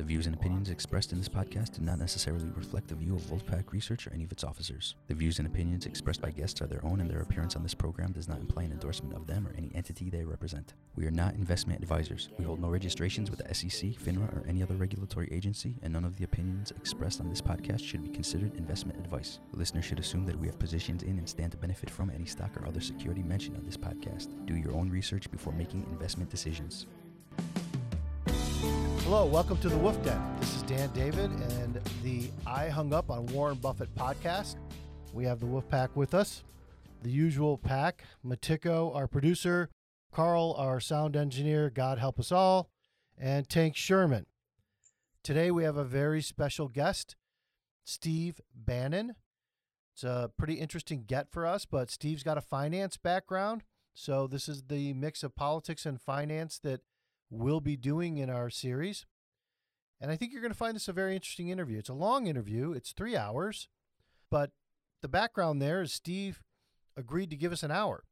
The views and opinions expressed in this podcast do not necessarily reflect the view of Wolfpack Research or any of its officers. The views and opinions expressed by guests are their own, and their appearance on this program does not imply an endorsement of them or any entity they represent. We are not investment advisors. We hold no registrations with the SEC, FINRA, or any other regulatory agency, and none of the opinions expressed on this podcast should be considered investment advice. Listeners should assume that we have positions in and stand to benefit from any stock or other security mentioned on this podcast. Do your own research before making investment decisions. Hello, welcome to the Wolf Den. This is Dan David and the I Hung Up on Warren Buffett podcast. We have the Wolf Pack with us, the usual pack Matiko, our producer, Carl, our sound engineer, God help us all, and Tank Sherman. Today we have a very special guest, Steve Bannon. It's a pretty interesting get for us, but Steve's got a finance background. So this is the mix of politics and finance that we'll be doing in our series. And I think you're going to find this a very interesting interview. It's a long interview, it's three hours, but the background there is Steve agreed to give us an hour.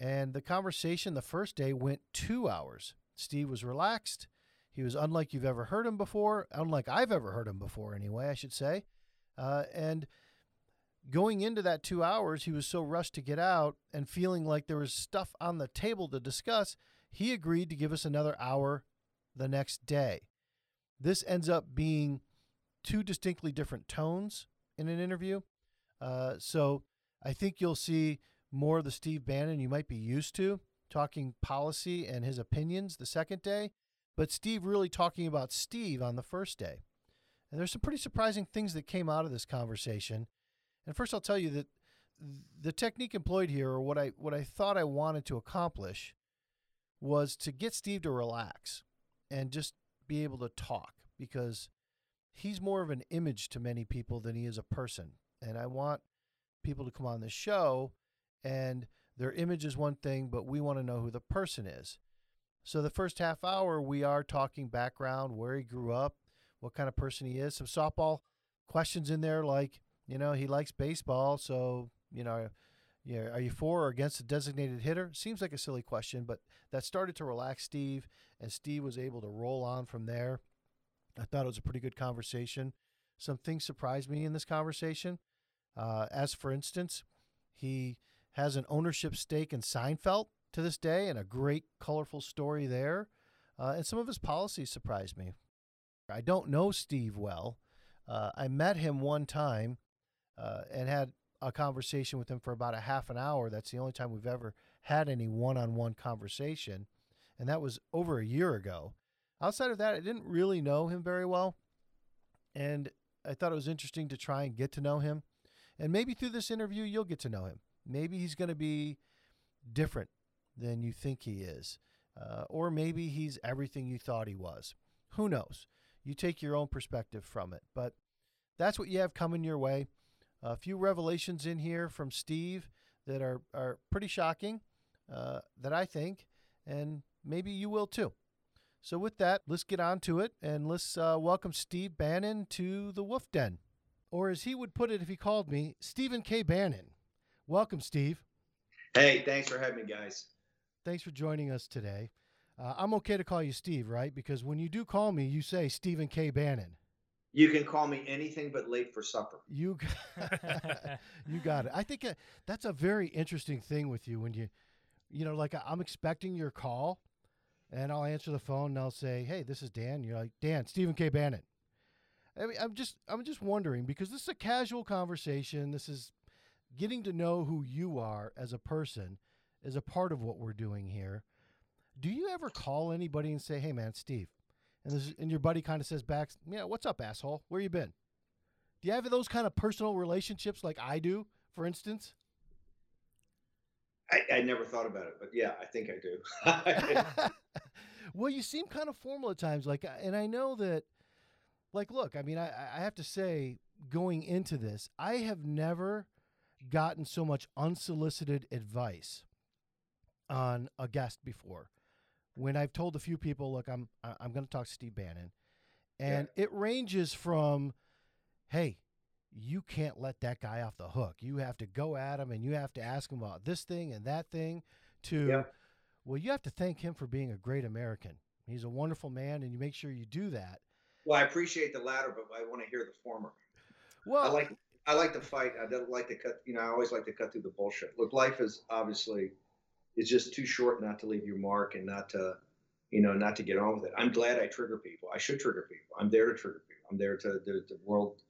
And the conversation the first day went two hours. Steve was relaxed. He was unlike you've ever heard him before, unlike I've ever heard him before, anyway, I should say. Uh, and going into that two hours, he was so rushed to get out and feeling like there was stuff on the table to discuss he agreed to give us another hour the next day. This ends up being two distinctly different tones in an interview. Uh, so I think you'll see more of the Steve Bannon you might be used to, talking policy and his opinions the second day, but Steve really talking about Steve on the first day. And there's some pretty surprising things that came out of this conversation. And first, I'll tell you that the technique employed here, or what I what I thought I wanted to accomplish, was to get Steve to relax and just be able to talk because he's more of an image to many people than he is a person. And I want people to come on the show and their image is one thing, but we want to know who the person is. So the first half hour, we are talking background, where he grew up, what kind of person he is, some softball questions in there, like, you know, he likes baseball. So, you know, yeah, are you for or against a designated hitter? Seems like a silly question, but that started to relax Steve, and Steve was able to roll on from there. I thought it was a pretty good conversation. Some things surprised me in this conversation. Uh, as for instance, he has an ownership stake in Seinfeld to this day, and a great, colorful story there. Uh, and some of his policies surprised me. I don't know Steve well. Uh, I met him one time uh, and had a conversation with him for about a half an hour. That's the only time we've ever had any one on one conversation. And that was over a year ago. Outside of that, I didn't really know him very well. And I thought it was interesting to try and get to know him. And maybe through this interview, you'll get to know him. Maybe he's going to be different than you think he is. Uh, or maybe he's everything you thought he was. Who knows? You take your own perspective from it. But that's what you have coming your way. A few revelations in here from Steve that are, are pretty shocking, uh, that I think, and maybe you will too. So, with that, let's get on to it and let's uh, welcome Steve Bannon to the Wolf Den. Or, as he would put it if he called me, Stephen K. Bannon. Welcome, Steve. Hey, thanks for having me, guys. Thanks for joining us today. Uh, I'm okay to call you Steve, right? Because when you do call me, you say Stephen K. Bannon. You can call me anything but late for supper. You, you got it. I think uh, that's a very interesting thing with you when you, you know, like I'm expecting your call, and I'll answer the phone and I'll say, "Hey, this is Dan." You're like, "Dan, Stephen K. Bannon." I mean, I'm just, I'm just wondering because this is a casual conversation. This is getting to know who you are as a person is a part of what we're doing here. Do you ever call anybody and say, "Hey, man, Steve"? And and your buddy kind of says back, "Yeah, what's up, asshole? Where you been?" Do you have those kind of personal relationships like I do, for instance? I, I never thought about it, but yeah, I think I do. well, you seem kind of formal at times, like, uh, and I know that, like, look, I mean, I, I have to say, going into this, I have never gotten so much unsolicited advice on a guest before when I've told a few people, look, I'm I'm going to talk to Steve Bannon, and yeah. it ranges from, hey, you can't let that guy off the hook. You have to go at him and you have to ask him about this thing and that thing. To, yeah. well, you have to thank him for being a great American. He's a wonderful man, and you make sure you do that. Well, I appreciate the latter, but I want to hear the former. Well, I like I like to fight. I don't like to cut. You know, I always like to cut through the bullshit. Look, life is obviously is just too short not to leave your mark and not to, you know, not to get on with it. I'm glad I trigger people. I should trigger people. I'm there to trigger people. I'm there to the, the world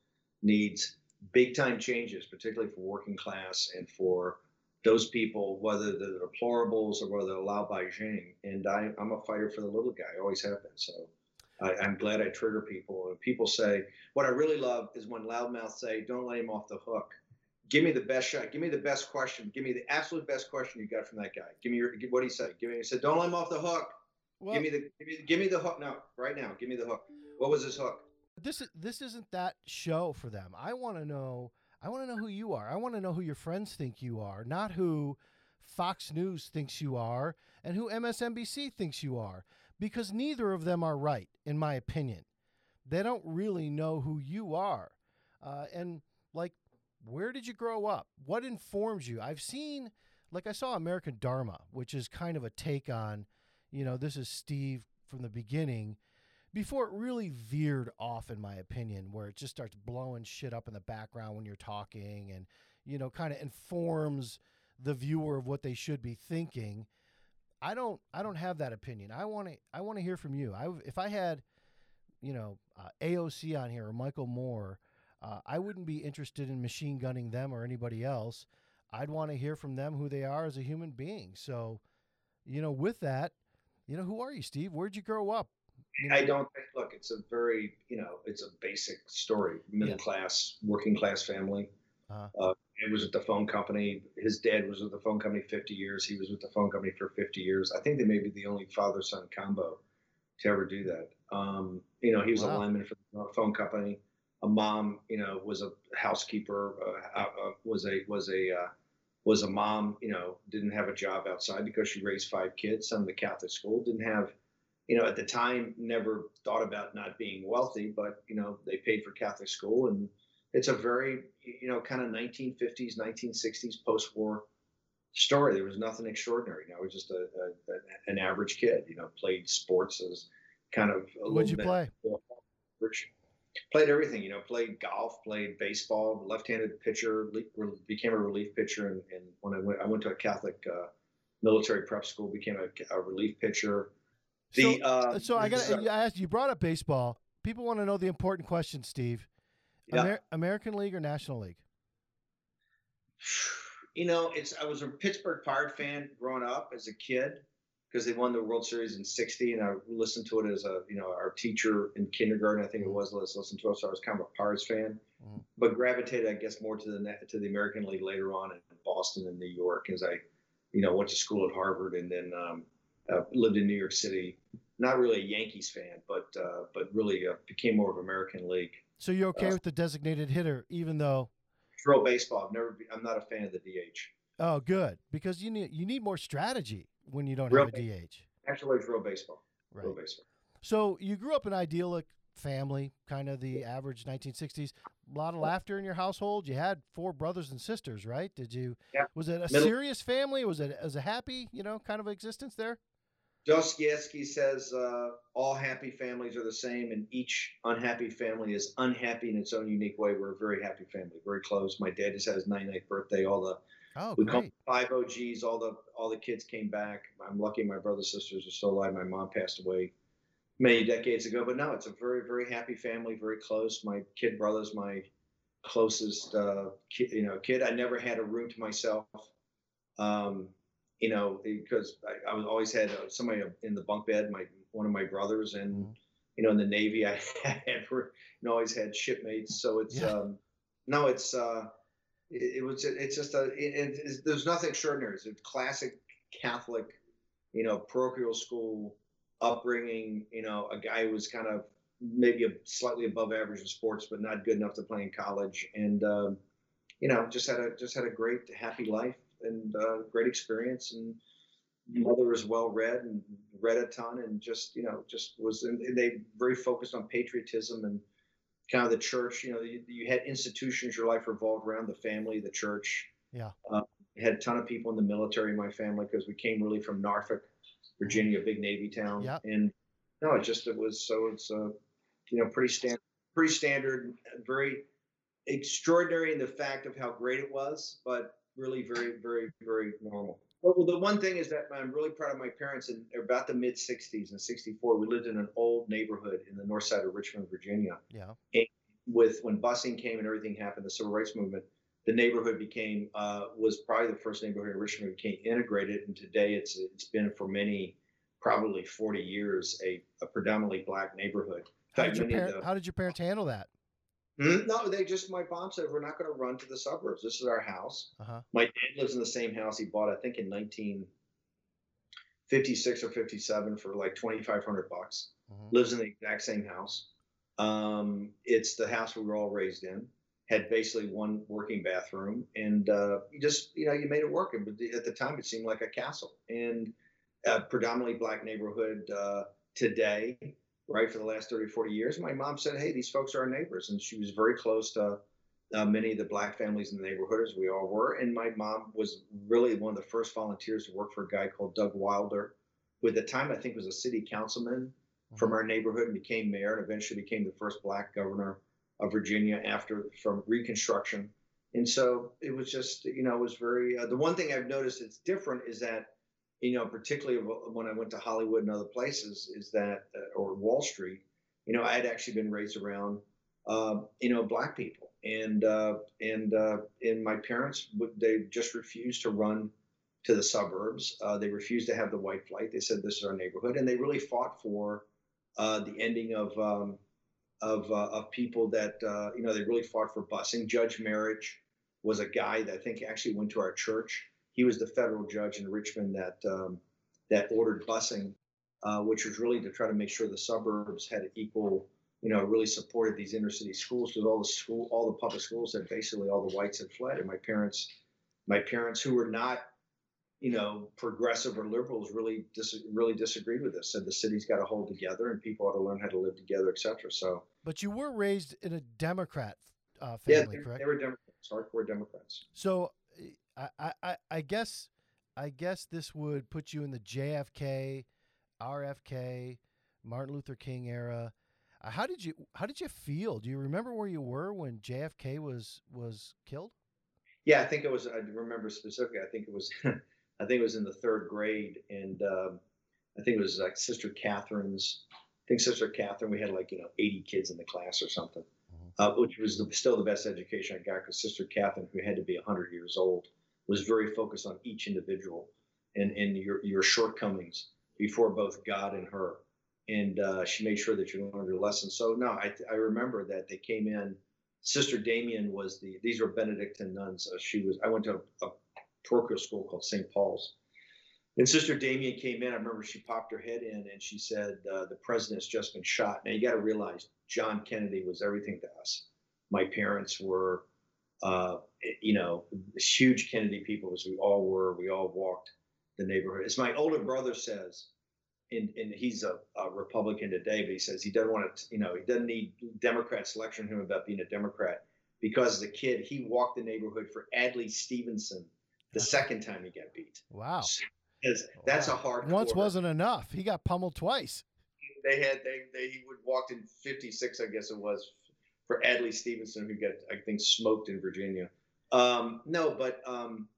needs big time changes, particularly for working class and for those people, whether they're deplorables or whether they're Lao Baixing. And I, I'm a fighter for the little guy. I always have been. So I, am glad I trigger people. And people say, what I really love is when loudmouths say, don't let him off the hook. Give me the best shot. Give me the best question. Give me the absolute best question you got from that guy. Give me your, what he said. Give me, he said, don't let him off the hook. Well, give me the, give me, give me the hook. No, right now. Give me the hook. What was his hook? This is, this isn't that show for them. I want to know, I want to know who you are. I want to know who your friends think you are, not who Fox News thinks you are and who MSNBC thinks you are because neither of them are right, in my opinion. They don't really know who you are. Uh, and, like, where did you grow up? What informs you? I've seen, like, I saw American Dharma, which is kind of a take on, you know, this is Steve from the beginning before it really veered off, in my opinion, where it just starts blowing shit up in the background when you're talking and, you know, kind of informs the viewer of what they should be thinking. I don't I don't have that opinion. I want to I want to hear from you. I if I had you know uh, AOC on here or Michael Moore, uh, I wouldn't be interested in machine gunning them or anybody else. I'd want to hear from them who they are as a human being. So, you know, with that, you know, who are you, Steve? Where'd you grow up? You know, I don't think. Look, it's a very you know, it's a basic story. Middle yeah. class, working class family. Uh-huh. Uh, it was with the phone company. His dad was with the phone company 50 years. He was with the phone company for 50 years. I think they may be the only father son combo to ever do that. Um, you know, he was wow. a lineman for the phone company. A mom, you know, was a housekeeper. Uh, uh, uh, was a was a uh, was a mom. You know, didn't have a job outside because she raised five kids. Some of the Catholic school didn't have. You know, at the time, never thought about not being wealthy, but you know, they paid for Catholic school and it's a very you know kind of 1950s 1960s post-war story there was nothing extraordinary you know, it was just a, a, an average kid you know played sports as kind of what'd you play played everything you know played golf played baseball. Left-handed pitcher became a relief pitcher and, and when I went, I went to a catholic uh, military prep school became a, a relief pitcher. The, so, uh, so I got I asked you brought up baseball. People want to know the important question Steve. Yeah. Amer- American League or National League? You know, it's I was a Pittsburgh Pirate fan growing up as a kid because they won the World Series in '60, and I listened to it as a you know our teacher in kindergarten. I think it was let's listen to it, so I was kind of a Pirates fan, mm-hmm. but gravitated, I guess, more to the to the American League later on in Boston and New York as I, you know, went to school at Harvard and then um, uh, lived in New York City. Not really a Yankees fan, but uh, but really uh, became more of American League. So you're okay uh, with the designated hitter, even though throw baseball. I've never. Be, I'm not a fan of the DH. Oh, good, because you need you need more strategy when you don't real have a DH. Actually, throw baseball. Right. Throw baseball. So you grew up in idyllic family, kind of the average 1960s. A lot of laughter in your household. You had four brothers and sisters, right? Did you? Yeah. Was it a Middle. serious family? Was it as a happy, you know, kind of existence there? Dostoevsky says uh, all happy families are the same, and each unhappy family is unhappy in its own unique way. We're a very happy family, very close. My dad just had his 99th birthday. All the oh, we great. five OGs. All the all the kids came back. I'm lucky my brothers sisters are still alive. My mom passed away many decades ago, but no, it's a very very happy family, very close. My kid brother's my closest uh, kid, you know kid. I never had a room to myself. Um, you know, because I, I was always had uh, somebody in the bunk bed, my one of my brothers, and mm-hmm. you know, in the Navy, I had you know, always had shipmates. So it's yeah. um, no, it's uh, it, it was it's just a it, it, there's nothing extraordinary. It's a classic Catholic, you know, parochial school upbringing. You know, a guy who was kind of maybe a slightly above average in sports, but not good enough to play in college, and um, you know, just had a just had a great happy life and uh, great experience. And mother was well read and read a ton, and just you know just was and they very focused on patriotism and kind of the church. You know, you, you had institutions. Your life revolved around the family, the church. Yeah. Uh, had a ton of people in the military in my family because we came really from Norfolk, Virginia, big Navy town. Yeah. And no, it just it was so it's uh, you know, pretty standard, pretty standard, very extraordinary in the fact of how great it was, but really very, very, very normal. Well, the one thing is that I'm really proud of my parents. In about the mid '60s, in '64, we lived in an old neighborhood in the north side of Richmond, Virginia. Yeah. And with when busing came and everything happened, the civil rights movement, the neighborhood became uh, was probably the first neighborhood in Richmond became integrated, and today it's it's been for many, probably 40 years, a, a predominantly black neighborhood. How did, the, how did your parents handle that? Mm-hmm. No, they just my mom said we're not going to run to the suburbs. This is our house. Uh-huh. My dad lives in the same house he bought, I think, in 1956 or 57 for like 2,500 bucks. Uh-huh. Lives in the exact same house. Um, it's the house we were all raised in. Had basically one working bathroom, and uh, you just you know you made it work. But at the time, it seemed like a castle and a predominantly black neighborhood. Uh, today, right, for the last 30, 40 years. My mom said, hey, these folks are our neighbors. And she was very close to uh, many of the black families in the neighborhood, as we all were. And my mom was really one of the first volunteers to work for a guy called Doug Wilder, who at the time I think was a city councilman mm-hmm. from our neighborhood and became mayor and eventually became the first black governor of Virginia after from Reconstruction. And so it was just, you know, it was very, uh, the one thing I've noticed that's different is that you know, particularly when I went to Hollywood and other places, is that, uh, or Wall Street, you know, I had actually been raised around, uh, you know, black people, and uh, and uh, and my parents they just refused to run to the suburbs. Uh, they refused to have the white flight. They said this is our neighborhood, and they really fought for uh, the ending of um, of of people that you know they really fought for busing. Judge Merhige was a guy that I think actually went to our church he was the federal judge in Richmond that um, that ordered busing, uh, which was really to try to make sure the suburbs had equal, you know, really supported these inner city schools because all the school, all the public schools had basically all the whites had fled, and my parents, my parents who were not, you know, progressive or liberals really dis- really disagreed with this. Said the city's got to hold together and people ought to learn how to live together, etc. So, but you were raised in a Democrat uh, family, yeah, correct? They were Democrats, hardcore Democrats. So I, I, I guess I guess this would put you in the JFK, RFK, Martin Luther King era. Uh, how did you how did you feel? Do you remember where you were when JFK was was killed? Yeah, I think it was. I remember specifically. I think it was. I think it was in the third grade, and um, I think it was like Sister Catherine's. I think Sister Catherine. We had like you know 80 kids in the class or something, mm-hmm. uh, which was the, still the best education I got because Sister Catherine, who had to be 100 years old, was very focused on each individual and, and your, your shortcomings before both God and her. And uh, she made sure that you learned your lesson. So, no, I, I remember that they came in. Sister Damien was the, these were Benedictine nuns. Uh, she was, I went to a, a parochial school called St. Paul's. And Sister Damien came in. I remember she popped her head in and she said, uh, The president's just been shot. Now, you got to realize John Kennedy was everything to us. My parents were uh, you know, huge Kennedy people as we all were. We all walked the neighborhood. As my older brother says, and, and he's a, a, Republican today, but he says he doesn't want to, you know, he doesn't need Democrats lecturing him about being a Democrat because as a kid, he walked the neighborhood for Adlai Stevenson the second time he got beat. Wow. Because that's wow. a hard. Once wasn't enough. He got pummeled twice. They had they, they he would walked in '56, I guess it was, for Adlai Stevenson, who got I think smoked in Virginia. Um, no, but um,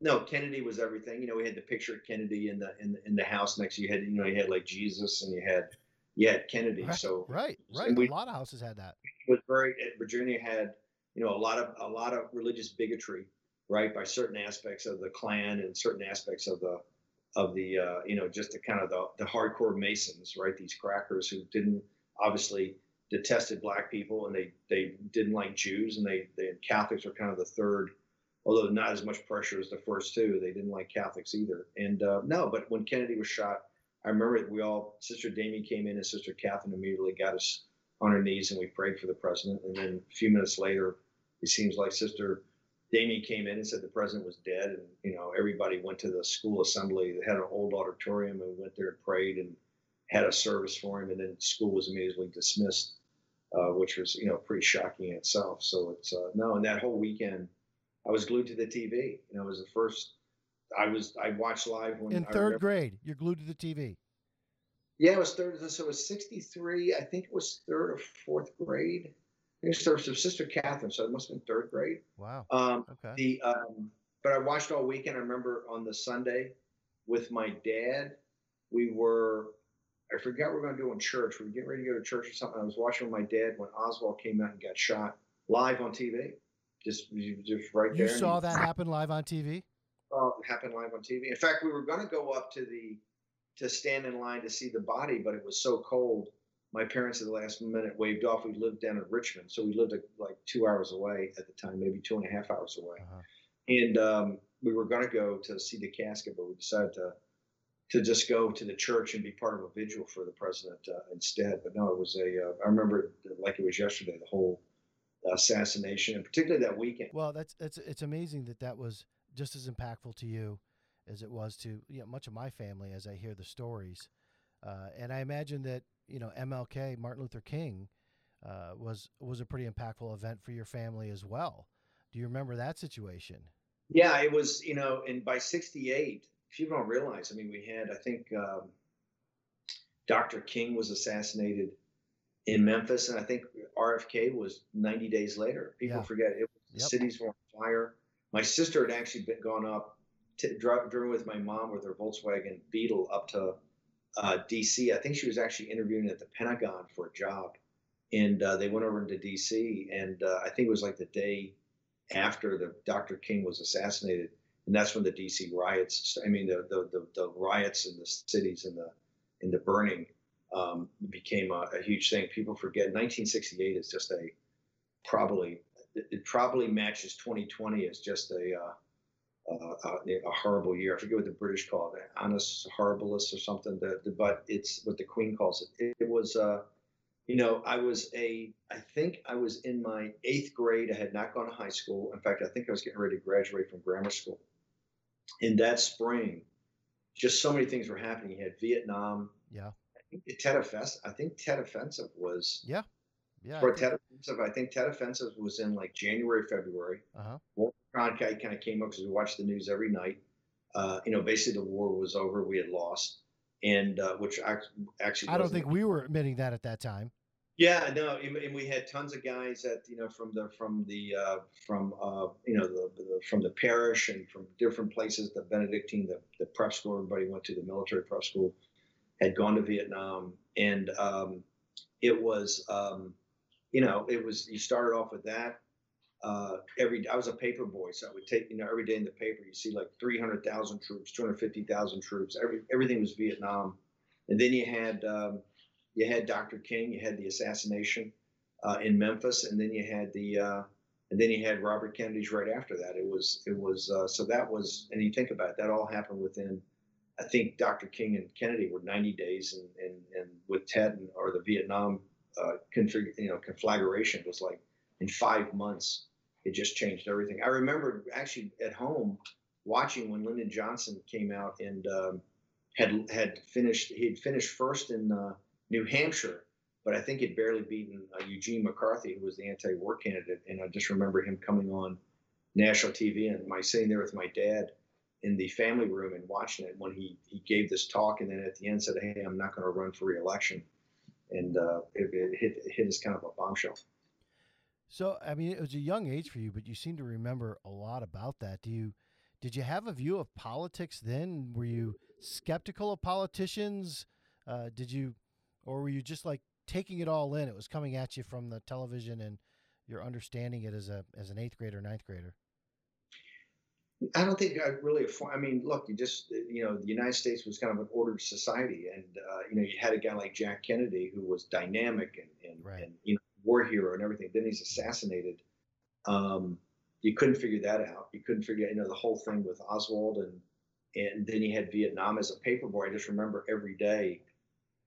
no, Kennedy was everything. You know, we had the picture of Kennedy in the in the, in the house next. to You had you know you had like Jesus, and you had you had Kennedy. Right, so right, right. We, a lot of houses had that. Was very Virginia had you know a lot of a lot of religious bigotry, right, by certain aspects of the Klan and certain aspects of the of the uh, you know just the kind of the, the hardcore Masons, right? These crackers who didn't obviously detested black people and they they didn't like Jews and they, they Catholics were kind of the third, although not as much pressure as the first two. They didn't like Catholics either. And uh, no, but when Kennedy was shot, I remember we all Sister Damien came in and Sister Catherine immediately got us on her knees and we prayed for the president. And then a few minutes later, it seems like Sister Damien came in and said the president was dead. And you know everybody went to the school assembly. They had an old auditorium and we went there and prayed and had a service for him. And then school was immediately dismissed uh, which was you know pretty shocking in itself. So it's uh, no, and that whole weekend, I was glued to the TV. You know, it was the first. I was I watched live when in third grade. You're glued to the TV. Yeah, it was third. So it was 63. I think it was third or fourth grade. I think it was third. So Sister Catherine. So it must have been third grade. Wow. Um, Okay. the um, but I watched all weekend. I remember on the Sunday with my dad, we were I forgot what we are going to do in church. We were getting ready to go to church or something. I was watching with my dad when Oswald came out and got shot live on TV. Just just right there. You saw that happen live on TV? uh, it happened live on TV. In fact, we were going to go up to the to stand in line to see the body, but it was so cold. My parents at the last minute waved off. We lived down in Richmond, so we lived like two hours away at the time, maybe two and a half hours away. Uh-huh. And um, we were going to go to see the casket, but we decided to to just go to the church and be part of a vigil for the president uh, instead. But no, it was a. Uh, I remember it like it was yesterday. The whole assassination, and particularly that weekend. Well, that's it's it's amazing that that was just as impactful to you as it was to you know, much of my family as I hear the stories. Uh, and I imagine that you know MLK Martin Luther King uh, was was a pretty impactful event for your family as well. Do you remember that situation? Yeah, it was, you know, and by 68, people don't realize, I mean, we had, I think, um, Dr. King was assassinated in Memphis, and I think RFK was 90 days later. People Yeah. forget it. The Yep. cities were on fire. My sister had actually been gone up, to, driven with my mom with her Volkswagen Beetle up to uh, DC. I think she was actually interviewing at the Pentagon for a job, and uh, they went over into DC, and uh, I think it was like the day after the Dr. King was assassinated, and that's when the DC riots. I mean, the the, the, the riots in the cities and the in the burning um, became a, a huge thing. People forget 1968 is just a probably it, probably matches 2020 as just a uh, a, a horrible year. I forget what the British call it, annus horribilis or something. The, the, but it's what the Queen calls it. It, it was, uh, you know, I was a, I think I was in my eighth grade. I had not gone to high school. In fact, I think I was getting ready to graduate from grammar school. In that spring, just so many things were happening. You had Vietnam. Yeah. I think the Tet Offensive. I think Tet Offensive was Yeah. Yeah. for Tet Offensive. I think Tet Offensive was in like January, February. Uh huh. Walter Cronkite kind of came up because we watched the news every night. Uh, you know, basically the war was over, we had lost, and uh, which act- actually I don't think we were admitting that at that time. Yeah, no, and, and we had tons of guys that you know from the from the uh, from uh, you know the, the from the parish and from different places. The Benedictine, the the prep school, everybody went to the military prep school, had gone to Vietnam, and um, it was um, you know it was you started off with that. Uh, every I was a paper boy, so I would take you know every day in the paper you see like three hundred thousand troops, two hundred fifty thousand troops. Every everything was Vietnam, and then you had um, you had Dr. King, you had the assassination uh, in Memphis, and then you had the uh, and then you had Robert Kennedy's right after that. It was it was uh, so that was and you think about it, that all happened within. I think Dr. King and Kennedy were 90 days, and and, and with Tet and or the Vietnam uh, config, you know conflagration was like in five months it just changed everything. I remember actually at home watching when Lyndon Johnson came out and um, had had finished he had finished first in uh, New Hampshire, but I think he'd barely beaten uh, Eugene McCarthy, who was the anti-war candidate. And I just remember him coming on national TV and my sitting there with my dad in the family room and watching it when he he gave this talk, and then at the end said, "Hey, I'm not going to run for re-election," and uh, it, it hit it hit as kind of a bombshell. So, I mean, it was a young age for you, but you seem to remember a lot about that. Do you, did you have a view of politics then? Were you skeptical of politicians? Uh, did you, or were you just like taking it all in? It was coming at you from the television, and you're understanding it as a as an eighth grader, ninth grader. I don't think I really. I mean, look, you just you know, the United States was kind of an ordered society, and uh, you know, you had a guy like Jack Kennedy who was dynamic and and, Right. and you know, war hero and everything. Then he's assassinated. Um, you couldn't figure that out. You couldn't figure, you know, the whole thing with Oswald and and then you had Vietnam as a paper boy. I just remember every day,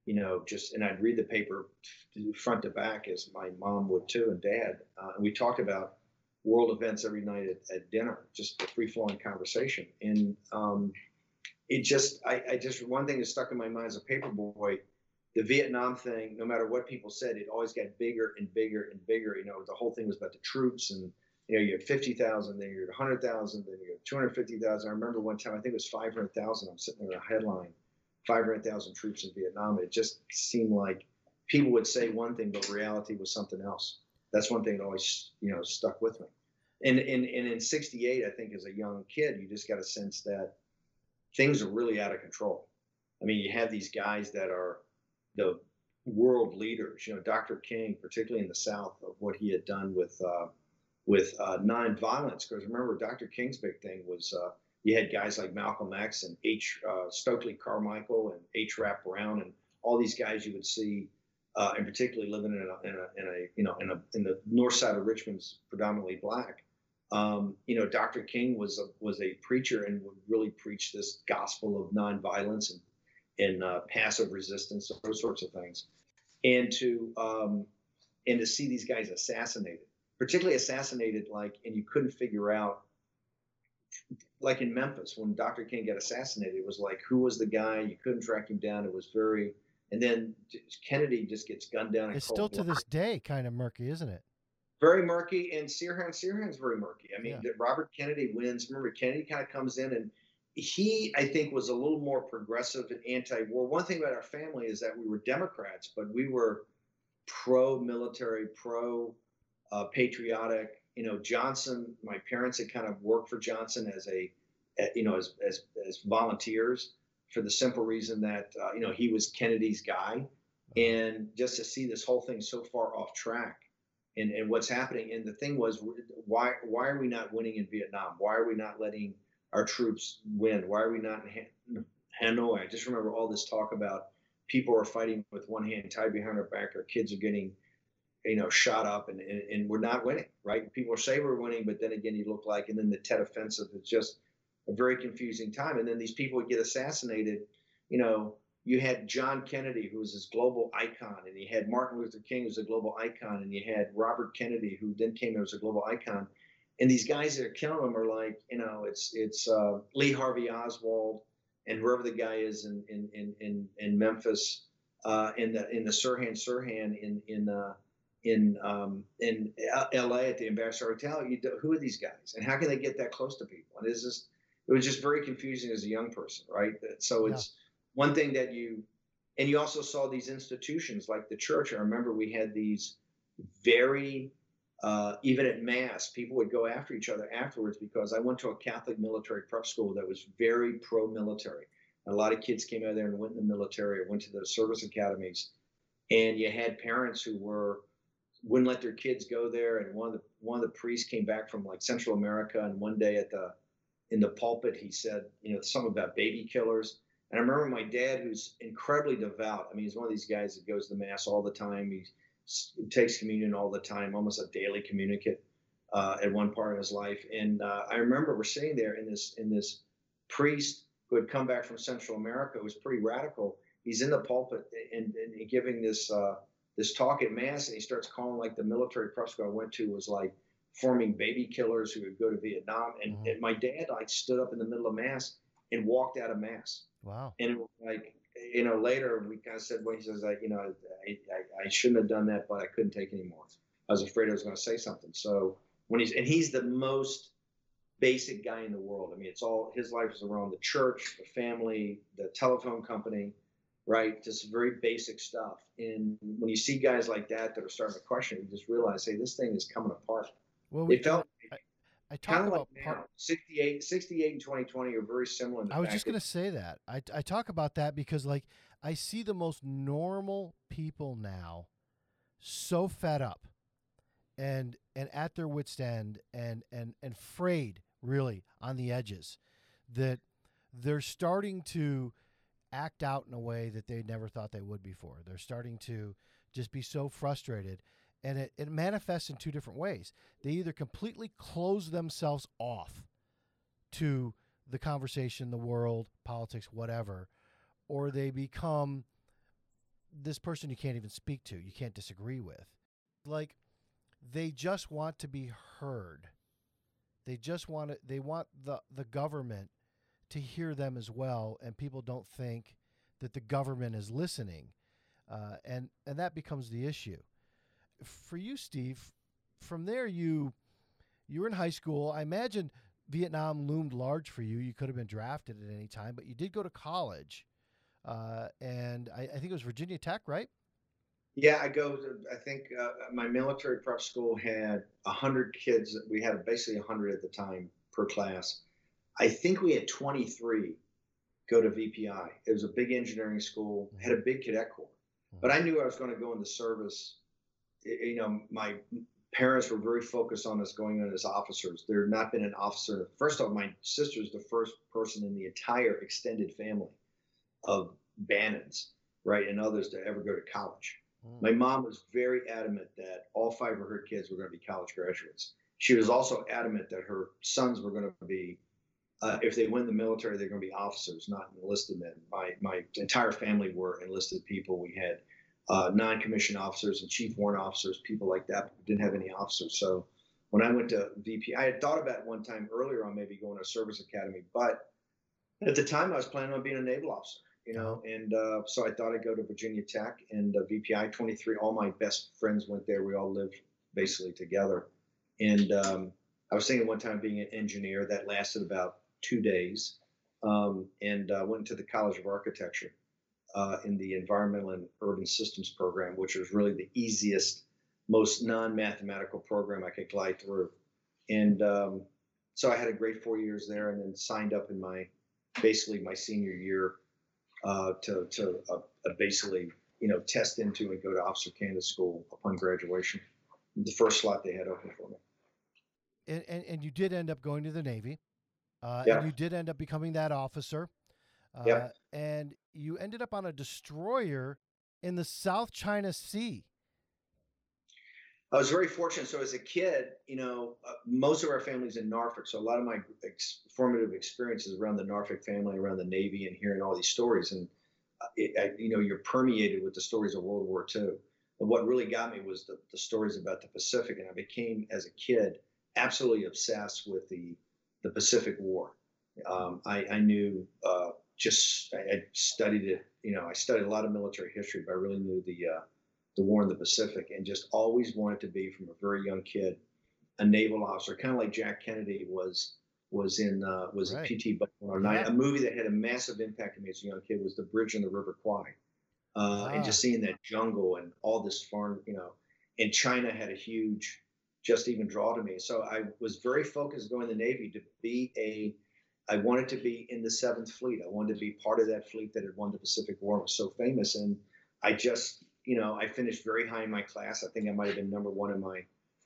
you know, just and I'd read the paper front to back as my mom would too and dad. Uh, and we talked about world events every night at, at dinner, just a free flowing conversation. And um, it just, I, I just, one thing that stuck in my mind as a paper boy, the Vietnam thing, no matter what people said, it always got bigger and bigger and bigger. You know, the whole thing was about the troops and, you know, you had 50,000, then you had 100,000, then you had 250,000. I remember one time, I think it was 500,000. I'm sitting there in a headline 500,000 troops in Vietnam. It just seemed like people would say one thing, but reality was something else. That's one thing that always, you know, stuck with me. And, and, and in 68, I think as a young kid, you just got a sense that things are really out of control. I mean, you have these guys that are the world leaders, you know, Dr. King, particularly in the South, of what he had done with, uh, with uh, nonviolence. Because remember, Dr. King's big thing was uh, you had guys like Malcolm X and H. Uh, Stokely Carmichael and H. Rap Brown and all these guys you would see, uh, and particularly living in a, in a, in a you know in a in the north side of Richmond's predominantly black. Um, you know, Dr. King was a, was a preacher and would really preach this gospel of nonviolence and and uh, passive resistance, those sorts of things, and to um, and to see these guys assassinated, particularly assassinated like, and you couldn't figure out like in Memphis when Dr. King got assassinated, it was like who was the guy? You couldn't track him down. It was very, and then Kennedy just gets gunned down. It's still to this day kind of murky, isn't it? Very murky, and Sirhan Sirhan's very murky. I mean, yeah. Robert Kennedy wins. Remember, Kennedy kind of comes in and he, I think, was a little more progressive and anti-war. One thing about our family is that we were Democrats, but we were pro-military, pro-patriotic uh, you know, Johnson, my parents had kind of worked for Johnson as a, you know, as, as, as volunteers for the simple reason that, uh, you know, he was Kennedy's guy. Uh-huh. And just to see this whole thing so far off track and, and what's happening. And the thing was, why, why are we not winning in Vietnam? Why are we not letting our troops win? Why are we not in Hanoi? I just remember all this talk about people are fighting with one hand tied behind our back. Our kids are getting you know, shot up and, and, and, we're not winning, right? People say we're winning, but then again, you look like, and then the Tet Offensive, is just a very confusing time. And then these people would get assassinated. You know, you had John Kennedy, who was this global icon, and you had Martin Luther King, who's a global icon, and you had Robert Kennedy, who then came as a global icon. And these guys that are killing them are like, you know, it's it's uh, Lee Harvey Oswald and whoever the guy is in in in in, in Memphis, uh, in the in the Sirhan Sirhan in in uh, in um, in L.A. at the Ambassador Hotel. You do, who are these guys, and how can they get that close to people? And it's just it was just very confusing as a young person, right? So it's yeah. one thing that you, and you also saw these institutions like the church. I remember we had these very uh, even at mass, people would go after each other afterwards because I went to a Catholic military prep school that was very pro-military. A lot of kids came out of there and went in the military or went to the service academies, and you had parents who were wouldn't let their kids go there. And one of the one of the priests came back from like Central America, and one day at the in the pulpit, he said, you know, something about baby killers. And I remember my dad, who's incredibly devout. I mean, he's one of these guys that goes to mass all the time. He, he takes communion all the time, almost a daily communicant uh, at one part of his life. And uh, I remember we're sitting there in this in this priest who had come back from Central America, who was pretty radical. He's in the pulpit and, and giving this. Uh, this talk at mass and he starts calling like the military prep school I went to was like forming baby killers who would go to Vietnam. And, mm-hmm. and my dad like stood up in the middle of mass and walked out of mass. Wow. And it was like, you know, later we kind of said, well, he says, like, you know, I, I, I shouldn't have done that, but I couldn't take anymore. I was afraid I was going to say something. So when he's, and he's the most basic guy in the world. I mean, it's all, his life is around the church, the family, the telephone company right? Just very basic stuff. And when you see guys like that that are starting to question, you just realize, hey, this thing is coming apart. Well, we, it felt. I, I talk about like part, 68, 68 and 2020 are very similar. I was just going to say that. I, I talk about that because, like, I see the most normal people now so fed up and and at their wits end and and and frayed really on the edges that they're starting to act out in a way that they never thought they would before. They're starting to just be so frustrated. And it, it manifests in two different ways. They either completely close themselves off to the conversation, the world, politics, whatever, or they become this person you can't even speak to, you can't disagree with. Like they just want to be heard. They just want to, they want the the government to hear them as well, and people don't think that the government is listening, uh, and and that becomes the issue. For you, Steve, from there you you were in high school. I imagine Vietnam loomed large for you. You could have been drafted at any time, but you did go to college. uh, and I, I, think it was Virginia Tech, right? Yeah, I go. To, I think uh, my military prep school had hundred kids. We had basically hundred at the time per class. I think we had 23 go to VPI. It was a big engineering school, had a big cadet corps. But I knew I was going to go into service. You know, my parents were very focused on us going in as officers. There had not been an officer. First off, my sister's the first person in the entire extended family of Bannons, right, and others to ever go to college. Mm. My mom was very adamant that all five of her kids were going to be college graduates. She was also adamant that her sons were going to be uh, if they win the military, they're going to be officers, not enlisted men. My my entire family were enlisted people. We had uh, non-commissioned officers and chief warrant officers, people like that. We didn't have any officers. So when I went to VP, I had thought about one time earlier on maybe going to a service academy, but at the time I was planning on being a naval officer. You know, and uh, so I thought I'd go to Virginia Tech and uh, VPI 23. All my best friends went there. We all lived basically together. And um, I was thinking one time being an engineer that lasted about two days um, and uh, went to the College of Architecture uh, in the Environmental and Urban Systems program, which was really the easiest, most non-mathematical program I could glide through. And um, so I had a great four years there, and then signed up in my basically my senior year uh, to to uh, basically you know test into and go to Officer Candidate School upon graduation. The first slot they had open for me. And, and, and you did end up going to the Navy. Uh, yeah. And you did end up becoming that officer. Uh, yeah. And you ended up on a destroyer in the South China Sea. I was very fortunate. So as a kid, you know, uh, most of our family's in Norfolk. So a lot of my ex- formative experiences around the Norfolk family, around the Navy, and hearing all these stories. And uh, it, I, you know, you're permeated with the stories of World War II. But what really got me was the, the stories about the Pacific, and I became, as a kid, absolutely obsessed with the the Pacific War. Um, I, I, knew uh, just I, I, studied it. You know, I studied a lot of military history, but I really knew the uh, the war in the Pacific, and just always wanted to be from a very young kid a naval officer, kind of like Jack Kennedy was was in uh, was right. PT Buffalo Yeah. A movie that had a massive impact on me as a young kid was The Bridge on the River Kwai, uh, and just seeing that jungle and all this farm, you know. And China had a huge just even draw to me. So I was very focused going to the Navy to be a I wanted to be in the Seventh Fleet. I wanted to be part of that fleet that had won the Pacific War and was so famous. And I just, you know, I finished very high in my class. I think I might have been number one in my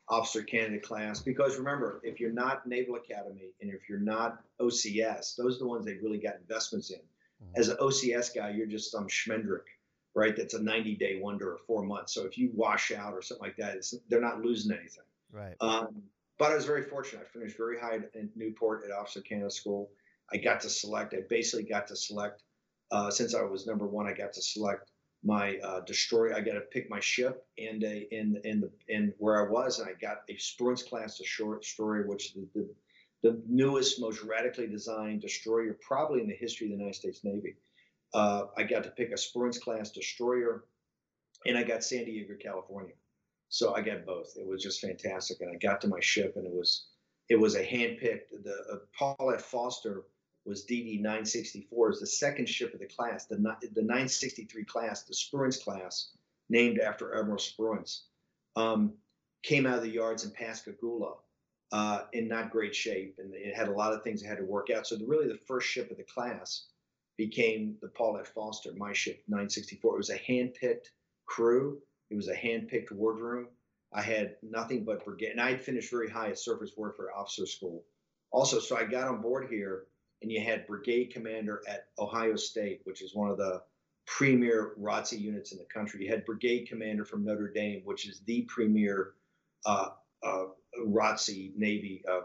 officer candidate class. Because remember, if you're not Naval Academy and if you're not OCS, those are the ones they really got investments in. Mm-hmm. As an OCS guy, you're just some schmendrick, right? That's a 90 day wonder or four months. So if you wash out or something like that, they're not losing anything. Right. Um, but I was very fortunate. I finished very high in Newport at Officer Candidate School. I got to select. I basically got to select. Uh, since I was number one, I got to select my uh, destroyer. I got to pick my ship and a, in in the in where I was, and I got a Spruance class destroyer, which is the, the the newest, most radically designed destroyer probably in the history of the United States Navy. Uh, I got to pick a Spruance class destroyer, and I got San Diego, California. So I got both. It was just fantastic, and I got to my ship, and it was it was a handpicked. The uh, Paul F. Foster was DD 964 is the second ship of the class, the the 963 class, the Spruance class, named after Admiral Spruance, um, came out of the yards in Pascagoula uh, in not great shape, and it had a lot of things that had to work out. So the, really, the first ship of the class became the Paul F. Foster, my ship 964. It was a handpicked crew it was a hand-picked wardroom. I had nothing but brigade, and I had finished very high at surface warfare officer school. Also, so I got on board here, and you had brigade commander at Ohio State, which is one of the premier ROTC units in the country. You had brigade commander from Notre Dame, which is the premier uh, uh, ROTC Navy, uh,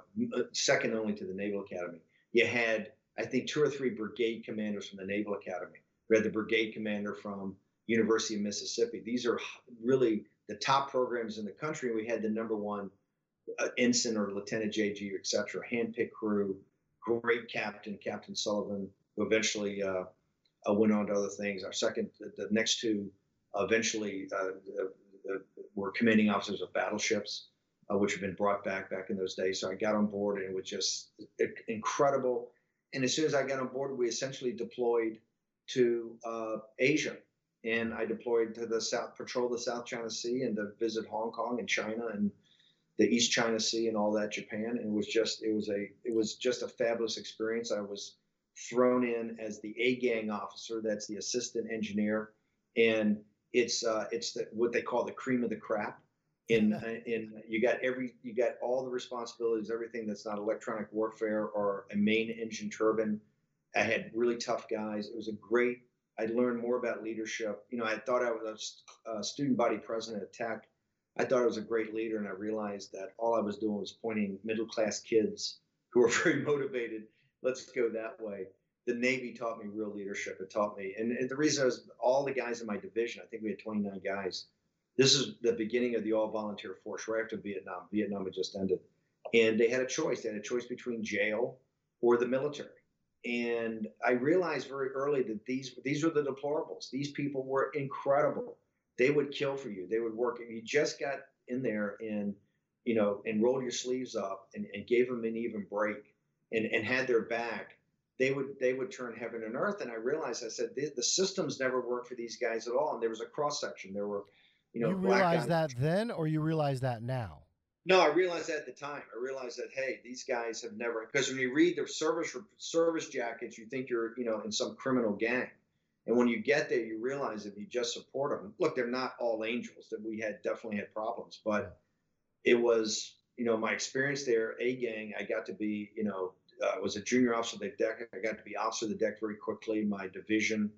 second only to the Naval Academy. You had, I think, two or three brigade commanders from the Naval Academy. We had the brigade commander from University of Mississippi. These are really the top programs in the country. We had the number one uh, ensign or lieutenant JG, et cetera, handpicked crew, great captain, Captain Sullivan, who eventually uh, uh, went on to other things. Our second, the, next two eventually uh, were commanding officers of battleships, uh, which had been brought back back in those days. So I got on board and it was just incredible. And as soon as I got on board, we essentially deployed to uh, Asia, and I deployed to the South, patrol the South China Sea, and to visit Hong Kong and China and the East China Sea and all that Japan. And it was just it was a it was just a fabulous experience. I was thrown in as the A gang officer. That's the assistant engineer, and it's uh, it's the, what they call the cream of the crap. In in you got every you got all the responsibilities, everything that's not electronic warfare or a main engine turbine. I had really tough guys. It was a great. I learned more about leadership. You know, I thought I was a student body president at Tech. I thought I was a great leader, and I realized that all I was doing was pointing middle class kids who were very motivated. Let's go that way the Navy taught me real leadership. It taught me, and, and the reason was all the guys in my division. I think we had 29 guys. This is the beginning of the all volunteer force right after Vietnam. Vietnam had just ended, and they had a choice. They had a choice between jail or the military. And I realized very early that these these were the deplorables. These people were incredible. They would kill for you. They would work. If you just got in there and you know and rolled your sleeves up and, and gave them an even break and, and had their back, they would they would turn heaven and earth. And I realized I said the, the systems never worked for these guys at all. And there was a cross section. There were, you know, you realized that then, or you realize that now. No, I realized that at the time. I realized that hey, these guys have never because when you read their service service jackets, you think you're you know in some criminal gang, and when you get there, you realize if you just support them, look, they're not all angels. That we had definitely had problems, but it was you know my experience there. A gang, I got to be you know uh, was a junior officer of the deck. I got to be officer of the deck very quickly. My division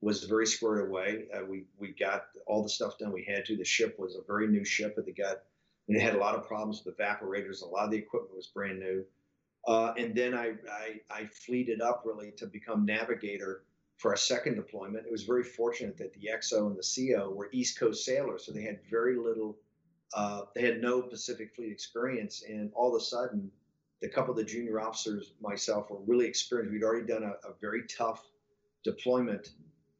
was very squared away. Uh, we we got all the stuff done we had to. The ship was a very new ship, they got and it had a lot of problems with evaporators. A lot of the equipment was brand new. Uh, and then I, I I fleeted up really to become navigator for our second deployment. It was very fortunate that the XO and the CO were East Coast sailors, so they had very little. Uh, they had no Pacific Fleet experience, and all of a sudden, the couple of the junior officers, myself, were really experienced. We'd already done a, a very tough deployment.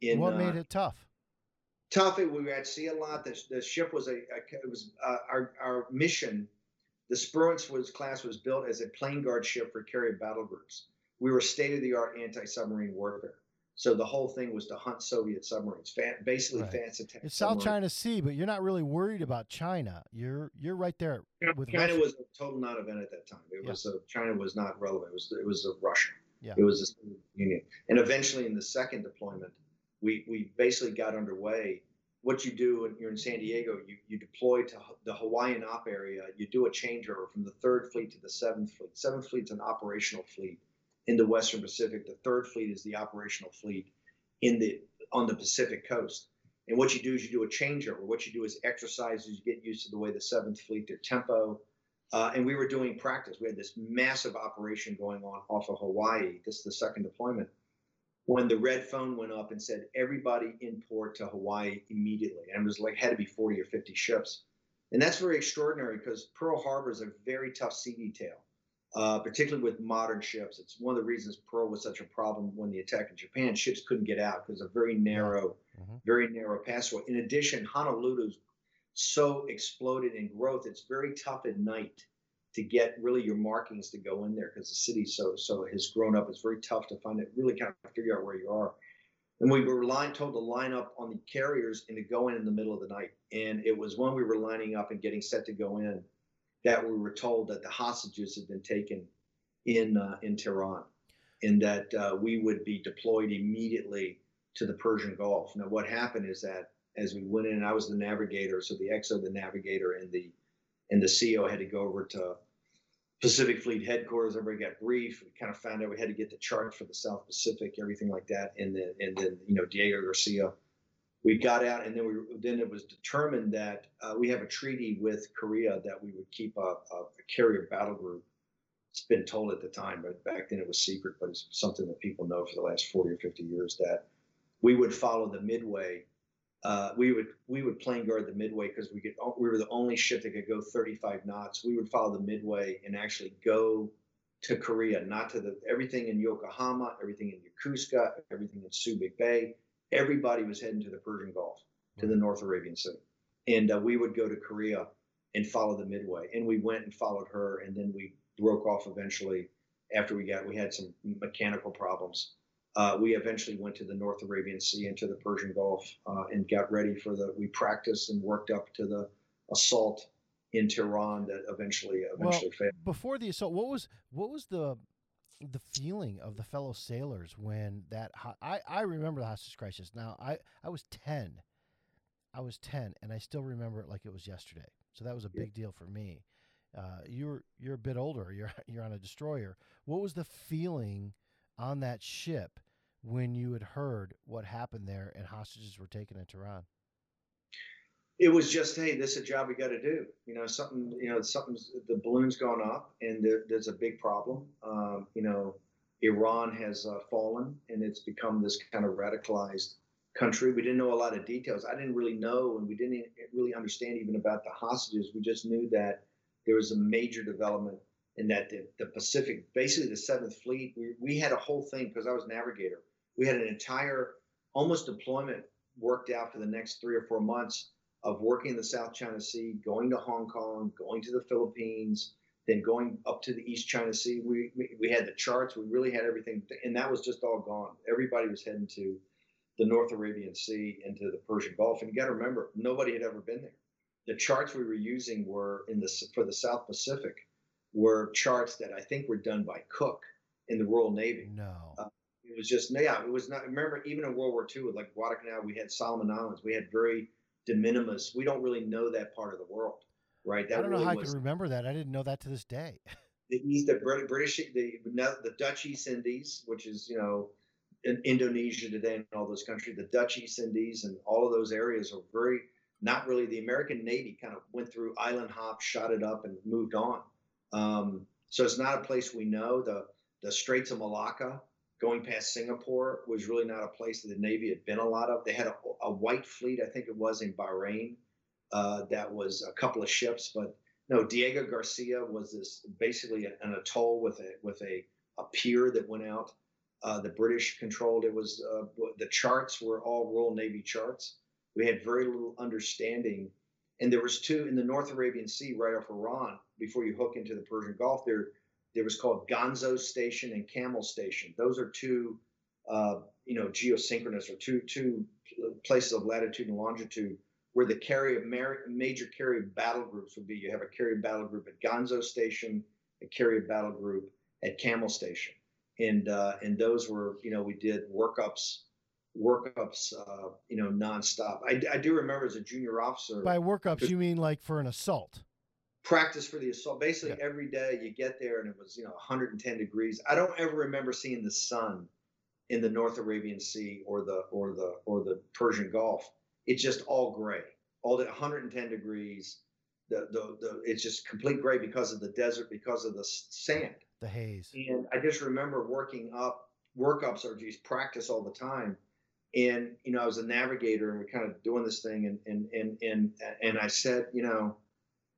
In what made uh, it tough? Tough. We were at sea a lot. The, the ship was a, a it was uh, our our mission. The Spruance was class was built as a plane guard ship for carrier battle groups. We were state of the art anti submarine warfare. So the whole thing was to hunt Soviet submarines, basically right. fancy attack. It's South China Sea, but you're not really worried about China. You're you're right there with China Russia. was a total non-event at that time. It yeah. was a, China was not relevant. It was it was a Russia. Yeah. It was the Soviet Union, and eventually in the second deployment, we we basically got underway. What you do when you're in San Diego, you, you deploy to the Hawaiian op area. You do a changeover from the third fleet to the seventh fleet. Seventh fleet's an operational fleet in the Western Pacific. The third fleet is the operational fleet in the on the Pacific coast. And what you do is you do a changeover. What you do is exercises. You get used to the way the Seventh Fleet, their tempo. Uh, and we were doing practice. We had this massive operation going on off of Hawaii. This is the second deployment. When the red phone went up and said everybody in port to Hawaii immediately, and it was like had to be 40 or 50 ships, and that's very extraordinary because Pearl Harbor is a very tough sea detail uh, particularly with modern ships. It's one of the reasons Pearl was such a problem when the attack in Japan. Ships couldn't get out because of very narrow, mm-hmm. very narrow passageway. In addition, Honolulu's so exploded in growth. It's very tough at night to get really your markings to go in there because the city so so has grown up. It's very tough to find it. Really kind of figure out where you are. And we were line, told to line up on the carriers and to go in in the middle of the night. And it was when we were lining up and getting set to go in that we were told that the hostages had been taken in uh, in Tehran, and that uh, we would be deployed immediately to the Persian Gulf. Now, what happened is that as we went in, I was the navigator, so the XO, the navigator, and the and the CO had to go over to Pacific Fleet headquarters. Everybody got briefed. We kind of found out we had to get the charts for the South Pacific, everything like that, and then and then you know Diego Garcia we got out, and then we then it was determined that uh, we have a treaty with Korea that we would keep a, a, a, carrier battle group. It's been told at the time, but back then it was secret. But it's something that people know for the last forty or fifty years that we would follow the Midway. Uh, we would we would plane guard the Midway because we could we were the only ship that could go 35 knots. We would follow the Midway and actually go to Korea, not to the everything in Yokohama, everything in Yokosuka, everything in Subic Bay everybody was heading to the Persian Gulf, to the North Arabian Sea. And uh, we would go to Korea and follow the Midway. And we went and followed her, and then we broke off eventually after we got, we had some mechanical problems. Uh, we eventually went to the North Arabian Sea and to the Persian Gulf uh, and got ready for the. We practiced and worked up to the assault in Tehran that eventually eventually well, failed. Before the assault, what was what was the the feeling of the fellow sailors when that I I remember the hostage crisis. Now I I was ten, I was ten, and I still remember it like it was yesterday. So that was a big deal for me. Uh, you're you're a bit older. You're you're on a destroyer. What was the feeling on that ship when you had heard what happened there and hostages were taken in Tehran? It was just, hey, this is a job we got to do. You know, something. You know, something's the balloon's gone up, and there, there's a big problem. Um, you know, Iran has uh, fallen, and it's become this kind of radicalized country. We didn't know a lot of details. I didn't really know, and we didn't really understand even about the hostages. We just knew that there was a major development in that the, the Pacific, basically the Seventh Fleet, we, we had a whole thing because I was navigator. We had an entire almost deployment worked out for the next three or four months of working in the South China Sea, going to Hong Kong, going to the Philippines, then going up to the East China Sea. We, we, we had the charts, we really had everything, and that was just all gone. Everybody was heading to the North Arabian Sea and to the Persian Gulf. And you got to remember, nobody had ever been there. The charts we were using were in the for the South Pacific were charts that I think were done by Cook in the Royal Navy. No. Uh, it was just yeah, it was not. Remember, even in World War II, with like Guadalcanal, we had Solomon Islands, we had very de minimis. We don't really know that part of the world, right? That I don't really know how was, I can remember that. I didn't know that to this day. the East, the British, the the Dutch East Indies, which is you know in Indonesia today and all those countries, the Dutch East Indies and all of those areas are very not really. The American Navy kind of went through island hop, shot it up, and moved on. Um, so it's not a place we know. The the Straits of Malacca, going past Singapore, was really not a place that the Navy had been a lot of. They had a, a white fleet, I think it was in Bahrain, uh, that was a couple of ships, but no, Diego Garcia was this basically an atoll with a with a, a pier that went out. Uh, the British controlled it was uh, the charts were all Royal Navy charts. We had very little understanding, and there was two in the North Arabian Sea right off Iran before you hook into the Persian Gulf, there there was called Gonzo Station and Camel Station. Those are two, uh, you know, geosynchronous or two two places of latitude and longitude where the carrier major carrier battle groups would be. You have a carrier battle group at Gonzo Station, a carrier battle group at Camel Station, and uh, and those were you know we did workups workups, uh, you know, nonstop. I, I do remember as a junior officer. By workups, you mean like for an assault? Practice for the assault. Basically, yeah. every day you get there and it was, you know, 110 degrees. I don't ever remember seeing the sun in the North Arabian Sea or the or the or the Persian Gulf. It's just all gray, all at 110 degrees. The, the the it's just complete gray because of the desert, because of the sand, the haze. And I just remember working up workups or just practice all the time. And you know, I was a navigator and we're kind of doing this thing, and and and and and I said, you know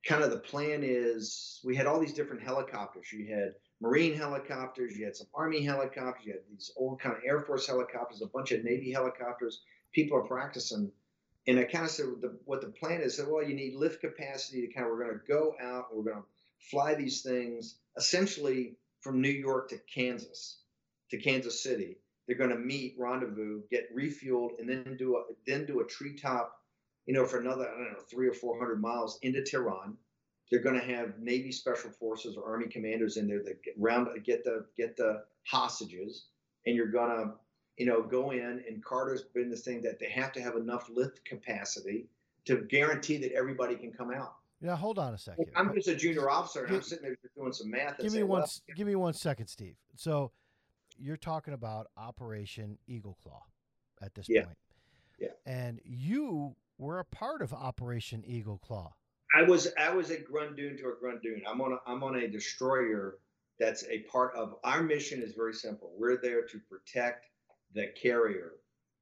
kind of the plan is we had all these different helicopters. You had Marine helicopters, you had some Army helicopters, you had these old kind of Air Force helicopters, a bunch of Navy helicopters. People are practicing. And I kind of said the, what the plan is. Said, well, you need lift capacity to kind of, we're going to go out we're going to fly these things essentially from New York to Kansas, to Kansas City. They're going to meet, rendezvous, get refueled, and then do a then do a treetop you know, for another, I don't know, three or 400 miles into Tehran. They're going to have Navy Special Forces or Army commanders in there that get round, get the get the hostages, and you're going to, you know, go in. And Carter's been this thing that they have to have enough lift capacity to guarantee that everybody can come out. Yeah, hold on a second. I'm just a junior officer, and I'm sitting there doing some math. Give me one. Well, give me one second, Steve. So, you're talking about Operation Eagle Claw at this yeah. point. Yeah. And you were a part of Operation Eagle Claw. I was I was at Grundun to a Grundun. I'm on a, I'm on a destroyer that's a part of our mission is very simple. We're there to protect the carrier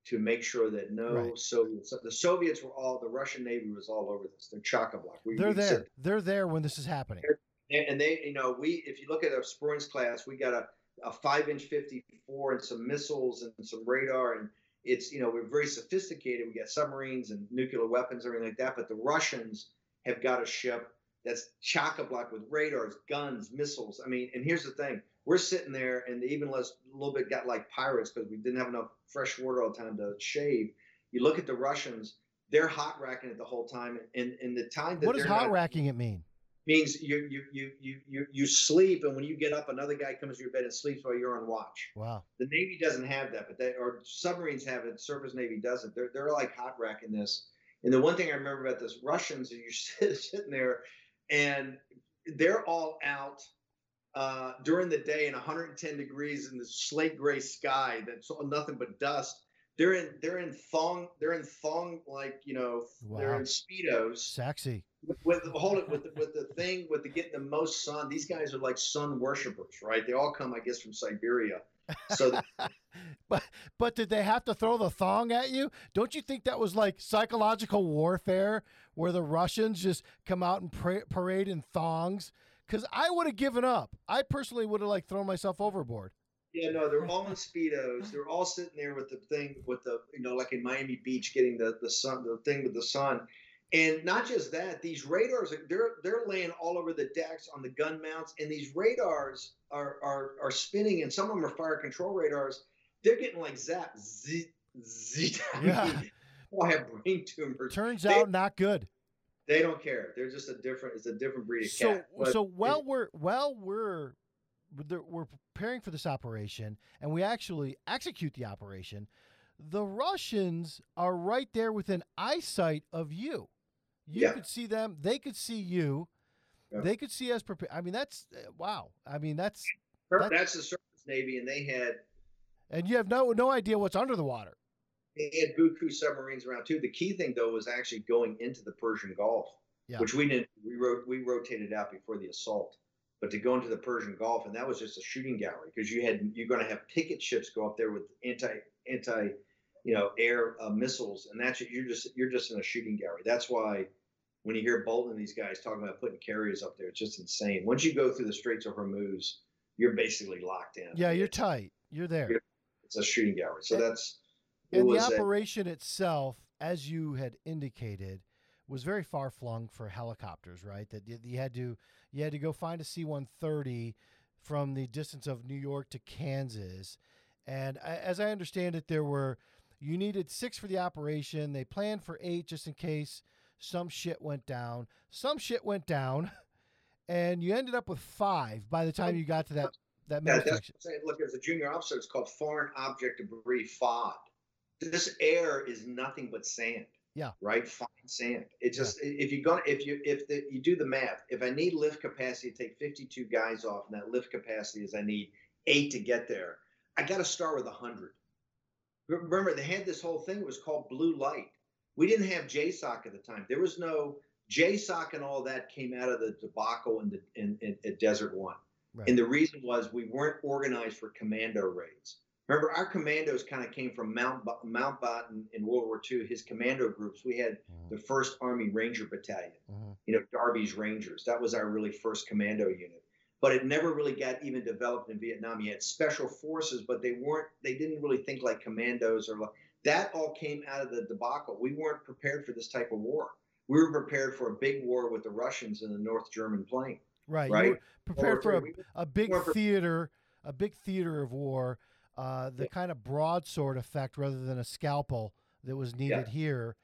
to make sure that no right. Soviets the Soviets were all the Russian Navy was all over this. They're chock a block. They're there. Said, They're there when this is happening. And they, you know, we if you look at our Spruance class, we got a, a five inch fifty four and some missiles and some radar and it's you know we're very sophisticated. We got submarines and nuclear weapons, everything like that. But the Russians have got a ship that's chock a block with radars, guns, missiles. I mean, and here's the thing: we're sitting there, and even less a little bit got like pirates because we didn't have enough fresh water all the time to shave. You look at the Russians; they're hot racking it the whole time, and in the time that what does hot not- racking it mean? Means you you you you you you sleep, and when you get up, another guy comes to your bed and sleeps while you're on watch. Wow. The Navy doesn't have that, but they or submarines have it. Surface Navy doesn't. They're they're like hot racking this. And the one thing I remember about this Russians is you're sitting there, and they're all out uh, during the day in 110 degrees in the slate gray sky that's nothing but dust. They're in they're in thong they're in thong like you know they're Wow. in speedos Sexy. with, with hold it with the, with the thing with the getting the most sun. These guys are like sun worshippers, right? They all come, I guess, from Siberia. So the, but but did they have to throw the thong at you? Don't you think that was like psychological warfare where the Russians just come out and pra- parade in thongs? Because I would have given up. I personally would have like thrown myself overboard. Yeah, no, they're all in speedos. They're all sitting there with the thing with the you know like in Miami Beach, getting the the sun the thing with the sun. And not just that, these radars they're they're laying all over the decks on the gun mounts, and these radars are are are spinning, and some of them are fire control radars. They're getting like zap, z, z. I Yeah. all have brain tumors. Turns They- out not good. They don't care. They're just a different. It's a different breed of So cat. But so while we're while we're we're we're preparing for this operation and we actually execute the operation, the Russians are right there within eyesight of you. You Yeah. could see them. They could see you. Yeah. They could see us prepare. I mean, that's uh, wow. I mean, that's Remember, that- that's the surface navy, and they had and you have no no idea what's under the water. they had Buku submarines around too. The key thing though was actually going into the Persian Gulf, Yeah. which we didn't. We wrote we rotated out before the assault, but to go into the Persian Gulf, and that was just a shooting gallery because you had you're going to have picket ships go up there with anti anti you know air uh, missiles, and that's you're just you're just in a shooting gallery. That's why. When you hear Bolton and these guys talking about putting carriers up there, it's just insane. Once you go through the Straits of Hormuz, you're basically locked in. Yeah, you're tight. You're there. Yeah. it's a shooting gallery. So And- that's And the operation itself, as you had indicated, was very far flung for helicopters, right? That you, you had to you had to go find a C-130 from the distance of New York to Kansas, and as I understand it, there were you needed six for the operation. They planned for eight just in case some shit went down. Some shit went down, and you ended up with five by the time you got to that that Yeah, that's. Saying. Look, as a junior officer, it's called foreign object debris FOD. This air is nothing but sand. Yeah. Right. Fine sand. It just if you're gonna if you if the, you do the math, if I need lift capacity to take 52 guys off, and that lift capacity is I need eight to get there, I got to start with a 100. Remember, they had this whole thing. It was called blue light. We didn't have JSOC at the time. There was no JSOC and all that came out of the debacle in the in, in, at Desert One. Right. And the reason was we weren't organized for commando raids. Remember, our commandos kind of came from Mount Mountbatten in World War II. His commando groups. We had Mhm, the First Army Ranger Battalion. mhm. You know, Darby's Rangers. That was our really first commando unit. But it never really got even developed in Vietnam. You had special forces, but they weren't. They didn't really think like commandos or like that. All came out of the debacle. We weren't prepared for this type of war. We were prepared for a big war with the Russians in the North German plain. Right. Right. You were prepared for a, a big theater, a big theater of war, uh, the kind of broadsword effect rather than a scalpel that was needed here.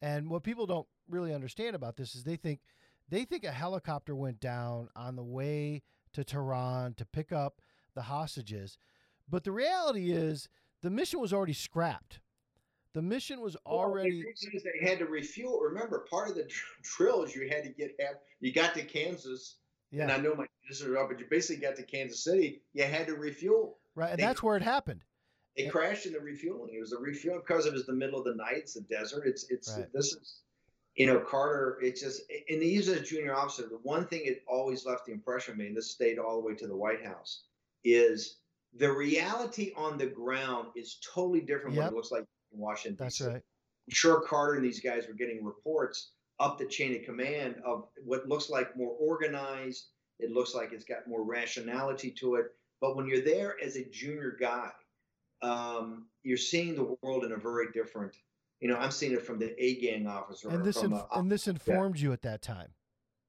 And what people don't really understand about this is they think they think a helicopter went down on the way to Tehran to pick up the hostages, but the reality is the mission was already scrapped. The mission was Well, already the reason is they had to refuel. Remember, part of the dr- drill is you had to get half. You got to Kansas, and I know my listeners are, but you basically got to Kansas City. You had to refuel. Right, and they- that's where it happened. It crashed in the refueling. It was a refuel because it was the middle of the night. It's a desert. It's it's Right. this is, you know, Carter. It's just and he's a junior officer. The one thing it always left the impression on me, and this stayed all the way to the White House, is the reality on the ground is totally different Yep. what it looks like in Washington. That's right. I'm sure Carter and these guys were getting reports up the chain of command of what looks like more organized. It looks like it's got more rationality to it. But when you're there as a junior guy, um, you're seeing the world in a very different. You know, I'm seeing it from the A gang officer. And this from inf- a, and this informed you at that time.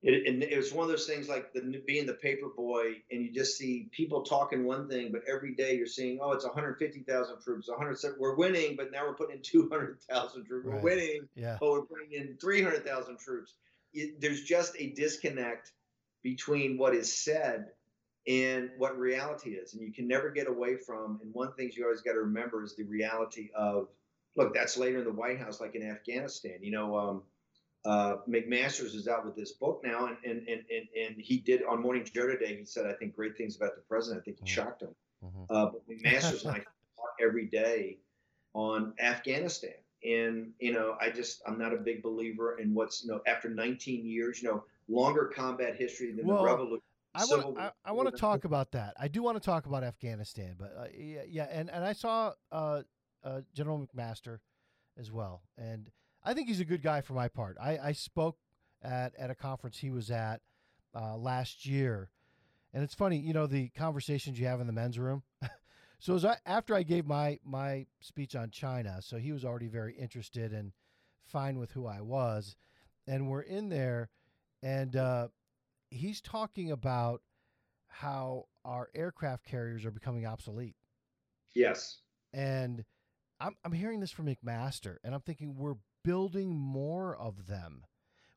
it, and it was one of those things like the being the paper boy, and you just see people talking one thing, but every day you're seeing, oh, it's 150,000 troops, 100. We're winning, but now we're putting in 200,000 troops. Right. We're winning, yeah. but we're putting in 300,000 troops. It, there's just a disconnect between what is said and what reality is, and you can never get away from. And one thing you always got to remember is the reality of, look, that's later in the White House, like in Afghanistan. You know. Um, uh, McMaster's is out with this book now, and, and and and and he did on Morning Joe today. He said, I think great things about the president. I think he mm-hmm. shocked him. Mm-hmm. Uh, but McMaster's and I talk every day on Afghanistan, and you know, I just I'm not a big believer in what's you know after 19 years, you know, longer combat history than well, the revolution. I want I, I want to talk about that. I do want to talk about Afghanistan, but uh, yeah, yeah, and and I saw uh, uh, General McMaster as well, and I think he's a good guy for my part. I, I spoke at, at a conference he was at uh, last year. And it's funny, you know, the conversations you have in the men's room. so as I, after I gave my, my speech on China, so he was already very interested and fine with who I was. And we're in there, and uh, he's talking about how our aircraft carriers are becoming obsolete. Yes. And I'm, I'm hearing this from McMaster, and I'm thinking we're building more of them.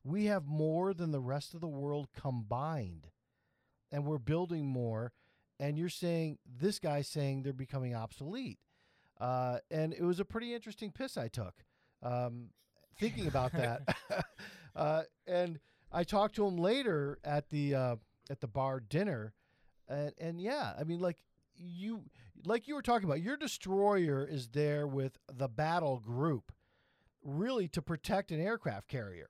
We have more than the rest of the world combined, and we're building more. And you're saying this guy's saying they're becoming obsolete. Uh, and it was a pretty interesting piss I took um, thinking about that. uh, and I talked to him later at the uh, at the bar dinner, and and yeah, I mean like you like you were talking about, your destroyer is there with the battle group really to protect an aircraft carrier.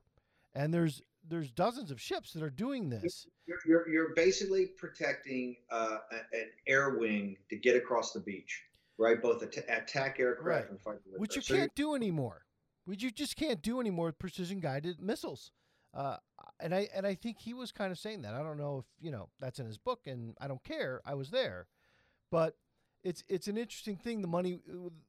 And there's there's dozens of ships that are doing this. You're, you're, you're basically protecting uh, an air wing to get across the beach, right? Both at- attack aircraft right. and fight. Which you so can't do anymore. Which you just can't do anymore with precision guided missiles. Uh, and I and I think he was kind of saying that. I don't know if you know that's in his book, and I don't care. I was there, but it's it's an interesting thing. The money,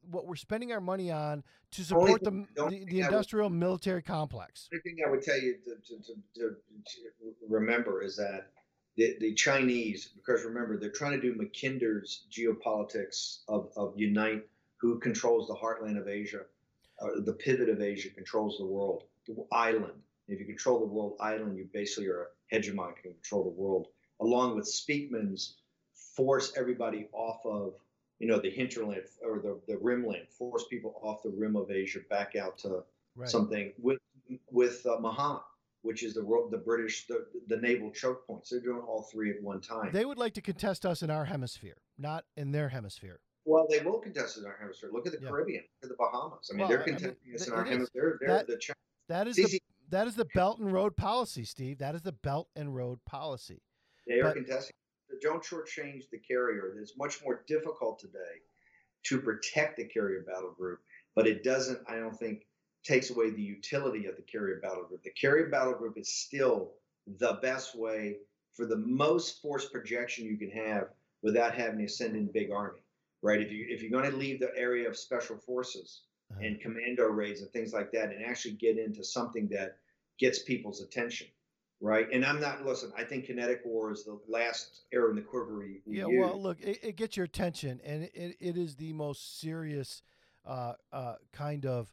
what we're spending our money on to support the the, the industrial would, military complex. The thing I would tell you to, to, to, to remember is that the, the Chinese, because remember they're trying to do Mackinder's geopolitics of, of unite who controls the heartland of Asia, uh, the pivot of Asia controls the world, the island. If you control the world island, you basically are a hegemon, can control the world. Along with Spykman's force everybody off of you know, the hinterland or the, the rimland, force people off the rim of Asia back out to right. something with with uh, Mahan, which is the world, the British the, the naval choke points. They're doing all three at one time. They would like to contest us in our hemisphere, not in their hemisphere. Well, they will contest us in our hemisphere. Look at the yeah. Caribbean, look at the Bahamas. I mean, well, they're contesting I mean, us in our hemisphere. They're, that, the China. That is the that is the Belt and Road policy, Steve. That is the Belt and Road policy. They are but, contesting don't shortchange the carrier. It's much more difficult today to protect the carrier battle group, but it doesn't, I don't think, takes away the utility of the carrier battle group. The carrier battle group is still the best way for the most force projection you can have without having to send in big army, right? If you if you're going to leave the area of special forces uh-huh. and commando raids and things like that, and actually get into something that gets people's attention, right? And I'm not listen. I think kinetic war is the last arrow in the quiver. We, yeah, well, look, it, it, gets your attention, and it, it is the most serious uh, uh, kind of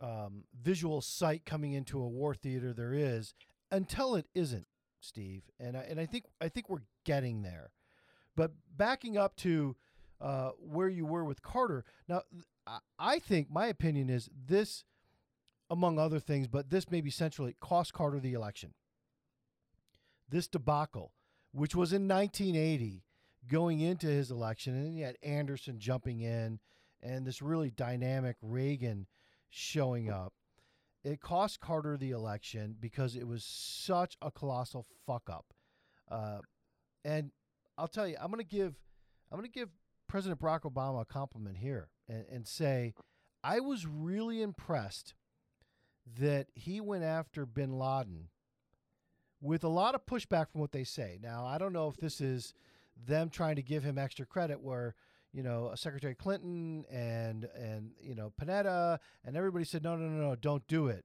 um, visual sight coming into a war theater there is, until it isn't, Steve. And I, and I think I think we're getting there. But backing up to uh, where you were with Carter, now I think my opinion is this, among other things, but this may be centrally cost Carter the election this debacle, which was in 1980, going into his election, and you had Anderson jumping in, and this really dynamic Reagan showing up. It cost Carter the election because it was such a colossal fuck up. Uh, and I'll tell you, I'm going to give, I'm going to give President Barack Obama a compliment here and, and say, I was really impressed that he went after Bin Laden with a lot of pushback from what they say. Now, I don't know if this is them trying to give him extra credit where you know Secretary Clinton and and you know Panetta and everybody said no no no no don't do it.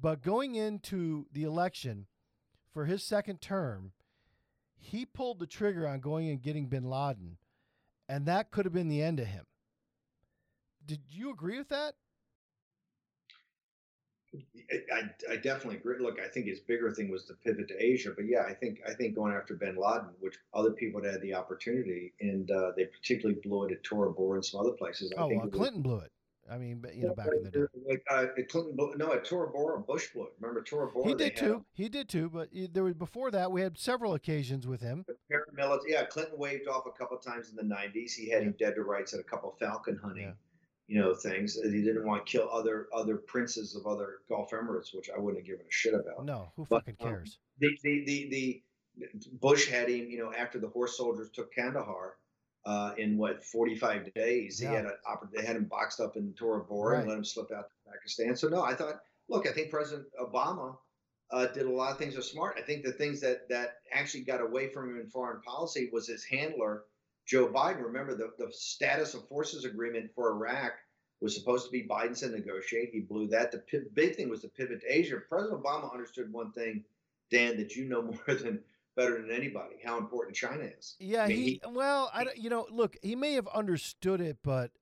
But going into the election, for his second term, he pulled the trigger on going and getting bin Laden, and that could have been the end of him. Did you agree with that? I, I definitely agree. Look, I think his bigger thing was the pivot to Asia, but yeah, I think I think going after Bin Laden, which other people had had the opportunity, and uh, they particularly blew it at Tora Bora and some other places. I oh, well, Clinton blew it. I mean, you know, back in the day. Like uh, Clinton, no, at Tora Bora, Bush blew. Remember Tora Bora? He did too. He did too. But there was before that, we had several occasions with him. Paramilitary. Yeah, Clinton waved off a couple times in the '90s. He had yeah. him dead to rights at a couple Falcon hunting. Yeah you know things. He didn't want to kill other other princes of other Gulf Emirates, which I wouldn't have given a shit about. No, who fucking but, um, cares? Um, the, the, the the Bush had him, you know, after the horse soldiers took Kandahar. Uh, in what 45 days, yeah. he had a, they had him boxed up in Tora Bora right. and let him slip out to Pakistan. So no, I thought, look, I think President Obama uh, did a lot of things that are smart. I think the things that that actually got away from him in foreign policy was his handler, Joe Biden. Remember the, the status of forces agreement for Iraq was supposed to be Biden's to negotiate. He blew that. The p- big thing was the pivot to Asia. President Obama understood one thing, Dan, that you know more than better than anybody, how important China is. Yeah, I mean, he, he, well, I you know, look, he may have understood it, but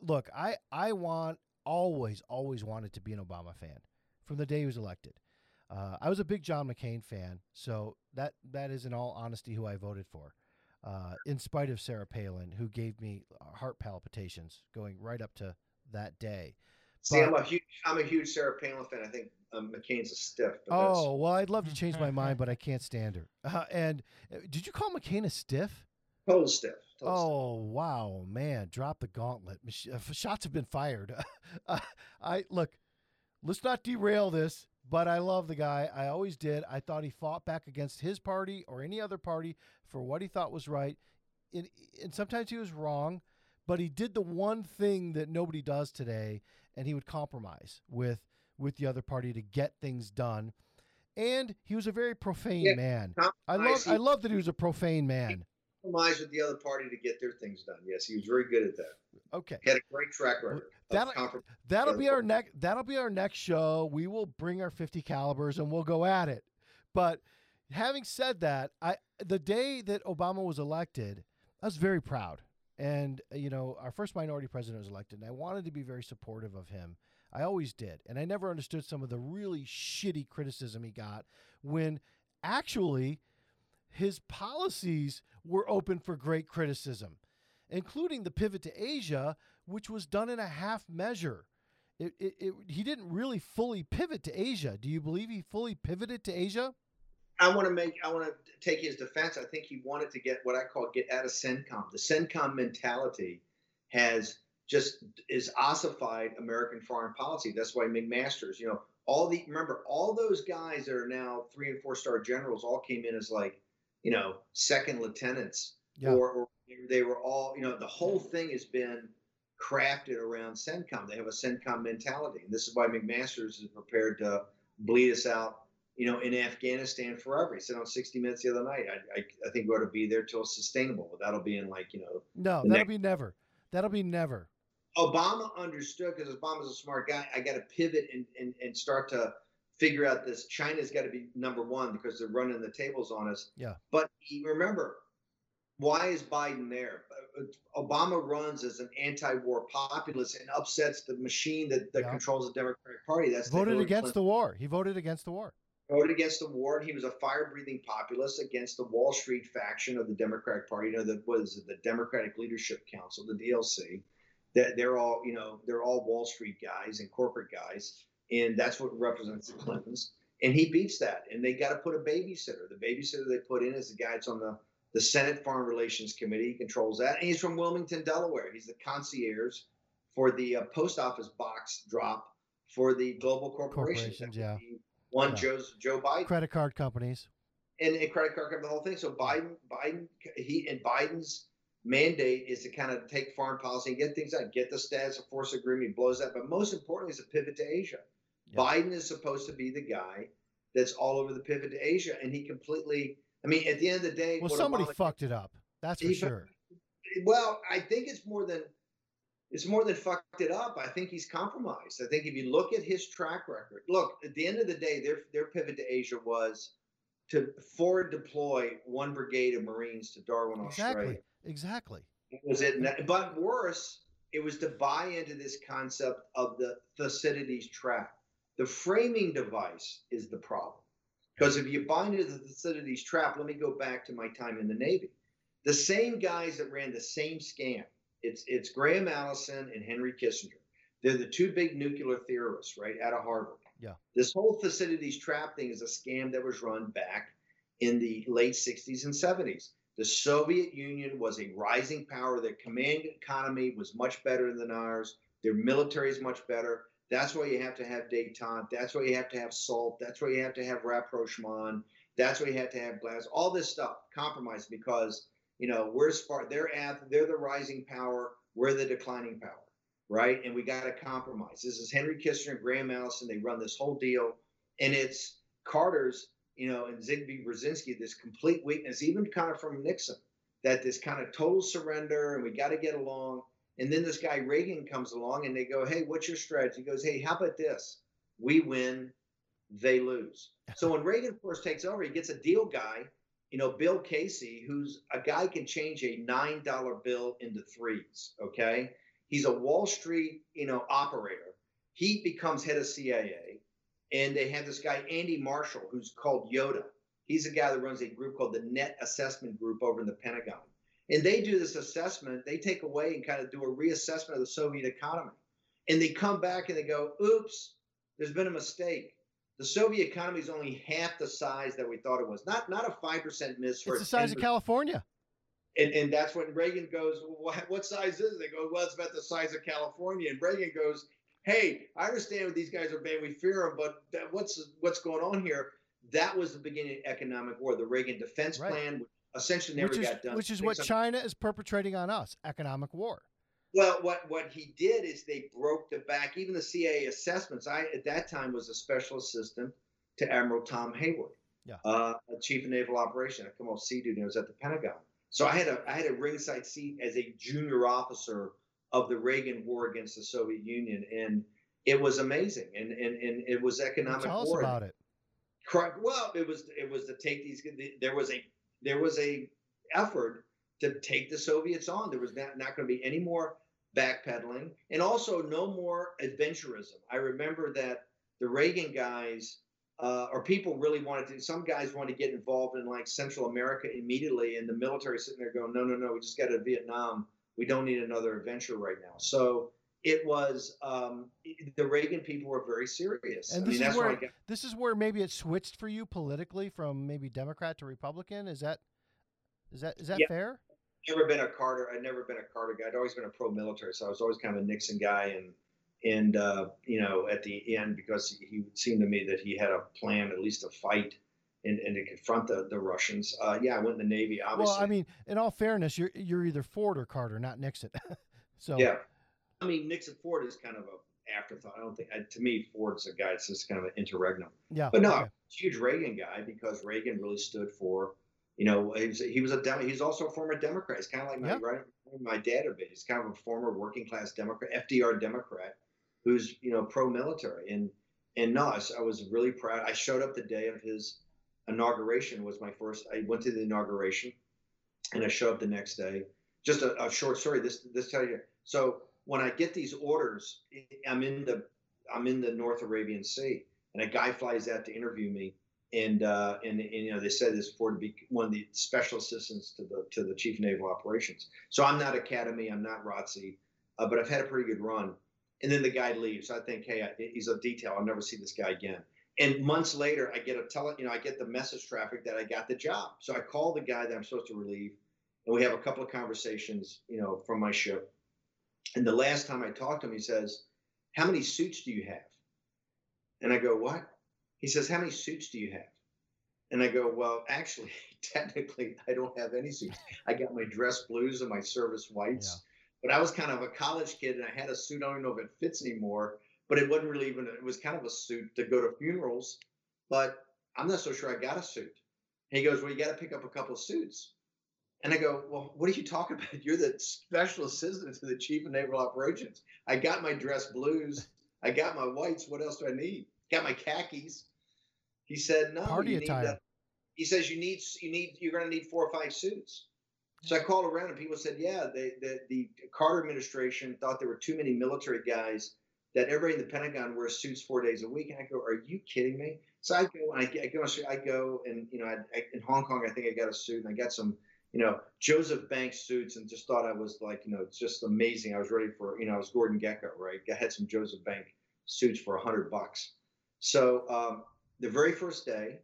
look, I I want always always wanted to be an Obama fan from the day he was elected. Uh, I was a big John McCain fan, so that that is in all honesty who I voted for uh, in spite of Sarah Palin, who gave me heart palpitations going right up to that day. See, but, I'm a huge, I'm a huge Sarah Palin fan. I think um, McCain's a stiff. oh well, I'd love to change my mind, but I can't stand her. Uh, and uh, did you call McCain a stiff? Total stiff. Total oh stiff. wow, man! Drop the gauntlet. Uh, shots have been fired. uh, I look. Let's not derail this but I love the guy. I always did. I thought he fought back against his party or any other party for what he thought was right. And, and sometimes he was wrong, but he did the one thing that nobody does today, and he would compromise with with the other party to get things done. And he was a very profane yeah, man. I love I love that he was a profane man. Compromise with the other party to get their things done. Yes, he was very good at that. Okay. He had a great track record. That'll, that'll be our next that'll be our next show. We will bring our 50 calibers and we'll go at it. But having said that, I the day that Obama was elected, I was very proud. And you know, our first minority president was elected, and I wanted to be very supportive of him. I always did. And I never understood some of the really shitty criticism he got when actually his policies were open for great criticism including the pivot to Asia, which was done in a half measure. It, it, it, he didn't really fully pivot to Asia. Do you believe he fully pivoted to Asia? I want to make I want to take his defense. I think he wanted to get what I call get out of CENTCOM. The CENTCOM mentality has just is ossified American foreign policy. That's why McMaster's, you know, all the remember all those guys that are now three and four star generals all came in as like, you know, second lieutenants yeah. or, or they were all, you know, the whole thing has been crafted around CENTCOM. They have a CENTCOM mentality. And this is why McMaster's is prepared to bleed us out, you know, in Afghanistan forever. He said on 60 Minutes the other night, I, I, I think we ought to be there till it's sustainable. But that'll be in like, you know. No, that'll next- be never. That'll be never. Obama understood because Obama's a smart guy. I got to pivot and, and, and start to figure out this. China's got to be number one because they're running the tables on us. Yeah. But remember, why is Biden there? Uh, uh, Obama runs as an anti-war populist and upsets the machine that, that yeah. controls the Democratic Party. That's voted against Clinton. the war. He voted against the war. Voted against the war, and he was a fire-breathing populist against the Wall Street faction of the Democratic Party. You know, the was the Democratic Leadership Council, the DLC. That they're all, you know, they're all Wall Street guys and corporate guys, and that's what represents the Clintons. And he beats that, and they got to put a babysitter. The babysitter they put in is the guy that's on the the Senate Foreign Relations Committee He controls that. And he's from Wilmington, Delaware. He's the concierge for the uh, post office box drop for the global corporations. corporations yeah. One yeah. Joe's Joe Biden. Credit card companies. And, and credit card company, the whole thing. So Biden, Biden, he and Biden's mandate is to kind of take foreign policy and get things out, get the status of force agreement, blows that. But most importantly is a pivot to Asia. Yeah. Biden is supposed to be the guy that's all over the pivot to Asia, and he completely I mean, at the end of the day, well, somebody Obama, fucked it up. That's for he, sure. Well, I think it's more than it's more than fucked it up. I think he's compromised. I think if you look at his track record, look at the end of the day, their their pivot to Asia was to forward deploy one brigade of Marines to Darwin, exactly. Australia. Exactly. Was it? But worse, it was to buy into this concept of the Thucydides trap. The framing device is the problem. Because if you buy into the Thucydides trap, let me go back to my time in the Navy. The same guys that ran the same scam, it's it's Graham Allison and Henry Kissinger. They're the two big nuclear theorists, right, out of Harvard. Yeah. This whole Thucydides trap thing is a scam that was run back in the late 60s and 70s. The Soviet Union was a rising power. Their command economy was much better than ours. Their military is much better. That's why you have to have detente. That's why you have to have SALT. That's why you have to have rapprochement. That's why you have to have glass. All this stuff compromised because you know we're smart. They're at they're the rising power. We're the declining power, right? And we got to compromise. This is Henry Kissinger and Graham Allison. They run this whole deal, and it's Carter's you know, and Zbigniew Brzezinski, this complete weakness, even kind of from Nixon, that this kind of total surrender and we got to get along. And then this guy Reagan comes along and they go, hey, what's your strategy? He goes, hey, how about this? We win, they lose. So when Reagan first takes over, he gets a deal guy, you know, Bill Casey, who's a guy can change a $9 bill into threes, okay? He's a Wall Street, you know, operator. He becomes head of CIA and they have this guy Andy Marshall who's called Yoda. He's a guy that runs a group called the Net Assessment Group over in the Pentagon. And they do this assessment. They take away and kind of do a reassessment of the Soviet economy. And they come back and they go, "Oops, there's been a mistake. The Soviet economy is only half the size that we thought it was. Not not a five percent miss for it's the size of California." And, and that's when Reagan goes, well, what, what size is it? They go, well, it's about the size of California. And Reagan goes, hey, I understand what these guys are bad. We fear them, but that, what's what's going on here? That was the beginning of economic war. The Reagan defense right. plan, which essentially never which is, got done. Which is what China is perpetrating on us: economic war. Well, what what he did is they broke the back. Even the CIA assessments. I at that time was a special assistant to Admiral Tom Hayward, yeah, uh, a chief of naval operation. I come off sea duty. I was at the Pentagon, so I had a I had a ringside seat as a junior officer of the Reagan war against the Soviet Union, and it was amazing, and and, and it was economic Tell war. us about it. Well, it was it was to take these. There was a there was a effort to take the Soviets on. There was not not going to be any more backpedaling, and also no more adventurism. I remember that the Reagan guys. Uh, or people really wanted to. Some guys wanted to get involved in like Central America immediately, and the military sitting there going, "No, no, no, we just got to Vietnam we don't need another adventure right now. So it was um, the Reagan people were very serious. And this mean, is where got... this is where maybe it switched for you politically from maybe Democrat to Republican. Is that is that is that yeah. fair? Never been a Carter. I'd never been a Carter guy. I'd always been a pro-military, so I was always kind of a Nixon guy. And and uh, you know, at the end, because he seemed to me that he had a plan, at least to fight and, and to confront the, the Russians. Uh, yeah, I went in the Navy, obviously. Well, I mean, in all fairness, you're you're either Ford or Carter, not Nixon. so yeah, I mean, Nixon Ford is kind of a afterthought. I don't think to me Ford's a guy that's just kind of an interregnum. Yeah, but no, okay. huge Reagan guy because Reagan really stood for. You know, he was, he was a Dem- he's also a former Democrat. He's kind of like my right, my dad a bit. He's kind of a former working class Democrat, FDR Democrat, who's you know pro military and and no, I was really proud. I showed up the day of his inauguration was my first. I went to the inauguration, and I showed up the next day. Just a, a short story. This this tell you. So when I get these orders, I'm in the I'm in the North Arabian Sea, and a guy flies out to interview me, and uh, and, and you know they said this for to be one of the special assistants to the to the chief naval operations. So I'm not Academy, I'm not ROTC, uh, but I've had a pretty good run. And then the guy leaves. I think, hey, he's a detail. I'll never see this guy again. And months later, I get a tele, you know, I get the message traffic that I got the job. So I call the guy that I'm supposed to relieve, and we have a couple of conversations, you know, from my ship. And the last time I talked to him, he says, "How many suits do you have?" And I go, "What?" He says, "How many suits do you have?" And I go, "Well, actually, technically, I don't have any suits. I got my dress blues and my service whites." Yeah. But I was kind of a college kid, and I had a suit. I don't know if it fits anymore but it wasn't really even, it was kind of a suit to go to funerals. But I'm not so sure I got a suit. And he goes, Well, you got to pick up a couple of suits. And I go, Well, what are you talking about? You're the special assistant to the chief of naval operations. I got my dress blues. I got my whites. What else do I need? Got my khakis. He said, No, party attire. he says you need you need you're going to need four or five suits. So I called around and people said, yeah, they, the, the Carter administration thought there were too many military guys that everybody in the Pentagon wears suits four days a week. And I go, are you kidding me? So I go and I, I go, I go and you know, I, I, in Hong Kong, I think I got a suit and I got some, you know, Joseph Banks suits and just thought I was like, you know, it's just amazing. I was ready for, you know, I was Gordon Gekko, right? I had some Joseph Bank suits for a hundred bucks. So um, the very first day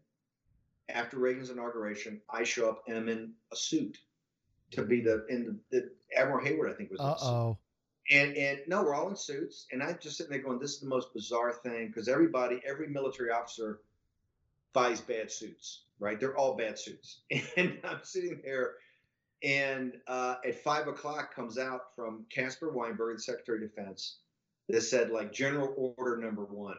after Reagan's inauguration, I show up and I'm in a suit to be the in the, the Admiral Hayward, I think was. Uh oh. And and no, we're all in suits, and I'm just sitting there going, "This is the most bizarre thing," because everybody, every military officer, buys bad suits, right? They're all bad suits, and I'm sitting there, and uh, at five o'clock comes out from Caspar Weinberg, Secretary of Defense, that said like General Order Number One,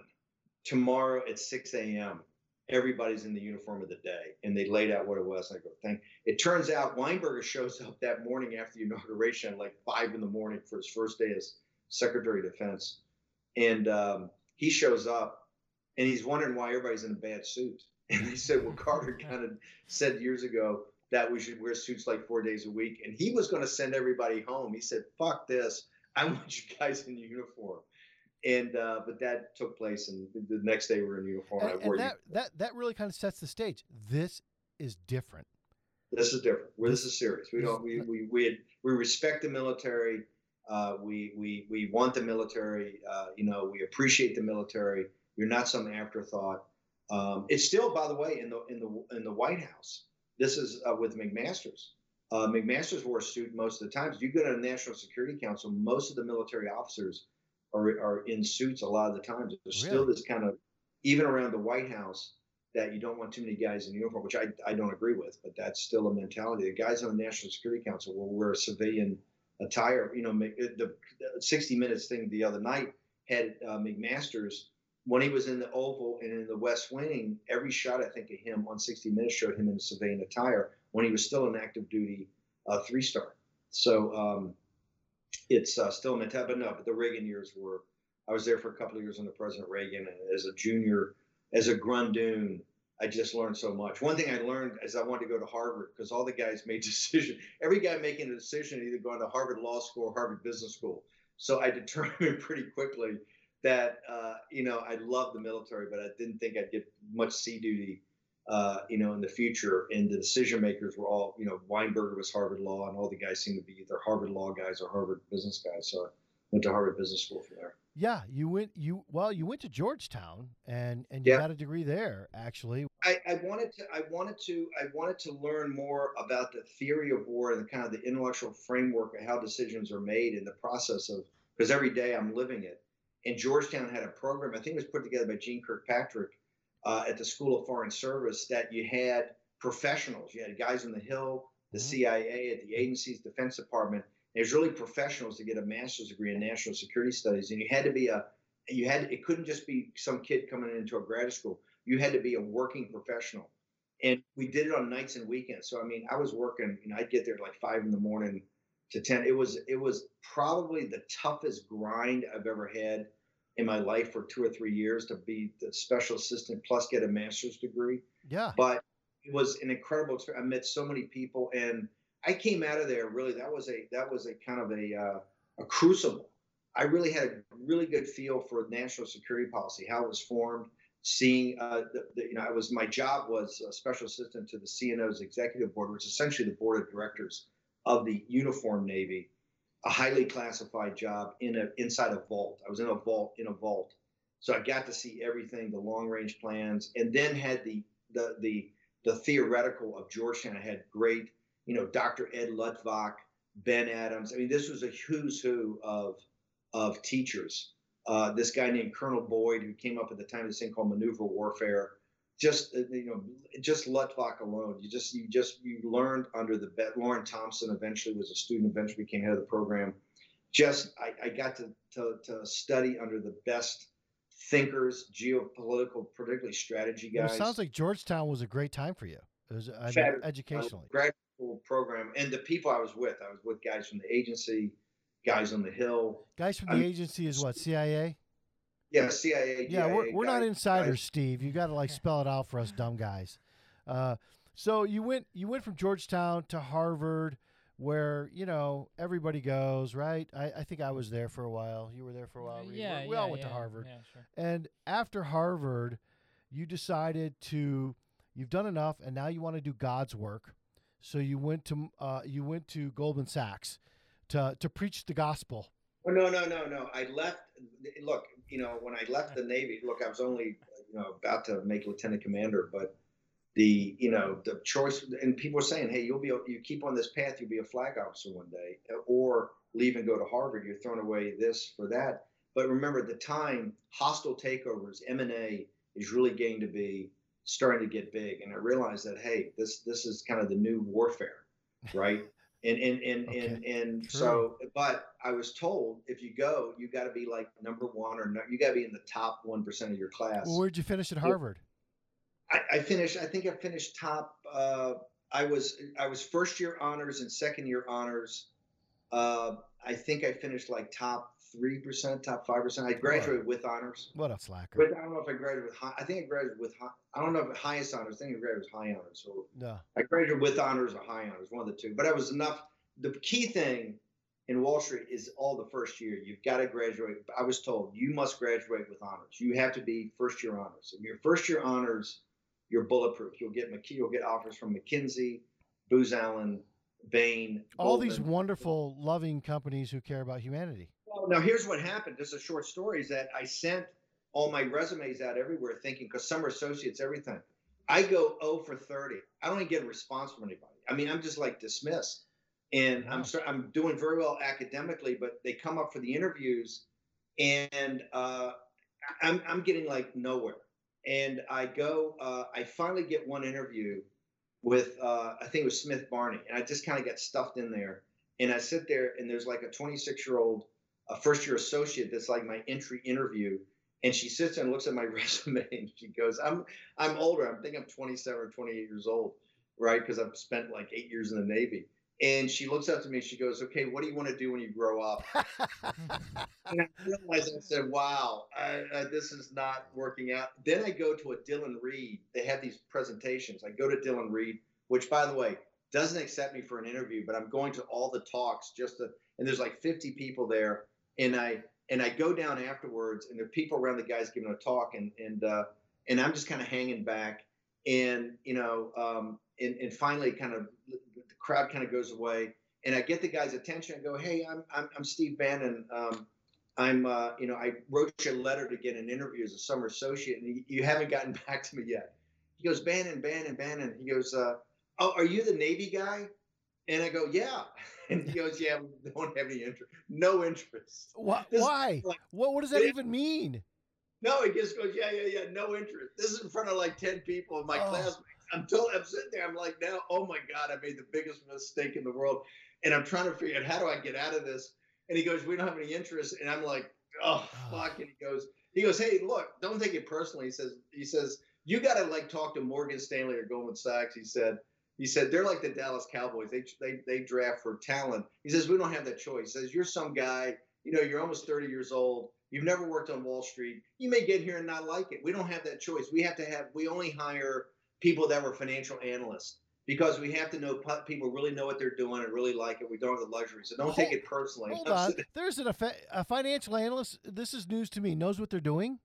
tomorrow at six a.m everybody's in the uniform of the day. And they laid out what it was. I go, thank. It turns out Weinberger shows up that morning after the inauguration, like five in the morning for his first day as Secretary of Defense. And um, he shows up and he's wondering why everybody's in a bad suit. And he said, well, Carter kind of said years ago that we should wear suits like four days a week. And he was going to send everybody home. He said, fuck this. I want you guys in uniform and uh, but that took place, and the next day we are in uniform. And, and that, that that really kind of sets the stage. This is different. This is different. We're, this is serious. We don't. We we we, had, we respect the military. Uh, we we we want the military. Uh, you know, we appreciate the military. You're not some afterthought. Um, it's still, by the way, in the in the in the White House. This is uh, with McMaster's. Uh, McMaster's wore a suit most of the times. You go to the National Security Council, most of the military officers are, are in suits a lot of the times. There's really? still this kind of, even around the White House, that you don't want too many guys in uniform, which I, I don't agree with, but that's still a mentality. The guys on the National Security Council will wear civilian attire. You know, the, the 60 Minutes thing the other night had uh, McMaster's when he was in the Oval and in the West Wing. Every shot I think of him on 60 Minutes showed him in civilian attire when he was still an active duty uh, three star. So um, it's uh, still mental, but no, but the Reagan years were. I was there for a couple of years under President Reagan, and as a junior, as a grundoon, I just learned so much. One thing I learned is I wanted to go to Harvard because all the guys made decisions. Every guy making a decision either going to Harvard Law School or Harvard Business School. So I determined pretty quickly that uh, you know I loved the military, but I didn't think I'd get much sea duty uh, you know, in the future. And the decision makers were all, you know, Weinberger was Harvard Law, and all the guys seemed to be either Harvard Law guys or Harvard business guys. So I went to Harvard Business School from there. Yeah, you went you well, you went to Georgetown and and you yeah. got a degree there actually. I, I wanted to I wanted to I wanted to learn more about the theory of war and the kind of the intellectual framework of how decisions are made in the process of because every day I'm living it. And Georgetown had a program, I think it was put together by Jeane Kirkpatrick, uh, at the School of Foreign Service that you had professionals. You had guys on the Hill, the mm-hmm. CIA, at the agency's Defense Department. It was really professionals to get a master's degree in national security studies, and you had to be a you had it couldn't just be some kid coming into a graduate school. You had to be a working professional, and we did it on nights and weekends. So I mean, I was working. You know, I'd get there at like five in the morning to ten. It was it was probably the toughest grind I've ever had in my life for two or three years to be the special assistant plus get a master's degree. Yeah. But it was an incredible experience. I met so many people, and I came out of there really. That was a that was a kind of a uh, a crucible. I really had a really good feel for national security policy, how it was formed. Seeing, uh, the, the, you know, I was my job was a special assistant to the CNO's executive board, which is essentially the board of directors of the uniform Navy a highly classified job in a inside a vault. I was in a vault in a vault, so I got to see everything, the long range plans, and then had the the the the theoretical of Georgetown. I had great, you know, Dr. Ed Luttwak, Ben Adams. I mean, this was a who's who of of teachers. Uh, this guy named Colonel Boyd, who came up at the time of this thing called maneuver warfare, just uh, you know just Luttwak alone you just you just you learned under the Loren Thompson eventually was a student eventually became head of the program. Just I, I got to, to, to study under the best thinkers geopolitical particularly strategy guys well, it sounds like Georgetown was a great time for you. It was I mean, educationally. Graduate program. And the people I was with I was with guys from the agency guys on the hill. Guys from the I agency is what CIA yeah, CIA. Yeah, we're, we're not insiders, Steve. You got to like spell it out for us dumb guys. Uh, So you went you went from Georgetown to Harvard, where you know everybody goes, right? I, I think I was there for a while. You were there for a while. We- yeah, we, we yeah, all went to Harvard. Yeah, sure. And after Harvard, you decided to you've done enough, and now you want to do God's work. So you went to uh, you went to Goldman Sachs to to preach the gospel. Oh, no, no, no, no. I left. Look, you know, when I left the Navy, look, I was only, you know, about to make lieutenant commander, but the, you know, the choice, and people were saying, hey, you'll be, you keep on this path, you'll be a flag officer one day, or leave and go to Harvard. You're throwing away this for that. But remember, at the time, hostile takeovers, M and A, is really getting to be starting to get big, and I realized that, hey, this this is kind of the new warfare, right? And and and Okay, and and true. so, but I was told if you go, you got to be like number one or no, you got to be in the top one percent of your class. Well, where'd you finish at Harvard? I, I finished. I think I finished top. Uh, I was I was first year honors and second year honors. Uh, I think I finished like top three percent, top five percent. I graduated with honors. What a slacker! But I don't know if I graduated with high. I think I graduated with high. I don't know if highest honors. I think I graduated with high honors. So No, I graduated with honors or high honors, one of the two. But I was enough. The key thing in Wall Street is all the first year. You've got to graduate. I was told you must graduate with honors. You have to be first year honors. If you're first year honors, you're bulletproof. You'll get McKee. You'll get offers from McKinsey, Booz Allen, Bain. all these wonderful, loving companies who care about humanity. Well, now here's what happened. Just a short story is that I sent all my resumes out everywhere, thinking because summer associates everything. I go 0 for 30. I don't even get a response from anybody. I mean, I'm just like dismissed, and Wow. I'm I'm doing very well academically, but they come up for the interviews, and uh, I'm I'm getting like nowhere. And I go, uh, I finally get one interview with uh, I think it was Smith Barney, and I just kind of get stuffed in there. And I sit there, and there's like a 26 year old a first year associate that's like my entry interview. And she sits there and looks at my resume and she goes i'm i'm older. I'm thinking i'm 27 or 28 years old right? Because i've spent like eight years in the navy. And she looks up to me and she goes okay what do you want to do when you grow up? And i realized i said wow I, I, this is not working out. Then i go to a Dillon Read. They have these presentations. I go to Dillon Read which by the way doesn't accept me for an interview but i'm going to all the talks just to and there's like 50 people there and I and I go down afterwards, and there are people around the guys giving a talk, and and uh, and I'm just kind of hanging back, and you know, um, and and finally, kind of the crowd kind of goes away, and I get the guy's attention. and go, hey, I'm I'm, I'm Steve Bannon. Um, I'm uh, you know I wrote you a letter to get an interview as a summer associate, and you, haven't gotten back to me yet. He goes, Bannon, Bannon, Bannon. He goes, uh, oh, are you the Navy guy? And I go, yeah. And he goes, yeah, we don't have any interest. No interest. Why? Why? like- What? What does that It- even mean? No, he just goes, yeah, yeah, yeah, no interest. This is in front of like 10 people of my Oh. classmates. I'm, told, I'm sitting there, I'm like, now, oh my God, I made the biggest mistake in the world. And I'm trying to figure out how do I get out of this? And he goes, we don't have any interest. And I'm like, oh, ah. fuck. And he goes, he goes, hey, look, don't take it personally. He says, he says, you got to like talk to Morgan Stanley or Goldman Sachs. He said, he said they're like the Dallas Cowboys. They they they draft for talent. He says we don't have that choice. He says you're some guy. You know, you're almost 30 years old. You've never worked on Wall Street. You may get here and not like it. We don't have that choice. We have to have. We only hire people that were financial analysts because we have to know people really know what they're doing and really like it. We don't have the luxury, so don't take it personally. Hold on. There's an a financial analyst. This is news to me. Knows what they're doing.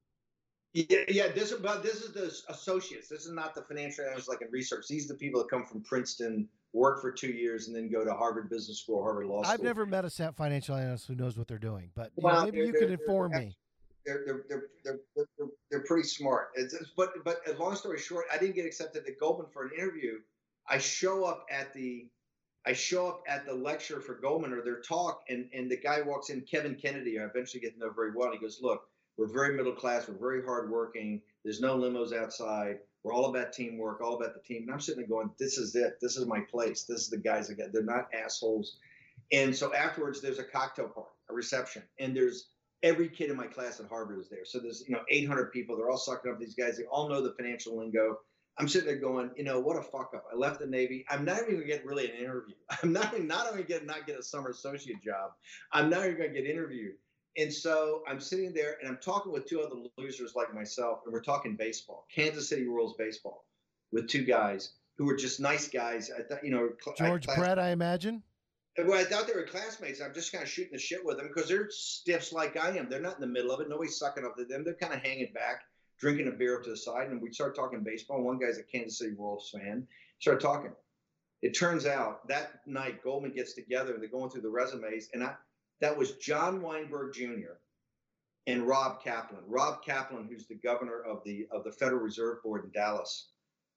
Yeah, yeah. This but this is the associates. This is not the financial analysts like in research. These are the people that come from Princeton, work for two years, and then go to Harvard Business School, Harvard Law School. I've never met a financial analyst who knows what they're doing, but you know, maybe you could inform they're- me. they're they're they're they're, they're, they're pretty smart. It's, but but a long story short, I didn't get accepted at Goldman for an interview. I show up at the I show up at the lecture for Goldman or their talk, and and the guy walks in, Kevin Kennedy. I eventually get to know very well. And he goes, "Look, we're very middle class. We're very hardworking. There's no limos outside. We're all about teamwork, all about the team." And I'm sitting there going, "This is it. This is my place. This is the guys that got. They're not assholes." And so afterwards, there's a cocktail party, a reception, and there's every kid in my class at Harvard is there. So there's you know 800 people. They're all sucking up these guys. They all know the financial lingo. I'm sitting there going, you know, what a fuck up. I left the Navy. I'm not even gonna get really an interview. I'm not not only get not get a summer associate job. I'm not even gonna get interviewed. And so I'm sitting there and I'm talking with two other losers like myself, and we're talking baseball, Kansas City Royals baseball, with two guys. who were just nice guys. I thought, you know, George I, Brett, I imagine. Well, I thought they were classmates. I'm just kind of shooting the shit with them because they're stiffs like I am. They're not in the middle of it. Nobody's sucking up to them. They're kind of hanging back, drinking a beer up to the side. And we start talking baseball. One guy's a Kansas City Royals fan. Start talking. It turns out that night Goldman gets together. And they're going through the resumes, and I that was John Weinberg Jr. and Rob Kaplan. Rob Kaplan, who's the governor of the of the Federal Reserve Board in Dallas,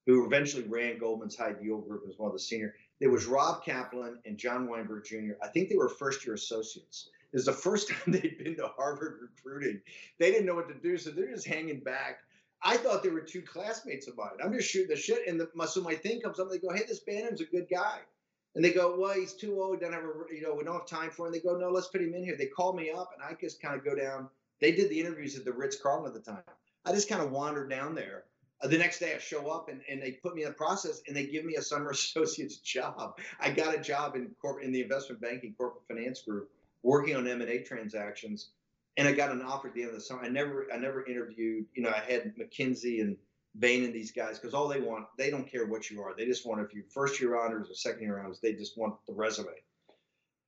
who eventually ran Goldman's high yield group as one of the senior. There was Rob Kaplan and John Weinberg Jr. I think they were first year associates. It was the first time they'd been to Harvard recruiting. They didn't know what to do, so they're just hanging back. I thought they were two classmates of mine. I'm just shooting the shit, and the, so my thing comes up. They go, "Hey, this Bannon's a good guy," and they go, "Well, he's too old. Don't have a, you know, we don't have time for him." They go, "No, let's put him in here." They call me up, and I just kind of go down. They did the interviews at the Ritz Carlton at the time. I just kind of wandered down there, uh, the next day I show up and, and they put me in the process and they give me a summer associate's job. I got a job in corporate in the investment banking corporate finance group working on M&A transactions and I got an offer at the end of the summer. I never I never interviewed, you know, I had McKinsey and Bain and these guys because all they want, they don't care what you are. They just want if you first year honors or second year honors, they just want the resume.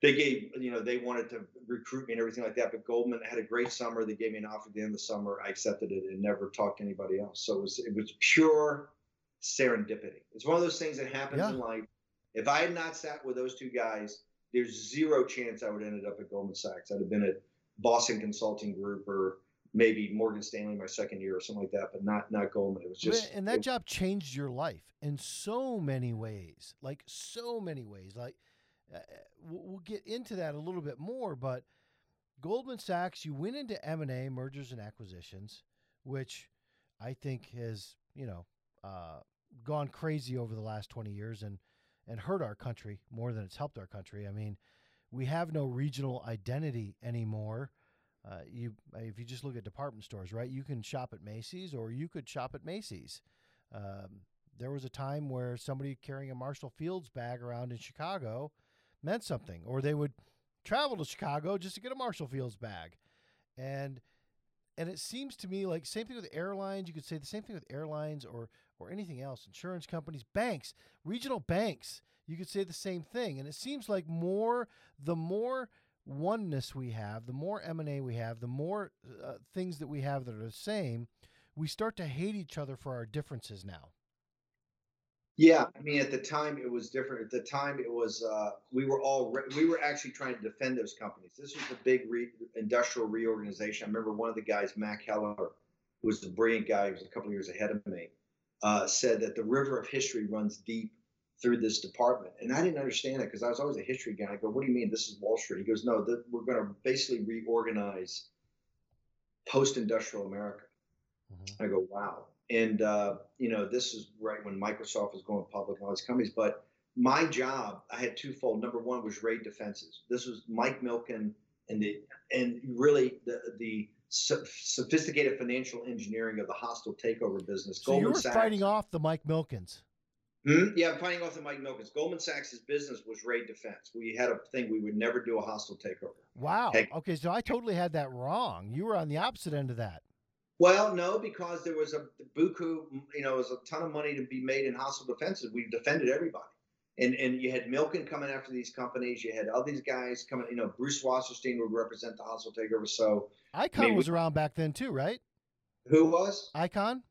They gave you know they wanted to recruit me and everything like that but goldman had a great summer. They gave me an offer at the end of the summer. I accepted it and never talked to anybody else. So it was it was pure serendipity. It's one of those things that happens yeah. in life. If i had not sat with those two guys there's zero chance i would have ended up at goldman sachs. I'd have been at boston consulting group or maybe morgan stanley my second year or something like that but not not goldman it was just and that it, job changed your life in so many ways like so many ways like uh, we'll get into that a little bit more, but Goldman Sachs, you went into M&A, mergers and acquisitions, which I think has, you know, uh, gone crazy over the last 20 years and, and hurt our country more than it's helped our country. I mean, we have no regional identity anymore. Uh, you, if you just look at department stores, right? You can shop at Macy's or you could shop at Macy's. Um, there was a time where somebody carrying a Marshall Field's bag around in Chicago – meant something, or they would travel to Chicago just to get a Marshall Field's bag, and and it seems to me like same thing with airlines. You could say the same thing with airlines or or anything else, insurance companies, banks, regional banks. You could say the same thing, and it seems like more the more oneness we have, the more M and A we have, the more uh, things that we have that are the same, we start to hate each other for our differences now. Yeah, I mean, at the time it was different. At the time it was uh, we were all re- we were actually trying to defend those companies. This was the big re- industrial reorganization. I remember one of the guys, Mac Heller, who was the brilliant guy, who was a couple years ahead of me, uh, said that the river of history runs deep through this department, and I didn't understand it because I was always a history guy. I go, "What do you mean? This is Wall Street?" He goes, "No, the, we're going to basically reorganize post-industrial America." Mm-hmm. I go, "Wow." and uh, you know this is right when Microsoft was going public and all these companies. But my job, I had twofold. Number one was raid defenses. This was Mike Milken and the and really the the sophisticated financial engineering of the hostile takeover business. So Goldman you were Sachs, fighting off the Mike Milkens. Hmm? Yeah, fighting off the Mike Milkens. Goldman Sachs' business was raid defense. We had a thing we would never do a hostile takeover. Wow. Okay, so I totally had that wrong. You were on the opposite end of that. Well, no, because there was a buku, you know, was a ton of money to be made in hostile defenses. We defended everybody. And, and you had Milken coming after these companies. You had all these guys coming. You know, Bruce Wasserstein would represent the hostile takeover. So Icahn I mean, was around back then too, right? Who was Icahn?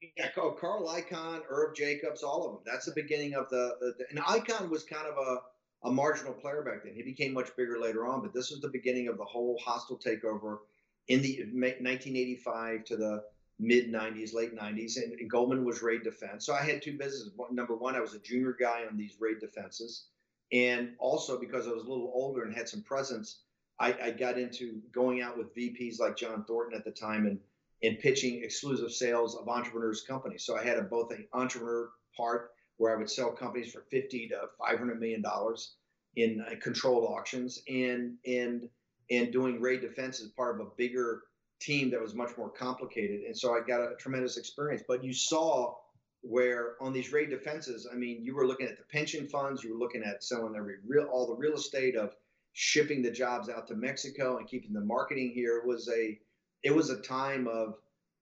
Yeah, oh, Carl Icahn, Irv Jacobs, all of them. That's the beginning of the, the, the and Icahn was kind of a a marginal player back then. He became much bigger later on, but this was the beginning of the whole hostile takeover in the 1985 to the mid 90s, late 90s, and, and, Goldman was raid defense. So I had two businesses. Number one, I was a junior guy on these raid defenses, and also because I was a little older and had some presence, I, I got into going out with VPs like John Thornton at the time and and pitching exclusive sales of entrepreneurs' companies. So I had a, both an entrepreneur part where I would sell companies for 50 to 500 million dollars in uh, controlled auctions, and and and doing raid defense as part of a bigger team that was much more complicated. And so I got a tremendous experience. But you saw where on these raid defenses, I mean, you were looking at the pension funds, you were looking at selling every real all the real estate of shipping the jobs out to Mexico and keeping the marketing here. Was a it was a time of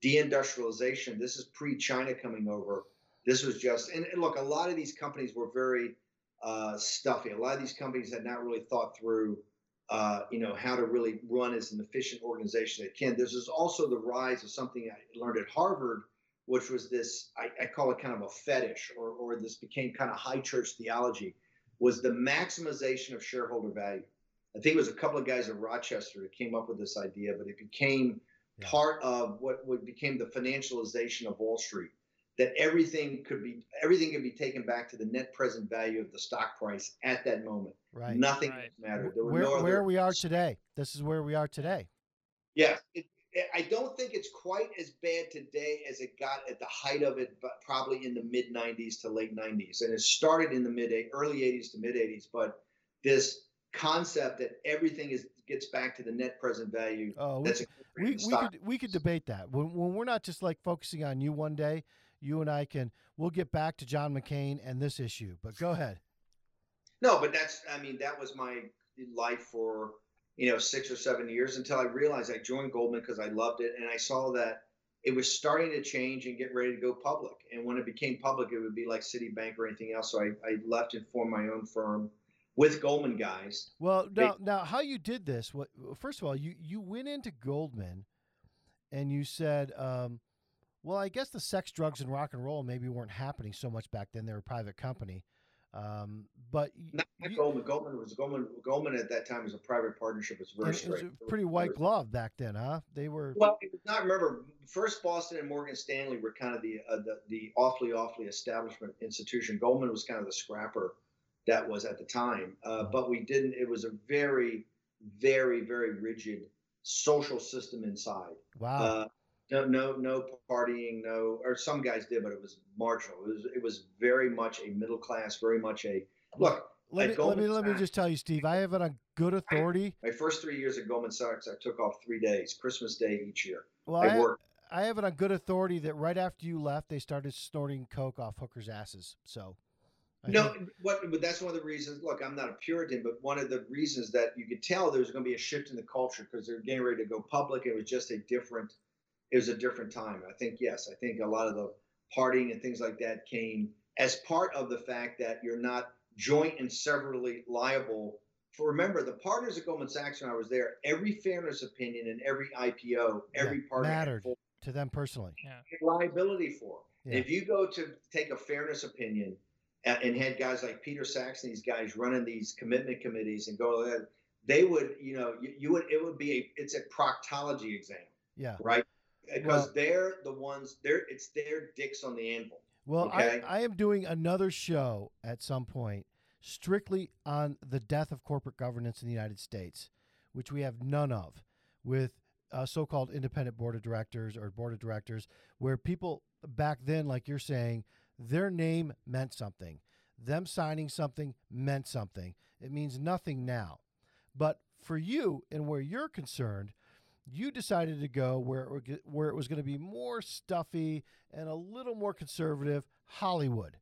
deindustrialization. This is pre-China coming over. This was just, and, and look, a lot of these companies were very uh, stuffy. A lot of these companies had not really thought through, uh, you know, how to really run as an efficient organization they can. This is also the rise of something I learned at Harvard, which was this, I, I call it kind of a fetish, or, or this became kind of high church theology, was the maximization of shareholder value. I think it was a couple of guys in Rochester that came up with this idea, but it became yeah. part of what would became the financialization of Wall Street that everything could be everything could be taken back to the net present value of the stock price at that moment. Right. Nothing right. mattered. where, no where we are today. This is where we are today. Yeah. It, it, I don't think it's quite as bad today as it got at the height of it, but probably in the mid 90s to late 90s. And it started in the mid early 80s to mid 80s. But this concept that everything is gets back to the net present value. Oh, we, we, we could we could debate that when, when we're not just like focusing on you one day you and I can we'll get back to John McCain and this issue. But go ahead. No, but that's I mean that was my life for you know six or seven years until I realized I joined Goldman because I loved it and I saw that it was starting to change and get ready to go public. And when it became public, it would be like Citibank or anything else. So I, I left and formed my own firm with Goldman guys. Well, now, they, now how you did this? What first of all, you you went into Goldman, and you said, um, well, I guess the sex, drugs, and rock and roll maybe weren't happening so much back then. They were a private company. Um, but not you, Goldman. Goldman was Goldman. Goldman at that time was a private partnership. It's very. It was pretty white glove back then, huh? They were. Well, not remember. First, Boston and Morgan Stanley were kind of the uh, the, the awfully awfully establishment institution. Goldman was kind of the scrapper that was at the time. Uh, but we didn't. It was a very, very, very rigid social system inside. Wow. Uh, no, no, no partying, no, or some guys did, but it was marginal. It was, it was very much a middle class, very much a look. Let me, let me let me just tell you, Steve. I have it on good authority. My first three years at Goldman Sachs, I took off three days, Christmas Day each year. Well, I, I worked. I have it on good authority that right after you left, they started snorting coke off hookers' asses. So, I no, think... what? But that's one of the reasons. Look, I'm not a Puritan, but one of the reasons that you could tell there was going to be a shift in the culture because they're getting ready to go public. It was just a different it was a different time. I think yes, I think a lot of the partying and things like that came as part of the fact that you're not joint and severally liable. For remember, the partners at Goldman Sachs when I was there, every fairness opinion and every IPO, every yeah, partner mattered to them personally. Yeah. Liability for. Yeah. If you go to take a fairness opinion and had guys like Peter Sachs and these guys running these commitment committees and go ahead, they would, you know, you, you would it would be a it's a proctology exam. Yeah. Right because well, they're the ones they're it's their dicks on the anvil. Well, okay? I, I am doing another show at some point strictly on the death of corporate governance in the United States, which we have none of, with a so-called independent board of directors or board of directors, where people back then, like you're saying, their name meant something. Them signing something meant something. It means nothing now. But for you and where you're concerned, you decided to go where it, where it was going to be more stuffy and a little more conservative Hollywood.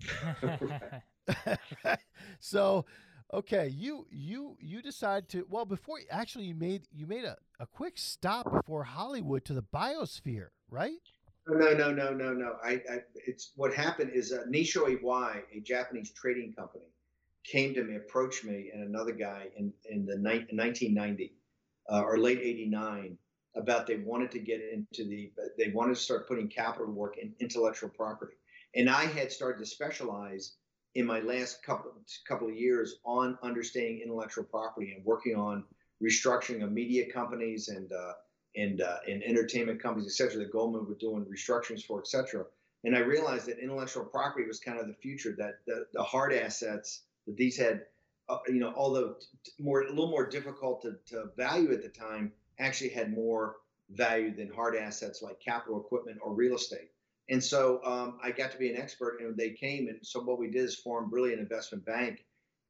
so, okay, you you you decide to well before actually you made you made a, a quick stop before Hollywood to the biosphere, right? No, no, no, no, no. I, I it's what happened is uh, Nissho Iwai, a Japanese trading company, came to me, approached me, and another guy in in the ni- 1990 uh, or late 89 about they wanted to get into the they wanted to start putting capital work in intellectual property and i had started to specialize in my last couple couple of years on understanding intellectual property and working on restructuring of media companies and uh, and uh, and entertainment companies etc that goldman were doing restructurings for etc and i realized that intellectual property was kind of the future that the, the hard assets that these had uh, you know, although more a little more difficult to, to value at the time, actually had more value than hard assets like capital equipment or real estate. And so um, I got to be an expert, and they came. And so what we did is form really an investment bank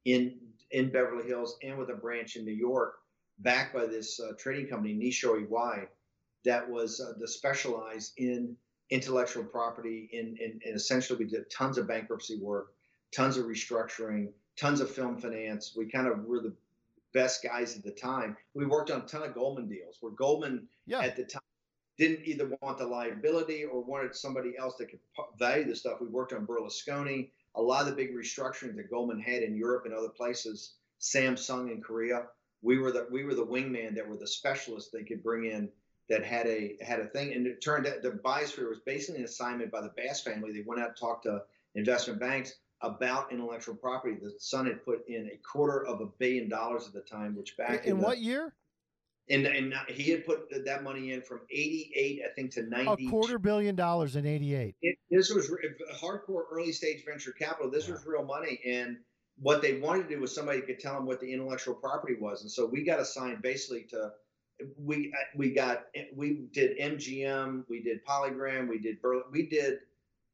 in in Beverly Hills and with a branch in New York, backed by this uh, trading company Nissho Iwai, that was uh, the specialized in intellectual property. In, in, in essentially, we did tons of bankruptcy work, tons of restructuring, tons of film finance. We kind of were the best guys at the time. We worked on a ton of Goldman deals where Goldman yeah. at the time didn't either want the liability or wanted somebody else that could value the stuff. We worked on Berlusconi, a lot of the big restructuring that Goldman had in Europe and other places, Samsung in Korea. We were the we were the wingman that were the specialists they could bring in that had a had a thing. And it turned out the biosphere was basically an assignment by the Bass family. They went out and talked to investment banks about intellectual property. The son had put in a quarter of a billion dollars at the time, which back in, in, what the, year? And and he had put that money in from '88, I think, to '90. A quarter billion dollars in '88. This was hardcore early stage venture capital. This was real money, and what they wanted to do was somebody could tell them what the intellectual property was, and so we got assigned basically to we we got we did MGM, we did Polygram, we did Berlin, we did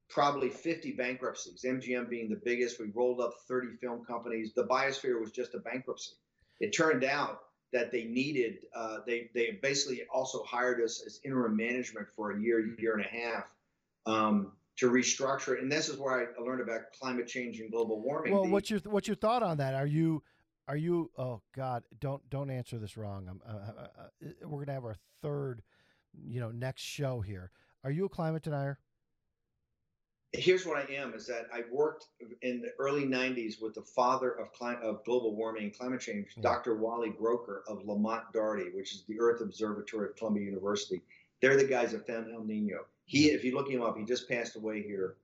probably 50 bankruptcies. MGM being the biggest, we rolled up 30 film companies. The Biosphere was just a bankruptcy. It turned out that they needed. Uh, they they basically also hired us as interim management for a year, year and a half. Um, to restructure it, and this is where I learned about climate change and global warming. Well, the, what's your what's your thought on that? Are you are you? Oh God, don't don't answer this wrong. Uh, uh, uh, we're gonna have our third, you know, next show here. Are you a climate denier? Here's what I am: is that I worked in the early '90s with the father of climate of global warming and climate change, yeah. Dr. Wally Broecker of Lamont Doherty, which is the Earth Observatory of Columbia University. They're the guys that found El Nino. He, if you look him up, he just passed away here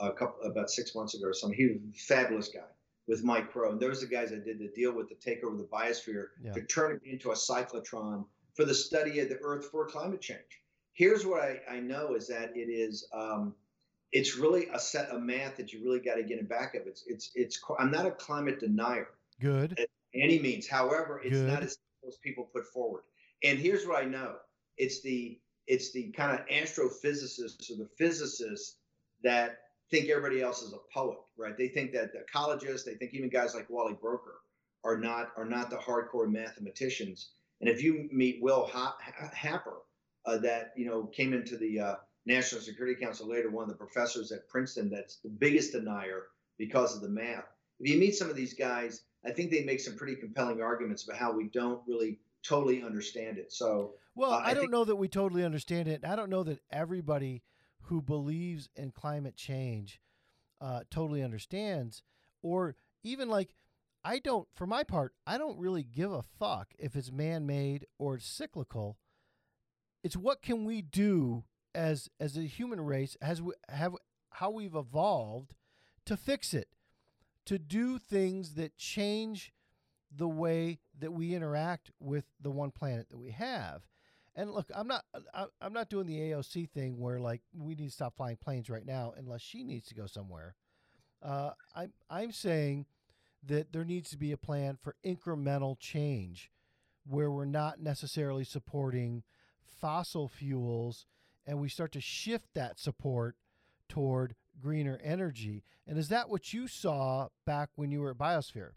a couple about six months ago or something. He was a fabulous guy with Mike Crow. And those are the guys that did the deal with the takeover of the biosphere yeah. to turn it into a cyclotron for the study of the Earth for climate change. Here's what I, I know is that it is um, it's really a set of math that you really got to get in back of. It's it's it's I'm not a climate denier. Good. At any means. However, it's Good. not as most people put forward. And here's what I know. It's the it's the kind of astrophysicists or the physicists that think everybody else is a poet, right? They think that the ecologists, they think even guys like Wally Broecker are not are not the hardcore mathematicians. And if you meet Will Happer, uh, that you know came into the uh, National Security Council later, one of the professors at Princeton, that's the biggest denier because of the math. If you meet some of these guys, I think they make some pretty compelling arguments about how we don't really totally understand it. So, well, uh, I, I, don't think- know that we totally understand it. I don't know that everybody who believes in climate change uh, totally understands, or even like I don't, for my part, I don't really give a fuck if it's man made or cyclical. It's what can we do as as a human race, as we have how we've evolved to fix it, to do things that change the way that we interact with the one planet that we have. And look, I'm not I'm not doing the AOC thing where like we need to stop flying planes right now unless she needs to go somewhere. Uh, I'm I'm saying that there needs to be a plan for incremental change, where we're not necessarily supporting fossil fuels, and we start to shift that support toward greener energy. And is that what you saw back when you were at Biosphere?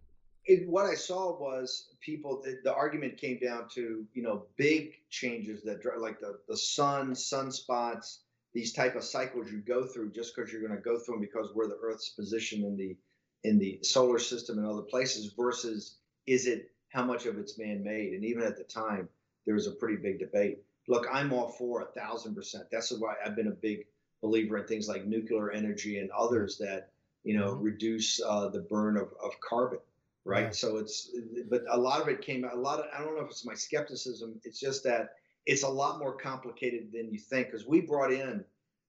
It, what I saw was people. The, the, argument came down to you know big changes that like the the sun, sunspots, these type of cycles you go through just because you're going to go through them because where the Earth's position in the in the solar system and other places versus is it how much of it's man-made? And even at the time, there was a pretty big debate. Look, I'm all for a thousand percent. That's why I've been a big believer in things like nuclear energy and others that you know mm-hmm. reduce uh, the burn of, of carbon right? Yeah. So it's, but a lot of it came out. A lot of I don't know if it's my skepticism. It's just that it's a lot more complicated than you think because we brought in.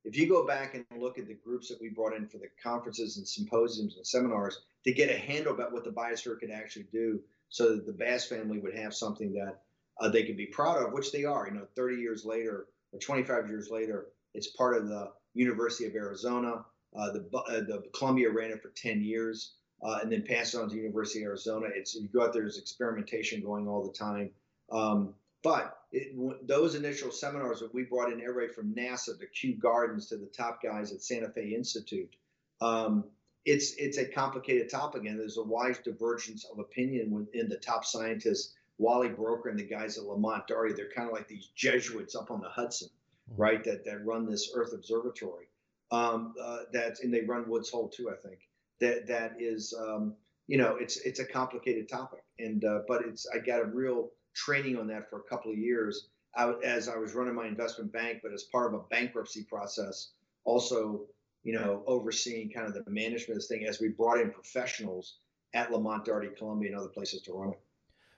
If you go back and look at the groups that we brought in for the conferences and symposiums and seminars to get a handle about what the biosphere could actually do, so that the Bass family would have something that uh, they could be proud of, which they are. You know, 30 years later or 25 years later, it's part of the University of Arizona. Uh, the uh, the Columbia ran it for 10 years uh, and then pass it on to University of Arizona. It's you go out there, there's experimentation going all the time. Um, but it, w- those initial seminars that we brought in everybody from NASA to Kew Gardens to the top guys at Santa Fe Institute. Um, it's it's a complicated topic, and there's a wide divergence of opinion within the top scientists. Wally Broecker and the guys at Lamont Doherty, they're kind of like these Jesuits up on the Hudson, mm-hmm. right? That that run this Earth Observatory. Um, uh, that and they run Woods Hole too, I think that that is um, you know it's it's a complicated topic and uh, but it's I got a real training on that for a couple of years I, as I was running my investment bank, but as part of a bankruptcy process, also, you know, overseeing kind of the management of this thing as we brought in professionals at Lamont Doherty, Columbia, and other places to run it.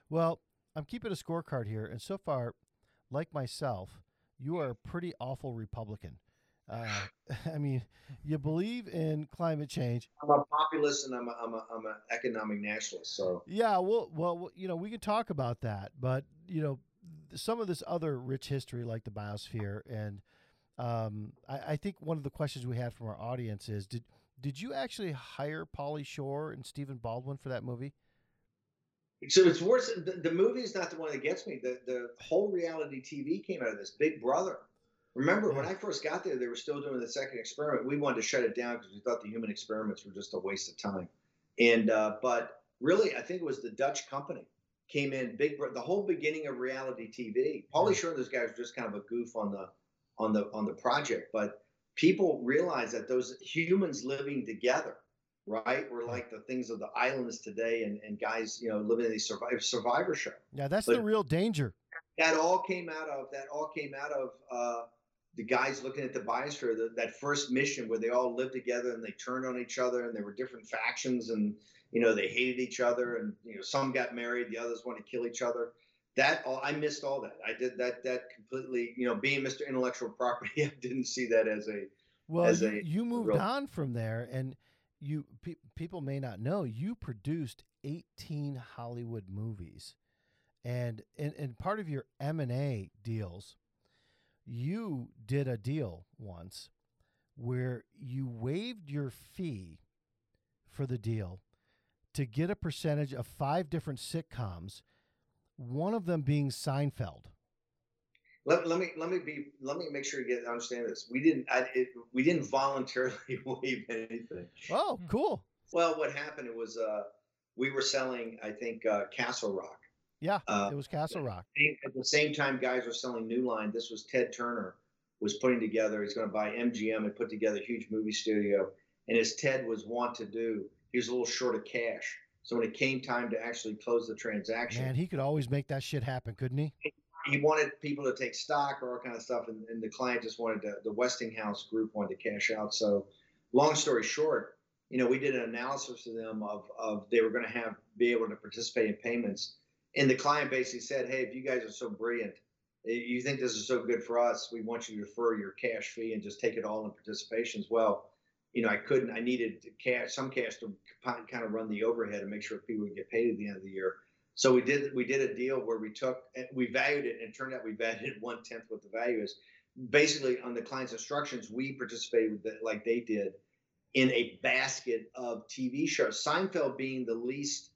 Well, I'm keeping a scorecard here, and so far, like myself, you are a pretty awful Republican. Uh, I mean, you believe in climate change. I'm a populist and I'm a, I'm a, I'm an economic nationalist. So yeah, well, well, you know, we can talk about that, but you know, some of this other rich history, like the biosphere, and um, I, I think one of the questions we had from our audience is did did you actually hire Pauly Shore and Stephen Baldwin for that movie? So it's worse. The, the movie is not the one that gets me. The the whole reality TV came out of this. Big Brother. Remember when I first got there, they were still doing the second experiment. We wanted to shut it down because we thought the human experiments were just a waste of time. And uh, but really, I think it was the Dutch company came in big. The whole beginning of reality TV. Pauly Shore and those guys were just kind of a goof on the on the on the project, but people realize that those humans living together, right, were like the things of the islands today, and, and guys, you know, living in these survivor survivor show. Yeah, that's but the real danger. That all came out of that. All came out of uh, the guys looking at the biosphere. The, that first mission where they all lived together and they turned on each other, and there were different factions, and you know they hated each other, and you know some got married, the others wanted to kill each other that all I missed all that. I did that that completely. You know, being Mr. Intellectual Property, I didn't see that as a well. As you, a, you moved real... on from there, and you pe- people may not know you produced 18 Hollywood movies, and and, and part of your M and A deals, you did a deal once where you waived your fee for the deal to get a percentage of five different sitcoms one of them being Seinfeld. Let, let me let me be let me make sure you get understand this. We didn't I, it, we didn't voluntarily waive anything. Oh, cool. Well, what happened? It was uh, we were selling I think uh, Castle Rock. Yeah, uh, it was Castle Rock. At the same time, guys were selling New Line. This was Ted Turner was putting together. He's going to buy MGM and put together a huge movie studio. And as Ted was wont to do, he was a little short of cash. So when it came time to actually close the transaction, man, he could always make that shit happen, couldn't he? He wanted people to take stock or all kind of stuff, and, and the client just wanted to. The Westinghouse group wanted to cash out. So, long story short, you know, we did an analysis of them of of they were going to have be able to participate in payments, and the client basically said, "Hey, if you guys are so brilliant, eh, you think this is so good for us, we want you to defer your cash fee and just take it all in participations." Well, you know, I couldn't. I needed cash, some cash to kind of run the overhead and make sure people would get paid at the end of the year. So we did we did a deal where we took we valued it, and it turned out we valued it one tenth what the value is. Basically, on the client's instructions, we participated it like they did in a basket of TV shows. Seinfeld being the least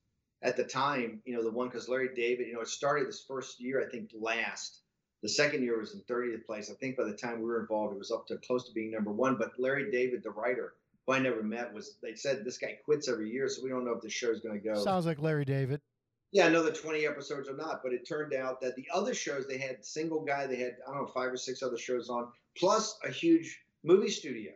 at the time, you know, the one because Larry David, you know, it started this first year, I think, last the second year was in 30th place. I think by the time we were involved, it was up to close to being number one. But Larry David, the writer, who I never met, was they said this guy quits every year, so we don't know if the show's going to go. Sounds like Larry David. Yeah, another 20 episodes or not. But it turned out that the other shows they had single guy, they had I don't know five or six other shows on, plus a huge movie studio,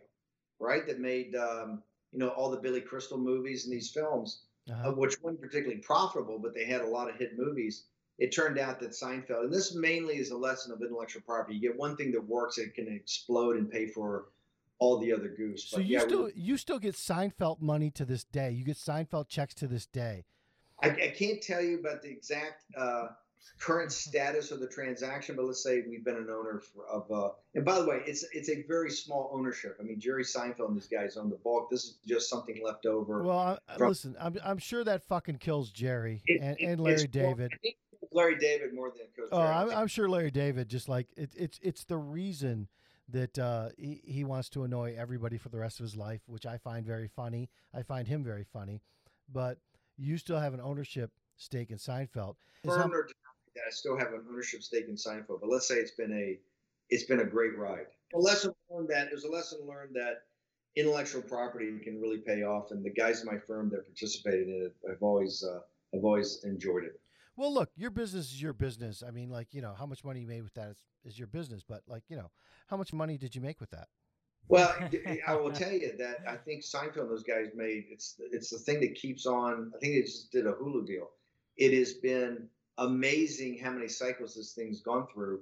right? That made um, you know all the Billy Crystal movies and these films, uh-huh. uh, which weren't particularly profitable, but they had a lot of hit movies it turned out that Seinfeld, and this mainly is a lesson of intellectual property. You get one thing that works, it can explode and pay for all the other goose. So but you yeah, still you still get Seinfeld money to this day. You get Seinfeld checks to this day. I, I can't tell you about the exact uh, current status of the transaction, but let's say we've been an owner for, of. Uh, and by the way, it's it's a very small ownership. I mean, Jerry Seinfeld and these guys own the bulk. This is just something left over. Well, from, listen, I'm I'm sure that fucking kills Jerry it, and, and Larry David. Larry David more than Coach. Oh, I'm, I'm, sure Larry David just like it, it's it's the reason that uh, he, he wants to annoy everybody for the rest of his life, which I find very funny. I find him very funny, but you still have an ownership stake in Seinfeld. Or that I still have an ownership stake in Seinfeld, but let's say it's been a it's been a great ride. A lesson learned that there's a lesson learned that intellectual property can really pay off, and the guys in my firm that participated in it have always uh, have always enjoyed it. Well, look, your business is your business. I mean, like, you know, how much money you made with that is, is your business. But, like, you know, how much money did you make with that? Well, I will tell you that I think Seinfeld and those guys made it's it's the thing that keeps on. I think they just did a Hulu deal. It has been amazing how many cycles this thing's gone through.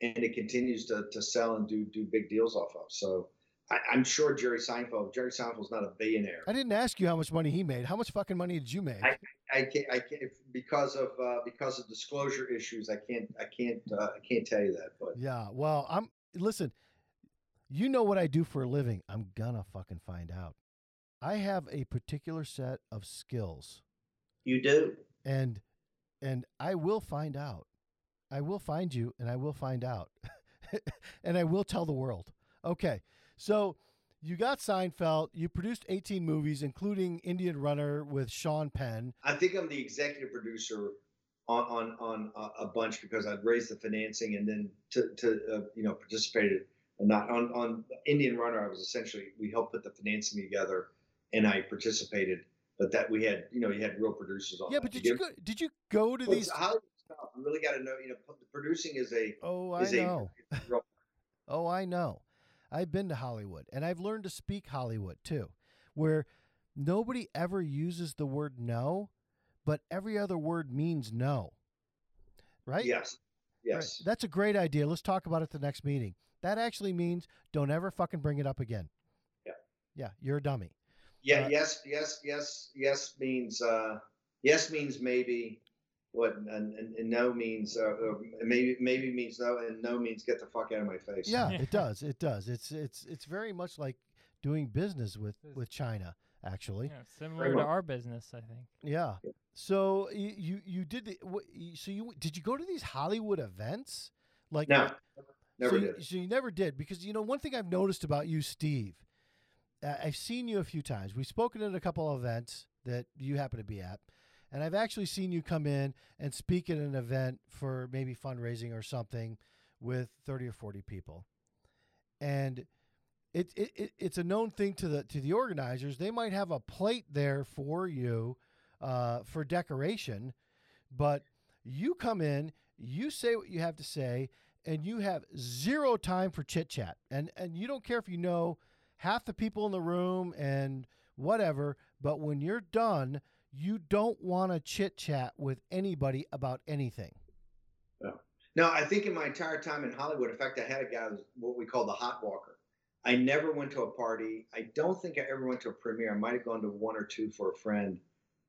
and it continues to to sell and do do big deals off of. So I, am sure Jerry Seinfeld. Jerry Seinfeld's not a billionaire. I didn't ask you how much money he made. How much fucking money did you make? I, I can't. I can't because of uh, because of disclosure issues. I can't. I can't. Uh, I can't tell you that. But yeah. Well, I'm. Listen. You know what I do for a living. I'm gonna fucking find out. I have a particular set of skills. You do. And and I will find out. I will find you and I will find out. and I will tell the world. Okay. So you got Seinfeld. You produced 18 movies, including Indian Runner with Sean Penn. I think I'm the executive producer on on, on a bunch because I'd raised the financing and then to, to uh, you know participated. Not on on Indian Runner, I was essentially we helped put the financing together, and I participated. But that we had, you know, you had real producers on. Yeah, but did you, go? Did you go to these? Hollywood stuff. You really got to know. You know, producing is a. Oh, I know. A, oh, I know. I've been to Hollywood and I've learned to speak Hollywood too, where nobody ever uses the word no, but every other word means no. Right? Yes. Yes. Right. That's a great idea. Let's talk about it at the next meeting. That actually means don't ever fucking bring it up again. Yeah. Yeah, you're a dummy. Yeah, uh, yes, yes, yes, yes means uh yes means maybe what and, and, and no means uh, uh, maybe maybe means no and no means get the fuck out of my face. Yeah it does it does. It's it's it's very much like doing business with with china actually. Yeah, similar to our business i think. Yeah. So you you, you did the, what, so you did you go to these hollywood events? Like no. never so did. You, so you never did because you know one thing i've noticed about you steve i've seen you a few times we've spoken at a couple of events that you happen to be at and I've actually seen you come in and speak at an event for maybe fundraising or something with 30 or 40 people. And it, it, it it's a known thing to the to the organizers. They might have a plate there for you uh, for decoration, but you come in, you say what you have to say, and you have zero time for chit chat. And and you don't care if you know half the people in the room and whatever, but when you're done, you don't want to chit chat with anybody about anything. Oh. No. No, I think in my entire time in Hollywood, in fact, I had a guy what we call the hot walker. I never went to a party. I don't think I ever went to a premiere. I might have gone to one or two for a friend,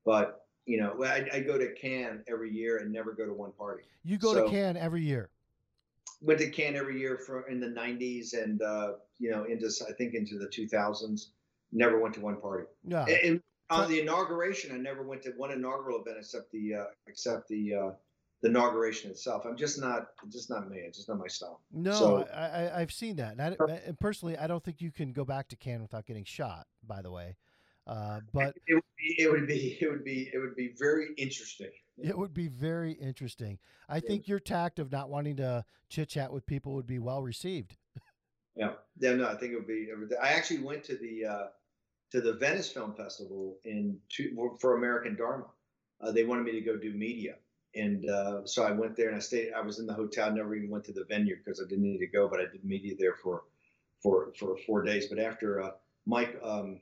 but you know, I, I go to Cannes every year and never go to one party. You go so, to Cannes every year. Went to Cannes every year for in the '90s and uh, you know into I think into the 2000s. Never went to one party. Yeah. And, on the inauguration, I never went to one inaugural event except the uh, except the uh, the inauguration itself. I'm just not just not me. It's just not my style. No, so, I, I have seen that, and, I, and personally, I don't think you can go back to Cannes without getting shot. By the way, uh, but it would, be, it would be it would be it would be very interesting. It would be very interesting. I yeah. think your tact of not wanting to chit chat with people would be well received. Yeah, yeah, no, I think it would be. I actually went to the. Uh, to the Venice Film Festival in two, for American Dharma. Uh, they wanted me to go do media, and uh, so I went there and I stayed. I was in the hotel, never even went to the venue because I didn't need to go, but I did media there for for for four days. But after uh, Mike, um,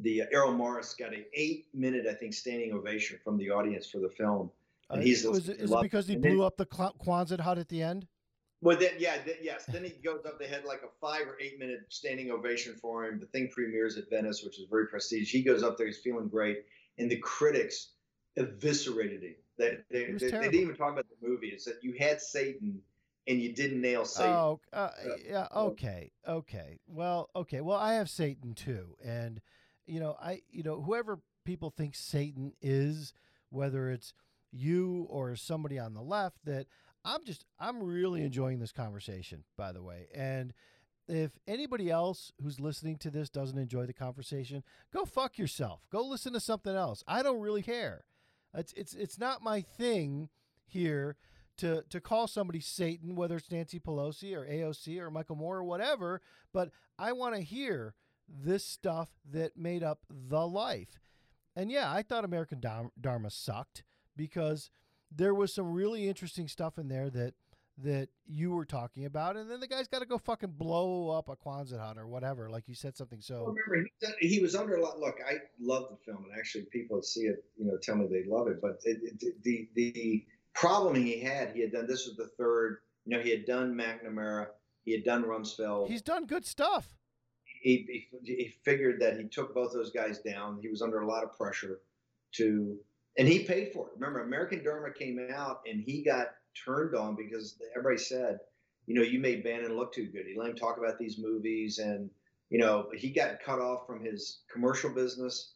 the uh, Errol Morris got an eight minute, I think, standing ovation from the audience for the film. Uh, and he's was it, is it because he blew then, up the Quonset hut at the end? Well, then, yeah, th- yes. Then he goes up. They had like a five or eight minute standing ovation for him. The thing premieres at Venice, which is very prestigious. He goes up there. He's feeling great, and the critics eviscerated him. They, they, they, they didn't even talk about the movie. It's that you had Satan and you didn't nail Satan. Oh, uh, uh yeah. Okay. Okay. Well, okay. Well, I have Satan too, and you know, I, you know, whoever people think Satan is, whether it's you or somebody on the left, that I'm just I'm really enjoying this conversation, by the way. And if anybody else who's listening to this doesn't enjoy the conversation, go fuck yourself. Go listen to something else. I don't really care. It's it's it's not my thing here to to call somebody Satan, whether it's Nancy Pelosi or AOC or Michael Moore or whatever. But I want to hear this stuff that made up the life. And yeah, I thought American Dharma sucked because there was some really interesting stuff in there that that you were talking about, and then the guy's got to go fucking blow up a Quonset hut or whatever, like you said something. So well, remember, he, he, was under a lot. Look, I love the film, and actually, people see it, you know, tell me they love it. But it, it, the the problem he had, he had done this was the third You know, he had done McNamara, he had done Rumsfeld. He's done good stuff. He, he, he figured that he took both those guys down. He was under a lot of pressure to, and he paid for it. Remember, American Dharma came out and he got turned on because everybody said, you know, you made Bannon look too good. He let him talk about these movies, and you know, he got cut off from his commercial business.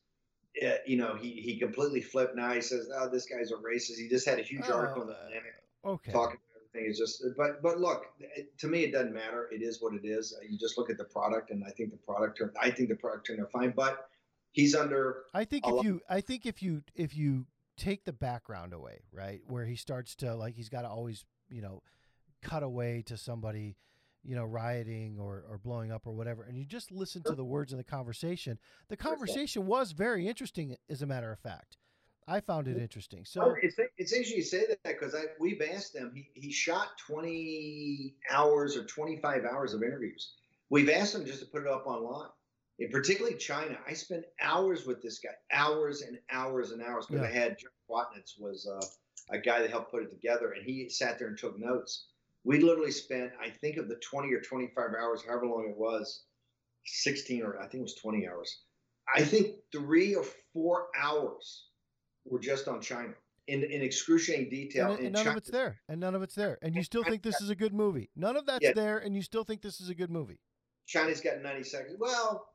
Uh, you know, he he completely flipped. Now he says, "Oh, this guy's a racist." He just had a huge article in the Atlantic Okay. talking everything. It's just, but but look, it- to me, it doesn't matter. It is what it is. You just look at the product, and I think the product turned. I think the product turned out fine, but he's under. I think if lot- you I think if you if you take the background away, right, where he starts to like he's got to always, you know, cut away to somebody, you know, rioting or or blowing up or whatever, and you just listen to the words in the conversation. The conversation was very interesting as a matter of fact. I found it interesting. So it's it's interesting you say that because I we've asked them. He he shot twenty hours or twenty five hours of interviews. We've asked him just to put it up online. And particularly China, I spent hours with this guy, hours and hours and hours. Because Yeah. I had John Watnitz was uh, a guy that helped put it together, and he sat there and took notes. We literally spent, I think, of the twenty or twenty five hours, however long it was, sixteen or I think it was twenty hours. I think three or four hours were just on China in, in excruciating detail. and, and none China. of it's there, and none of it's there, and you still think this is a good movie. None of that's Yeah. there, and you still think this is a good movie. China's got 90 seconds. Well,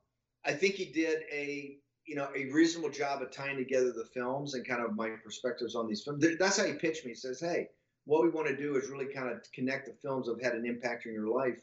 I think he did a you know a reasonable job of tying together the films and kind of my perspectives on these films. That's how he pitched me. He says, "Hey, what we want to do is really kind of connect the films that have had an impact in your life."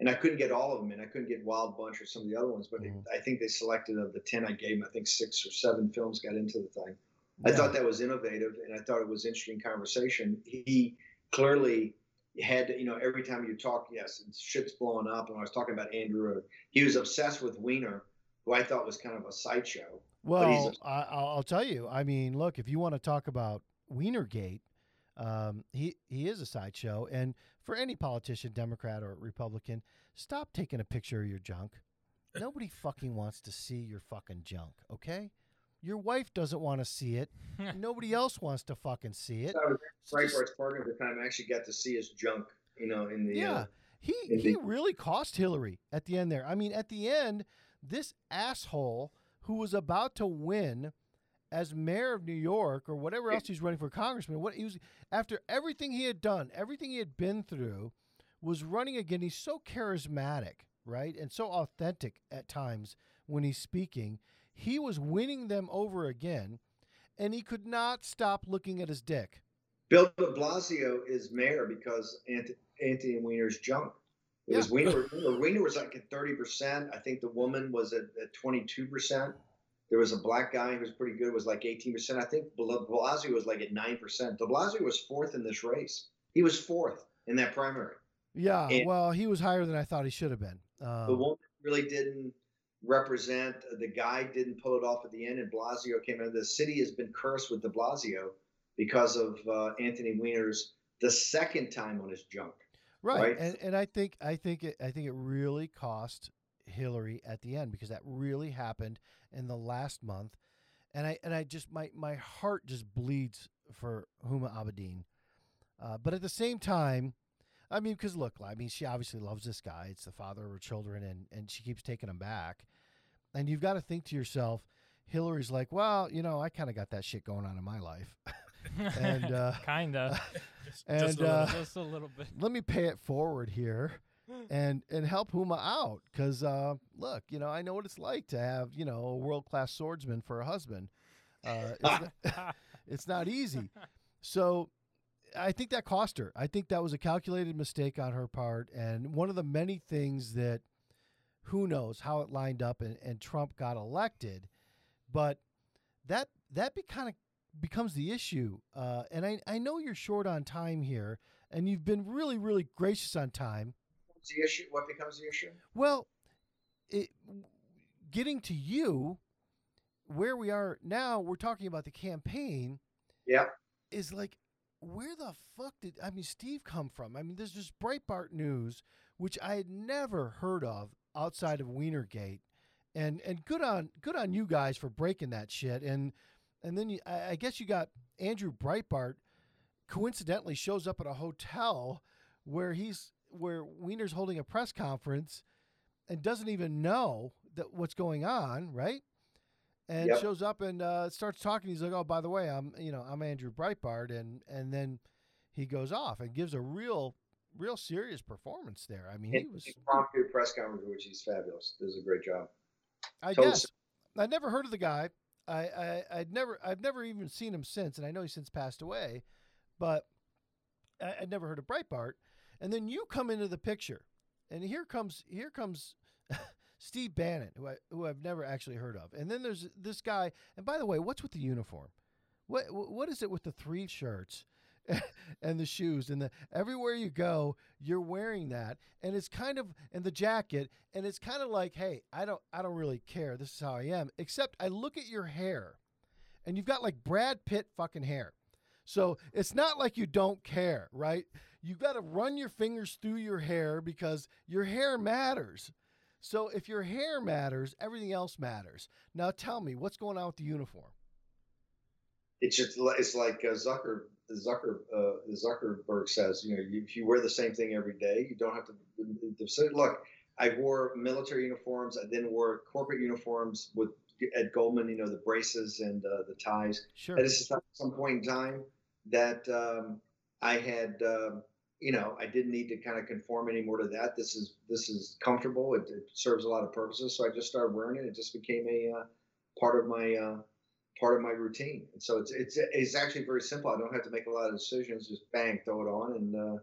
And I couldn't get all of them, and I couldn't get Wild Bunch or some of the other ones, but Mhm. I think they selected of the 10 I gave them. I think six or seven films got into the thing. I Yeah. thought that was innovative, and I thought it was interesting conversation. He clearly had, you know, every time you talk, yes, shit's blowing up. And I was talking about Andrew. He was obsessed with Wiener, who I thought was kind of a sideshow. Well, I, I'll I'll tell you. I mean, look, if you want to talk about Wienergate, um, he he is a sideshow, and for any politician, Democrat or Republican, stop taking a picture of your junk. Nobody fucking wants to see your fucking junk. Okay, your wife doesn't want to see it. Nobody else wants to fucking see it. So I was It's just- Breitbart's partner at the time. I actually got to see his junk, you know, in the. Yeah. Uh, He in he the- really cost Hillary at the end there. I mean, at the end, this asshole who was about to win as mayor of New York or whatever else he's running for congressman, what he was after everything he had done, everything he had been through, was running again. He's so charismatic, right? And so authentic at times when he's speaking. He was winning them over again, and he could not stop looking at his dick. Bill de Blasio is mayor because Anthony, Weiner's junk. It was Weiner. Weiner- was like at thirty percent. I think the woman was at, at twenty-two percent. There was a black guy who was pretty good. Was like eighteen percent. I think de Blasio was like at nine percent. De Blasio was fourth in this race. He was fourth in that primary. Yeah, And- well, he was higher than I thought he should have been. Um, The woman really didn't represent. The guy didn't pull it off at the end, and Blasio came in. The city has been cursed with De Blasio because of uh, Anthony Weiner's the second time on his junk. right, right? and and I think I think it I think it really cost Hillary at the end because that really happened in the last month, and I and I just my my heart just bleeds for Huma Abedin, uh, but at the same time. I mean, because look, I mean, she obviously loves this guy. It's the father of her children, and and she keeps taking him back. And you've got to think to yourself, Hillary's like, well, you know, I kind of got that shit going on in my life, and uh, kinda, Just, and just a little. uh, just a little bit. let me pay it forward here and and help Huma out because uh, look, you know, I know what it's like to have you know a world class swordsman for a husband. Uh, it's, not, it's not easy. So I think that cost her. I think that was a calculated mistake on her part, and one of the many things that who knows how it lined up and, and Trump got elected, but that that be kind of becomes the issue. Uh, and I, I know you're short on time here, and you've been really, really gracious on time. What's the issue? What becomes the issue? Well, it, getting to you, where we are now, we're talking about the campaign. Yeah. Is like, where the fuck did I mean Steve come from? I mean, there's just Breitbart News, which I had never heard of outside of Wienergate, and and good on good on you guys for breaking that shit. And and then you, I, I guess you got Andrew Breitbart, coincidentally shows up at a hotel where he's where Wiener's holding a press conference and doesn't even know that what's going on, right? And Yep. shows up and uh, starts talking. He's like, "Oh, by the way, I'm you know I'm Andrew Breitbart," and and then he goes off and gives a real real serious performance there. I mean, he was impromptu press conference, which he's fabulous. Does a great job. I Told guess I'd never heard of the guy. I, I I'd never I've never even seen him since, and I know he's since passed away, but I, I'd never heard of Breitbart. And then you come into the picture, and here comes here comes Steve Bannon, who I who I've never actually heard of. And then there's this guy. And by the way, what's with the uniform? What what is it with the three shirts? and the shoes and the everywhere you go you're wearing that and it's kind of and the jacket and it's kind of like hey i don't i don't really care. This is how i am except i look at your hair and you've got like brad pitt fucking hair. So it's not like you don't care right? You got to run your fingers through your hair because your hair matters. So if your hair matters everything else matters. Now tell me what's going on with the uniform It's just it's like uh, Zucker Zucker uh, Zuckerberg says. You know, you, if you wear the same thing every day, you don't have to. look, I wore military uniforms. I then wore corporate uniforms with at Goldman. You know, the braces and uh, the ties. sure At some- some point in time that um, I had, um, you know, I didn't need to kind of conform anymore to that. This is this is comfortable. It, it serves a lot of purposes. So I just started wearing it. It just became a uh, part of my uh, part of my routine. And so it's it's it's actually very simple. I don't have to make a lot of decisions. Just bang, throw it on, and uh,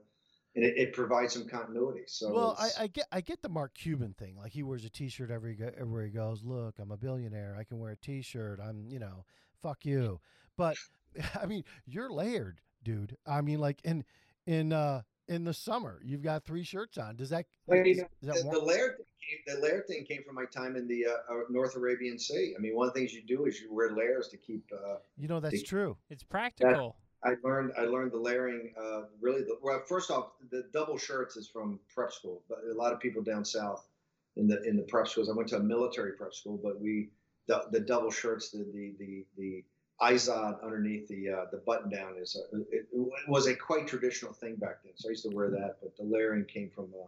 and it, it provides some continuity. So well, I, I get I get the Mark Cuban thing. Like he wears a T-shirt every everywhere he goes. Look, I'm a billionaire. I can wear a T-shirt. I'm you know, fuck you. But I mean, you're layered, dude. I mean, like in in uh in the summer, you've got three shirts on. Does that Well, is, know, is that the, the layer thing came, the layer thing came from my time in the uh, uh, North Arabian Sea. I mean, one of the things you do is you wear layers to keep. Uh, you know that's the- true. It's practical. I learned I learned the layering. Uh, really, the, well, first off, the double shirts is from prep school, but a lot of people down south in the in the prep schools. I went to a military prep school, but we the, the double shirts, the the the the izod underneath the uh, the button down is a, it, it was a quite traditional thing back then. So I used to wear that, but the layering came from uh,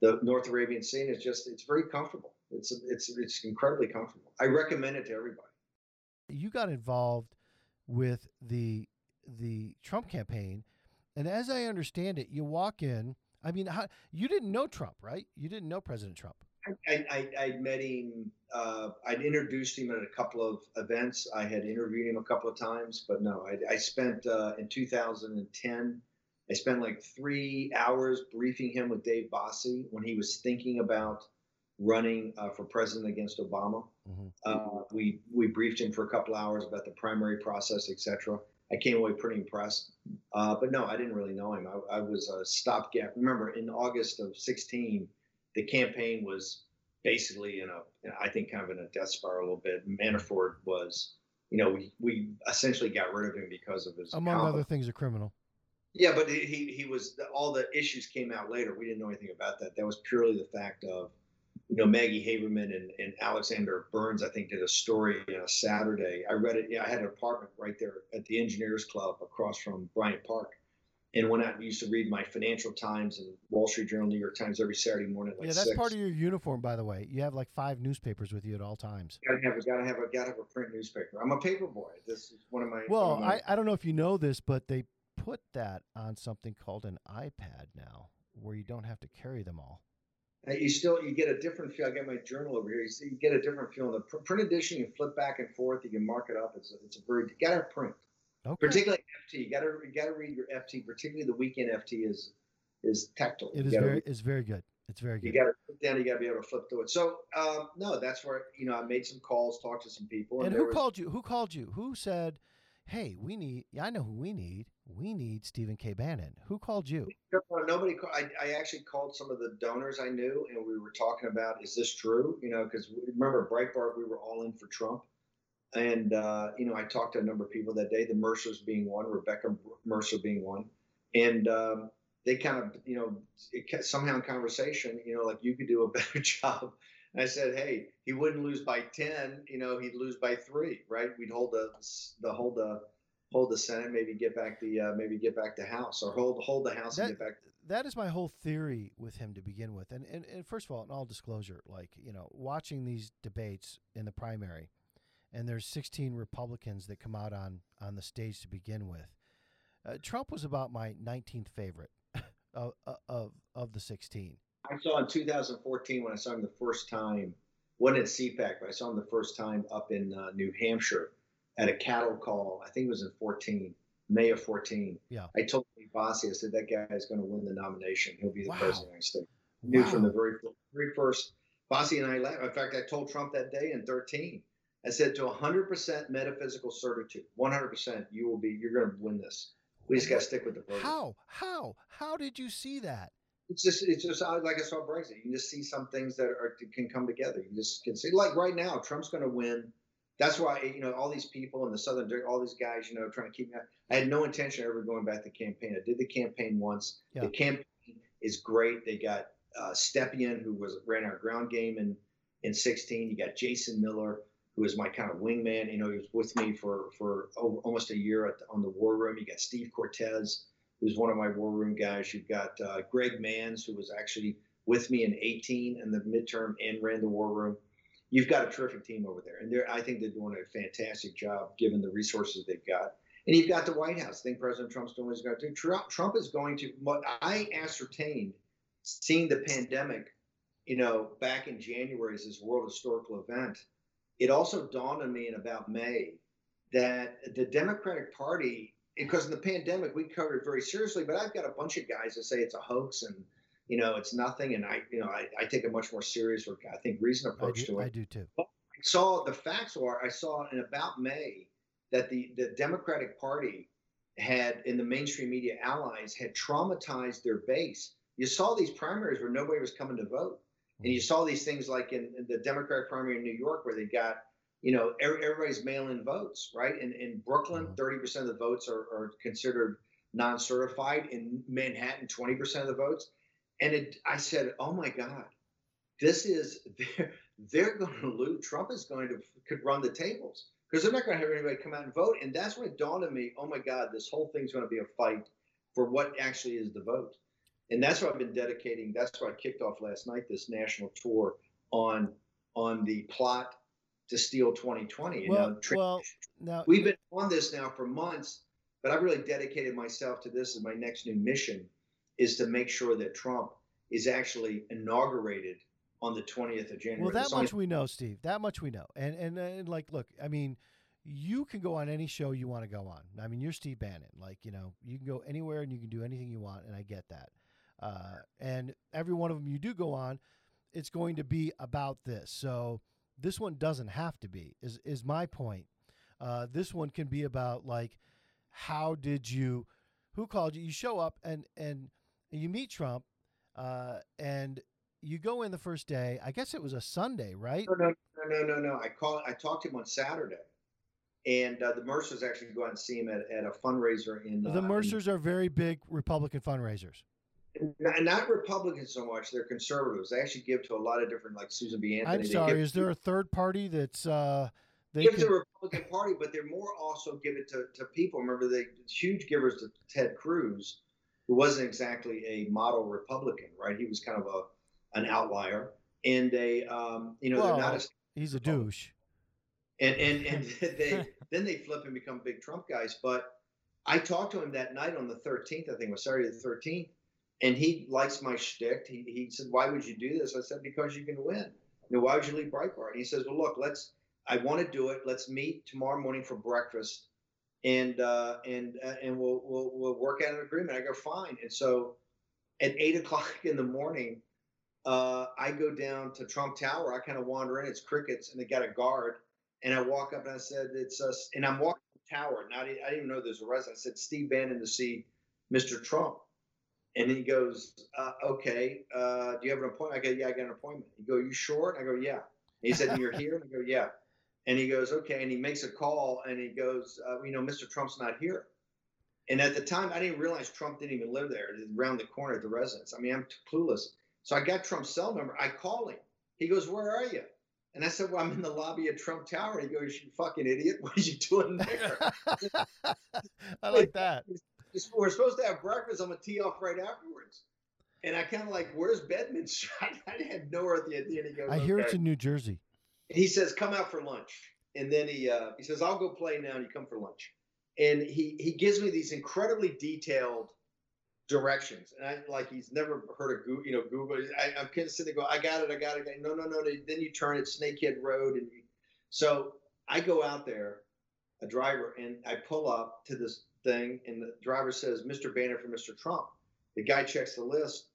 the North Arabian Sea. It's just it's very comfortable. It's it's it's incredibly comfortable. I recommend it to everybody. You got involved with the the Trump campaign, and as I understand it, you walk in. I mean, how, you didn't know Trump, right? You didn't know President Trump. I, I, I met him. Uh, I'd introduced him at a couple of events. I had interviewed him a couple of times, but no, I, I spent uh, in 2010. I spent like three hours briefing him with Dave Bossie when he was thinking about running uh, for president against Obama. Mhm. Uh, we we briefed him for a couple hours about the primary process, etc. I came away pretty impressed. Uh, but no, I didn't really know him. I, I was a stopgap. Remember, in August of 16, the campaign was basically in a- I think, kind of in a death spiral a little bit. Manafort was, you know, we, we essentially got rid of him because of his Among other things, a criminal. Yeah, but he he he was all the issues came out later. We didn't know anything about that. That was purely the fact of, you know, Maggie Haberman and, and Alexander Burns. I think did a story on a Saturday. I read it. Yeah, I had an apartment right there at the Engineers Club across from Bryant Park, and went out and used to read my Financial Times and Wall Street Journal, New York Times every Saturday morning. Like yeah, that's six. part of your uniform, by the way. You have like five newspapers with you at all times. Gotta have a gotta have a gotta have a print newspaper. I'm a paper boy. This is one of my. Well, my- I, I don't know if you know this, but they put that on something called an iPad now, where you don't have to carry them all. Uh, you still you get a different feel. I got my journal over here. You, see, you get a different feel. In the print edition, you flip back and forth. You can mark it up. It's a, it's a very you gotta print, Okay. particularly FT. You gotta you gotta read your FT. Particularly the weekend FT is is tactile. It is very read- it's very good. It's very good. You got to put down. You got to be able to flip through it. So um, no, that's where you know I made some calls, talked to some people, And there who was- called you? Who called you? Who said, "Hey, we need"? I know who we need. We need Stephen K. Bannon. Who called you? Nobody. I, I actually called some of the donors I knew, and we were talking about is this true? You know, because remember Breitbart, we were all in for Trump, and uh, you know I talked to a number of people that day. The Mercers being one, Rebekah Mercer being one, and um, they kind of you know it, somehow in conversation, you know, like you could do a better job. And I said, hey, he wouldn't lose by ten. You know, he'd lose by three, right? We'd hold the the hold the hold the Senate, maybe get back the uh, maybe get back the House, or hold hold the House That- and get back. that is my whole theory with him to begin with. And, and and first of all, in all disclosure, like you know, watching these debates in the primary, and there's 16 Republicans that come out on on the stage to begin with. Uh, Trump was about my 19th favorite of, of of the 16. I saw in 2014 when I saw him the first time. Wasn't at CPAC, but I saw him the first time up in uh, New Hampshire at a cattle call. I think it was in 14, May of 14. Yeah. I told Bossie, I said that guy is going to win the nomination. He'll be the Wow. president of the United States. Knew Wow. from the very very first. Bossie and I laughed. In fact, I told Trump that day in 13. I said to 100% metaphysical certitude, 100%, you will be. You're going to win this. We just got to stick with the program. How how how did you see that? It's just, it's just uh, like I saw Brexit. You can just see some things that are can come together. You just can see, like right now, Trump's going to win. That's why you know all these people in the southern, all these guys, you know, trying to keep me. I had no intention of ever going back to campaign. I did the campaign once. Yeah. The campaign is great. They got uh, Stepien, who was ran our ground game in in 16. You got Jason Miller, who is my kind of wingman. You know, he was with me for for over, almost a year the, on the War Room. You got Steve Cortes, who's one of my War Room guys. You've got uh, Greg Manns, who was actually with me in 18 in the midterm and ran the War Room. You've got a terrific team over there, and I think they're doing a fantastic job given the resources they've got. And you've got the White House. I think President Trump's doing what he's going to do. Trump, Trump is going to what I ascertained, seeing the pandemic, you know, back in January as this world historical event. It also dawned on me in about May that the Democratic Party, because in the pandemic we covered it very seriously, but I've got a bunch of guys that say it's a hoax and you know it's nothing, and I you know I, I take a much more serious or I think reasoned I approach do, to it. I do too. I saw the facts are I saw in about May that the, the Democratic Party had in the mainstream media allies had traumatized their base. You saw these primaries where nobody was coming to vote. And you saw these things like in, in the Democratic primary in New York where they got, you know, every, everybody's mail-in votes, right? In, in Brooklyn, Mhm. 30% of the votes are, are considered non-certified. In Manhattan, 20% of the votes. And it, I said, oh my God, this is they're they're going to lose. Trump is going to could run the tables because they're not going to have anybody come out and vote. And that's when it dawned on me, oh my God, this whole thing's going to be a fight for what actually is the vote. And that's what I've been dedicating. That's why I kicked off last night this national tour on on the plot to steal 2020. You Well, know, tra- well, now we've been on this now for months, but I've really dedicated myself to this as my next new mission is to make sure that Trump is actually inaugurated on the 20th of January. Well, that much we know, Steve. That much we know. And and, and like, look, I mean, you can go on any show you want to go on. I mean, you're Steve Bannon. Like, you know, you can go anywhere and you can do anything you want, and I get that. Uh, and every one of them you do go on, it's going to be about this. So this one doesn't have to be. Is is my point? Uh, this one can be about like, how did you, who called you? You show up and and you meet Trump, uh, and you go in the first day. I guess it was a Sunday, right? No, no, no, no, no, no. I call. I talked to him on Saturday, and uh, the Mercers actually go out and see him at, at a fundraiser in uh, The in- Mercers are very big Republican fundraisers. Not, not Republicans so much. They're conservatives. They actually give to a lot of different, like Susan B. Anthony. I'm sorry. Is there a third party that's uh, they give to the Republican Party, but they're more also give it to, to people. Remember, they huge givers to Ted Cruz, who wasn't exactly a model Republican, right? He was kind of a an outlier, and they, um, you know, they're not Well, as he's a douche. and and and they then they flip and become big Trump guys. But I talked to him that night on the 13th, I think it was Saturday the 13th, and he likes my shtick. He, he said, "Why would you do this?" I said, "Because you can win." You know, why would you leave Breitbart? And he says, "Well, look, let's. I want to do it. Let's meet tomorrow morning for breakfast, and uh, and uh, and we'll, we'll we'll work out an agreement." I go, "Fine." And so, at eight o'clock in the morning, uh, I go down to Trump Tower. I kind of wander in. It's crickets, and they got a guard. And I walk up and I said, "It's us." And I'm walking to the tower. Didn't, I didn't even know there's a resident. I said, "Steve Bannon to see Mr. Trump." And he goes, uh, "Okay, uh, do you have an appointment?" I go, "Yeah, I got an appointment." He go, "You sure?" And I go, "Yeah." And he said, "And you're here?" And I go, "Yeah." And he goes, "Okay." And he makes a call and he goes, uh, "You know, Mr. Trump's not here." And at the time, I didn't realize Trump didn't even live there, around the corner at the residence. I mean, I'm clueless. So I got Trump's cell number. I call him. He goes, "Where are you?" And I said, "Well, I'm in the lobby of Trump Tower." He goes, "You fucking idiot! What are you doing there?" I like that. We're supposed to have breakfast. I'm gonna tee off right afterwards. And I kind of like, where's Bedminster? I had no idea. And he goes, I hear "Okay." it's in New Jersey. he says, "Come out for lunch," and then he uh, he says, "I'll go play now, and you come for lunch." And he he gives me these incredibly detailed directions, and I like he's never heard of Google, you know, Google. I, I'm kind of sitting there, go, "I got it, I got it." No, no, no. Then you turn at Snakehead Road, and you, so I go out there, a driver, and I pull up to this thing, and the driver says, "Mr. Bannon for Mr. Trump." The guy checks the list,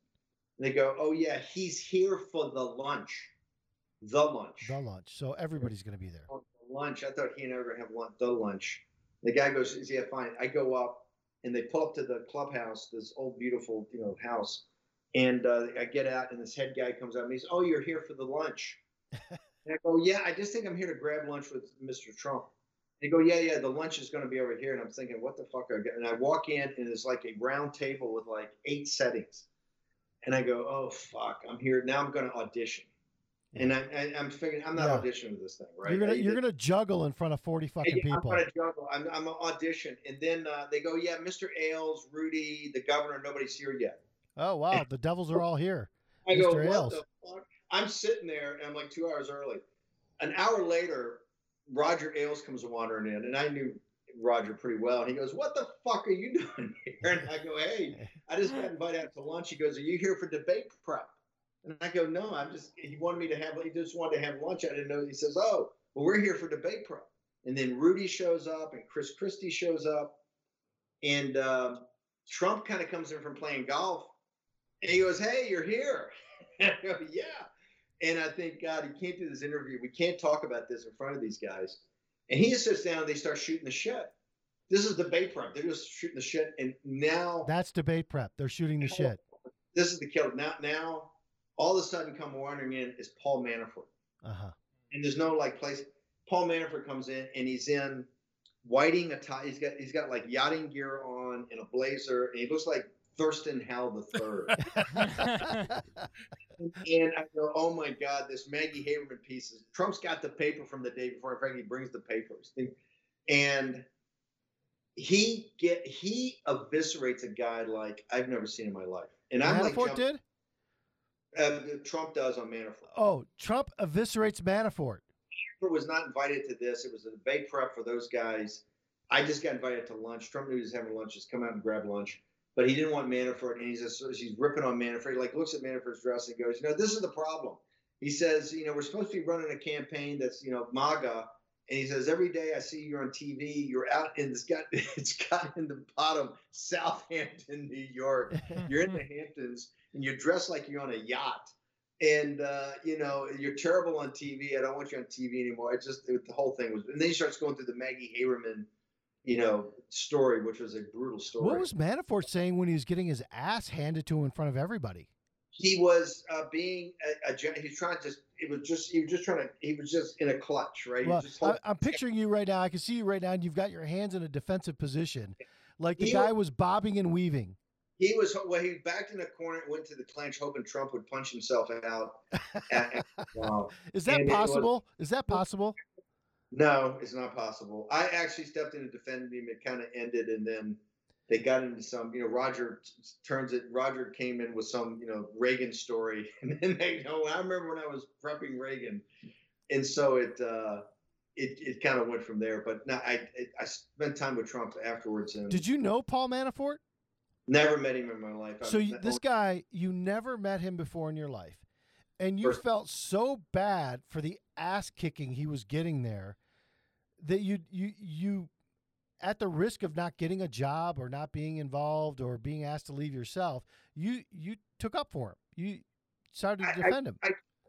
and they go, "Oh yeah, he's here for the lunch." The lunch The lunch. So everybody's going to be there. on lunch. I thought he and I were gonna have lunch, the lunch. The guy goes, "Yeah, fine." I go up, and they pull up to the clubhouse, this old beautiful, you know, house. And uh, I get out, and this head guy comes up, and he's, "Oh, you're here for the lunch." and I go, "Yeah, I just think I'm here to grab lunch with Mr. Trump." They go, "Yeah, yeah, the lunch is going to be over here." And I'm thinking, "What the fuck?" Are I going to? And I walk in, and it's like a round table with like eight settings. And I go, "Oh fuck, I'm here now. I'm going to audition." And I, I, I'm figuring I'm not Yeah. auditioning with this thing, right? You're gonna you're gonna juggle in front of forty fucking people. I'm gonna juggle. I'm, I'm an audition, and then uh, they go, "Yeah, Mr. Ailes, Rudy, the governor, nobody's here yet." Oh wow, the devils are all here. I go, Mr. "What Ailes. the fuck?" I'm sitting there, and I'm like two hours early. An hour later, Roger Ailes comes wandering in, and I knew Roger pretty well. And he goes, "What the fuck are you doing here?" And I go, "Hey, I just got invited out to lunch." He goes, "Are you here for debate prep?" And I go, "No, I'm just." He wanted me to have. He just wanted to have lunch. I didn't know. He says, "Oh, well, we're here for debate prep." And then Rudy shows up, and Chris Christie shows up, and um, Trump kind of comes in from playing golf, and he goes, "Hey, you're here." I go, "Yeah." And I think, God, he can't do this interview. We can't talk about this in front of these guys. And he just sits down. and They start shooting the shit. This is debate prep. They're just shooting the shit. And now That's debate prep. They're shooting the shit. this is the killer. Now, now, all of a sudden, come wandering in is Paul Manafort, Uh huh. and there's no like place. Paul Manafort comes in, and he's in whiting a tie. He's got he's got like yachting gear on and a blazer, and he looks like Thurston Howell the third. and I go, oh my God, this Maggie Haberman piece is Trump's got the paper from the day before. In fact, he brings the papers, and he get he eviscerates a guy like I've never seen in my life. And I'm like, Manafort did. uh, Trump does on Manafort. Oh, Trump eviscerates Manafort. Manafort was not invited to this. It was a debate prep for those guys. I just got invited to lunch. Trump knew he was having lunch. Just come out and grab lunch. But he didn't want Manafort, and he's just he's ripping on Manafort. He like looks at Manafort's dress and goes, you know, this is the problem. He says, you know, we're supposed to be running a campaign that's you know MAGA, and he says every day I see you on TV, you're out and it's got it's got in the bottom Southampton, New York. You're in the Hamptons and you're dressed like you're on a yacht. And uh, you know you're terrible on TV. I don't want you on TV anymore. I just it, the whole thing was, and then he starts going through the Maggie Haberman, you know, story, which was a brutal story. What was Manafort saying when he was getting his ass handed to him in front of everybody? he was uh, being a, a gen- he's trying to. It was just he was just trying to he was just in a clutch right Well, I, I'm picturing you right now. I can see you right now, and you've got your hands in a defensive position, like the He guy was- was bobbing and weaving. he was well he backed in a corner went to the clench hoping trump would punch himself out at, at- wow. Is that And it was- possible? Is that possible? No it's not possible. I actually stepped in to defend him it kind of ended and then they got into some you know roger turns it roger came in with some you know reagan story and then they you know i remember when i was prepping reagan. And so it uh it, it kind of went from there but no i i spent time with trump afterwards and Did you know Paul Manafort? never met him in my life. So you, this guy, you never met him before in your life, and you First- felt so bad for the ass kicking he was getting there that you you you at the risk of not getting a job or not being involved or being asked to leave yourself, you you took up for him. You started to defend him.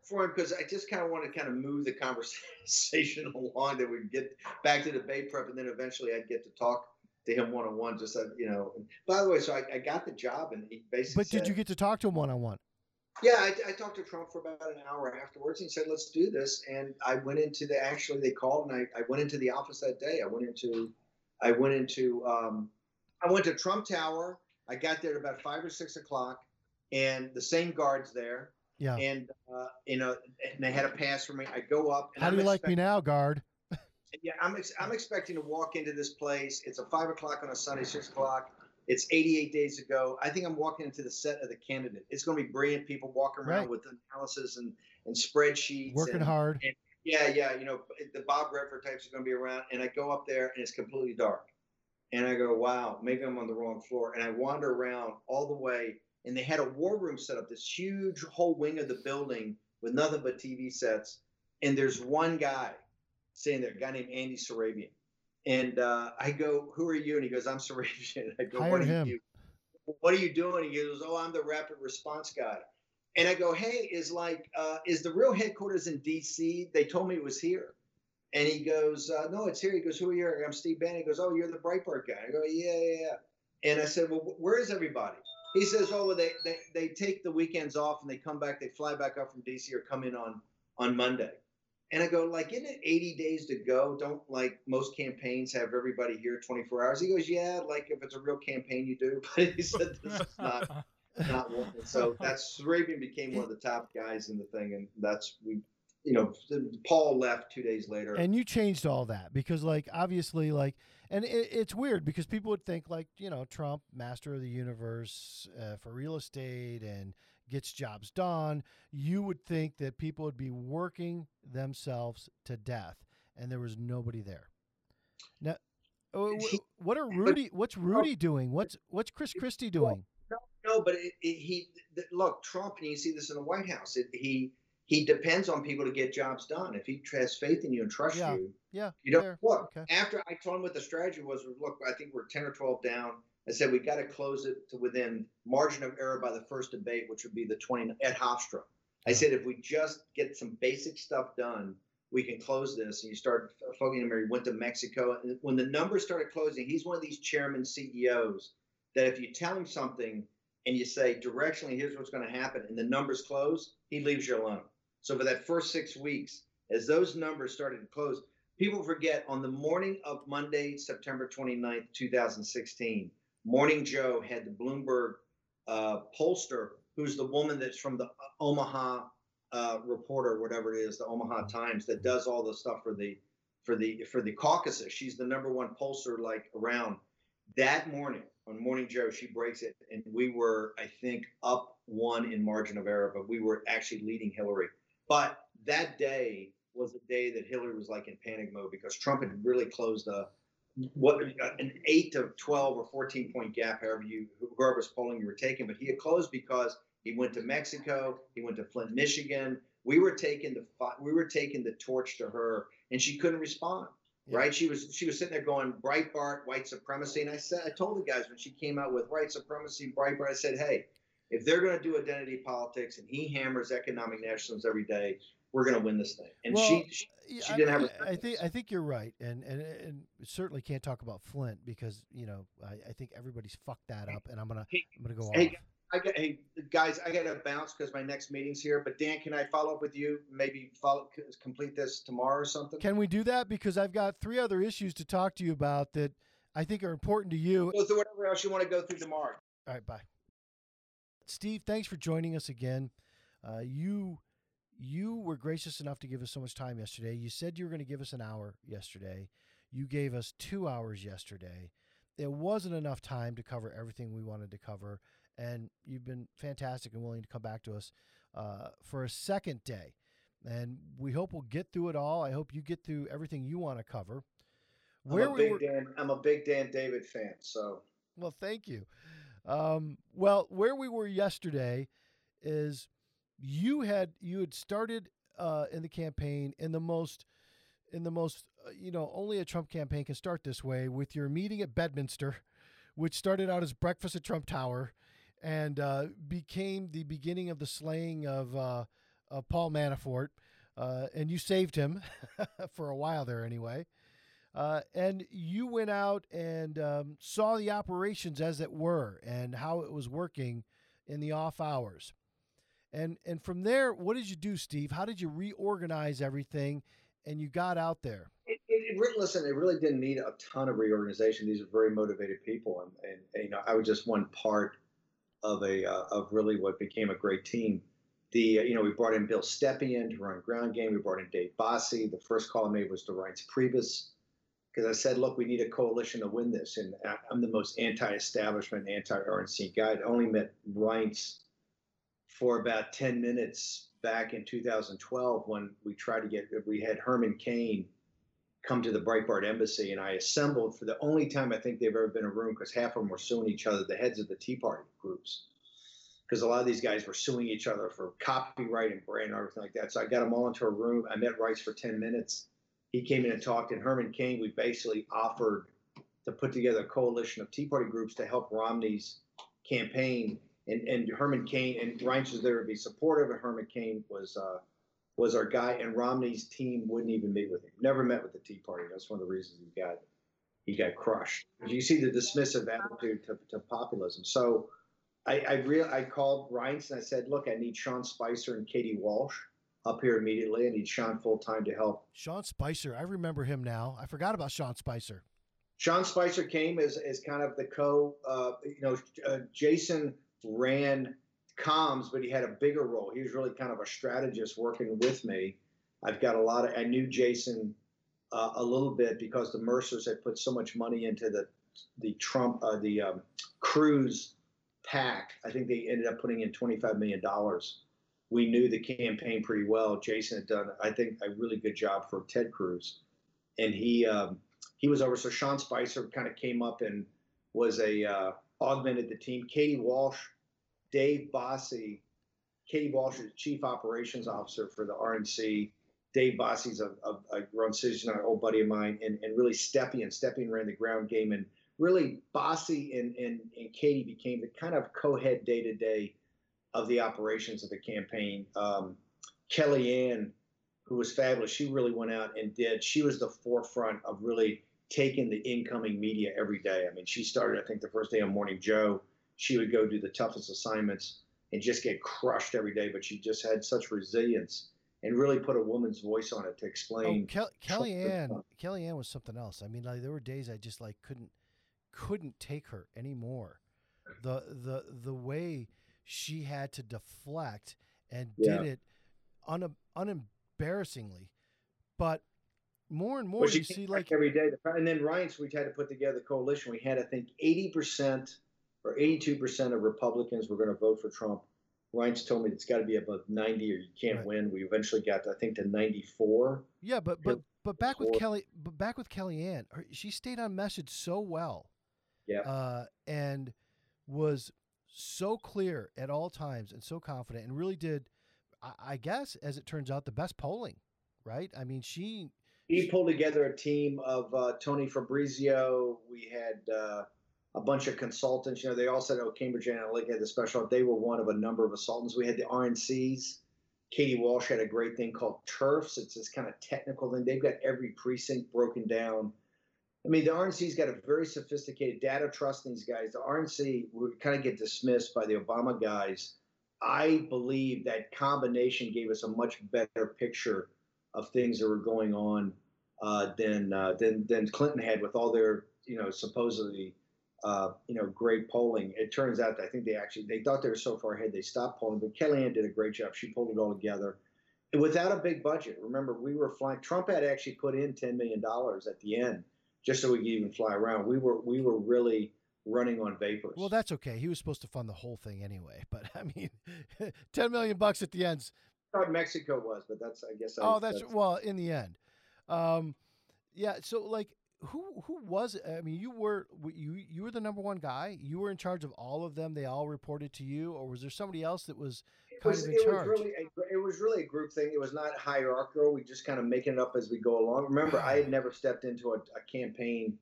for him because I just kind of want to kind of move the conversation along that we get back to debate prep, and then eventually I'd get to talk to him one on one. Just that you know. And by the way, so I, I got the job, and he basically. But did said- you get to talk to him one on one? Yeah, I, I talked to Trump for about an hour afterwards. And He said, "Let's do this," and I went into the. Actually, they called, and I, I went into the office that day. I went into, I went into, um, I went to Trump Tower. I got there at about five or six o'clock, and the same guards there, Yeah. and uh, you know, and they had a pass for me. I go up. And How do I'm you like me now, guard? Yeah, I'm ex- I'm expecting to walk into this place. It's a five o'clock on a Sunday, six o'clock. It's 88 days ago. I think I'm walking into the set of the candidate. It's going to be brilliant. People walking around Right. with analysis and and spreadsheets. Working and, hard. and- yeah, yeah. You know, the Bob Redford types are going to be around, and I go up there and it's completely dark, and I go, "Wow, maybe I'm on the wrong floor." And I wander around all the way, and they had a war room set up, this huge whole wing of the building with nothing but TV sets, and there's one guy sitting there, a guy named Andy Surabian, and uh, I go, "Who are you?" And he goes, "I'm Surabian." I go, Hire "What are him. you?" What are you doing? He goes, "Oh, I'm the rapid response guy." And I go, hey, is like, uh, is the real headquarters in D.C.? They told me it was here. And he goes, uh, no, it's here. He goes, who are you? I'm Steve Bannon. He goes, oh, you're the Breitbart guy. I go, yeah, yeah, yeah. And I said, well, where is everybody? He says, oh, well, they, they, they take the weekends off and they come back. They fly back up from D.C. or come in on, on Monday. And I go, like, isn't it 80 days to go? Don't like most campaigns have everybody here 24 hours? He goes, yeah, like if it's a real campaign, you do. But he said, this is not not one. So that's Surabian became one of the top guys in the thing, and that's we, you know, Paul left two days later. And you changed all that because, like, obviously, like, and it, it's weird because people would think, like, you know, Trump, master of the universe uh, for real estate and gets jobs done. You would think that people would be working themselves to death, and there was nobody there. Now, uh, what are Rudy? What's Rudy doing? What's what's Chris Christie doing? no, but it, it, he look Trump, and you see this in the White House. It, he he depends on people to get jobs done. If he has faith in you and trusts Yeah. you, Yeah, you don't look. Okay. After I told him what the strategy was, look, I think we're ten or twelve down. I said we got to close it to within margin of error by the first debate, which would be the twenty at Hofstra. I said if we just get some basic stuff done, we can close this. And you start focusing him. He went to Mexico, and when the numbers started closing, he's one of these chairman CEOs that if you tell him something and you say directionally, here's what's going to happen, and the numbers close, he leaves you alone. So for that first six weeks, as those numbers started to close, people forget on the morning of Monday, September 29th, 2016, Morning Joe had the Bloomberg uh, pollster, who's the woman that's from the Omaha uh, Reporter, whatever it is, the Omaha Times, that does all the stuff for the for the for the caucuses. She's the number one pollster like around. That morning on Morning Joe, she breaks it, and we were, I think, up one in margin of error, but we were actually leading Hillary. But that day was a day that Hillary was like in panic mode because Trump had really closed a Mm-hmm. what an eight to twelve or fourteen point gap, however you whoever's polling you were taking, but he had closed because he went to Mexico, he went to Flint, Michigan. We were taking the we were taking the torch to her, and she couldn't respond. Yeah. Right? She was she was sitting there going Breitbart, white supremacy, and I said I told the guys when she came out with white supremacy, Breitbart, I said, hey, if they're going to do identity politics and he hammers economic nationalism every day, we're going to win this thing. And Well, she, she she I- didn't have I, a I think. I think you're right, and and and certainly can't talk about Flint because you know I, I think everybody's fucked that up, and I'm gonna Hey, I'm gonna go hey, off. I got hey guys, I got to bounce because my next meeting's here. But Dan, can I follow up with you? Maybe follow complete this tomorrow or something. Can we do that? Because I've got three other issues to talk to you about that I think are important to you. go through whatever else you want to go through tomorrow. All right, bye. Steve, thanks for joining us again. Uh, you you were gracious enough to give us so much time yesterday. You said you were going to give us an hour yesterday. You gave us two hours yesterday. It wasn't enough time to cover everything we wanted to cover, and you've been fantastic and willing to come back to us uh, for a second day. And we hope we'll get through it all. I hope you get through everything you want to cover. I'm Where a we big were, Dan. I'm a big Dan David fan. So well, thank you. Um, well, where we were yesterday is you had you had started uh, in the campaign in the most in the most uh, you know only a Trump campaign can start this way with your meeting at Bedminster, which started out as breakfast at Trump Tower, and uh, became the beginning of the slaying of uh, of Paul Manafort, uh, and you saved him for a while there anyway. Uh, and you went out and um, saw the operations as it were and how it was working in the off hours. And and from there, what did you do, Steve? How did you reorganize everything? And you got out there. it, it, it listen, it really didn't need a ton of reorganization. These are very motivated people, and, and, and you know, I was just one part of a uh, of really what became a great team. The uh, you know we brought in Bill Stepien to run ground game. We brought in Dave Bossie. The first call I made was to Reince Priebus. because I said, look, we need a coalition to win this. And I'm the most anti-establishment, anti-RNC guy. I only met Reince for about 10 minutes back in 2012 when we tried to get, we had Herman Cain come to the Breitbart embassy and I assembled for the only time I think they've ever been in a room because half of them were suing each other, the heads of the Tea Party groups. Because a lot of these guys were suing each other for copyright and brand and everything like that. So I got them all into a room. I met Reince for 10 minutes he came in and talked, and Herman Cain, we basically offered to put together a coalition of Tea Party groups to help Romney's campaign. And, and Herman Cain and Reince was there to be supportive, and Herman Cain was uh, was our guy. And Romney's team wouldn't even meet with him. Never met with the Tea Party. That's one of the reasons he got he got crushed. You see the dismissive attitude to, to populism. So I I, real, I called Reince and I said, look, I need Sean Spicer and Katie Walsh up here immediately. I need Sean full time to help. Sean Spicer, I remember him now. I forgot about Sean Spicer. Sean Spicer came as, as kind of the co, uh, you know, uh, Jason ran comms, but he had a bigger role. He was really kind of a strategist working with me. I've got a lot of, I knew Jason uh, a little bit because the Mercers had put so much money into the, the Trump, uh, the um, Cruz PAC. I think they ended up putting in $25 million we knew the campaign pretty well. Jason had done, I think, a really good job for Ted Cruz, and he um, he was over. So Sean Spicer kind of came up and was a uh, augmented the team. Katie Walsh, Dave Bossie, Katie Walsh is chief operations officer for the RNC. Dave Bossie's a, a, a run citizen, an old buddy of mine, and, and really Stepien. Stepien ran the ground game, and really Bossie and, and, and Katie became the kind of co-head day to day of the operations of the campaign. Um, Kellyanne, who was fabulous, she really went out and did. She was the forefront of really taking the incoming media every day. I mean, she started, I think, the first day on Morning Joe. She would go do the toughest assignments and just get crushed every day, but she just had such resilience and really put a woman's voice on it to oh, explain. Oh, Kel- Kellyanne, Kellyanne was something else. I mean, like, there were days I just like couldn't couldn't take her anymore. The the the way she had to deflect and yeah. did it un- unembarrassingly. But more and more, you see like every day. And then Reince, we had to put together a coalition. We had, I think, 80% or 82% of Republicans were going to vote for Trump. Reince told me it's got to be above 90 or you can't right. win. We eventually got, I think, to 94. Yeah, but but but back with Kelly, but back with Kellyanne, she stayed on message so well. Yeah. Uh, and was so clear at all times and so confident and really did I, guess as it turns out the best polling right i mean she he pulled together a team of uh, tony fabrizio we had uh, a bunch of consultants you know they all said oh cambridge analytica had the special they were one of a number of consultants. We had the rncs katie walsh had a great thing called turfs. It's this kind of technical thing. They've got every precinct broken down. I mean, the RNC's got a very sophisticated data trust in these guys. The RNC would kind of get dismissed by the Obama guys. I believe that combination gave us a much better picture of things that were going on uh, than, uh, than than Clinton had with all their you know supposedly uh, you know great polling. It turns out that I think they actually they thought they were so far ahead they stopped polling. But Kellyanne did a great job. She pulled it all together without a big budget. Remember, we were flying. Trump had actually put in ten million dollars at the end just so we could even fly around. We were we were really running on vapors. Well, that's okay. He was supposed to fund the whole thing anyway. But I mean, ten million bucks at the end. I thought Mexico was, but that's I guess. Oh, that's, that's, well in the end. Um, yeah. So like, who who was? I mean, you were you you were the number one guy. You were in charge of all of them. They all reported to you, or was there somebody else that was kind was, of in it charge? Was really a, it was really a group thing. It was not hierarchical. We just kind of making it up as we go along. Remember, I had never stepped into a, a campaign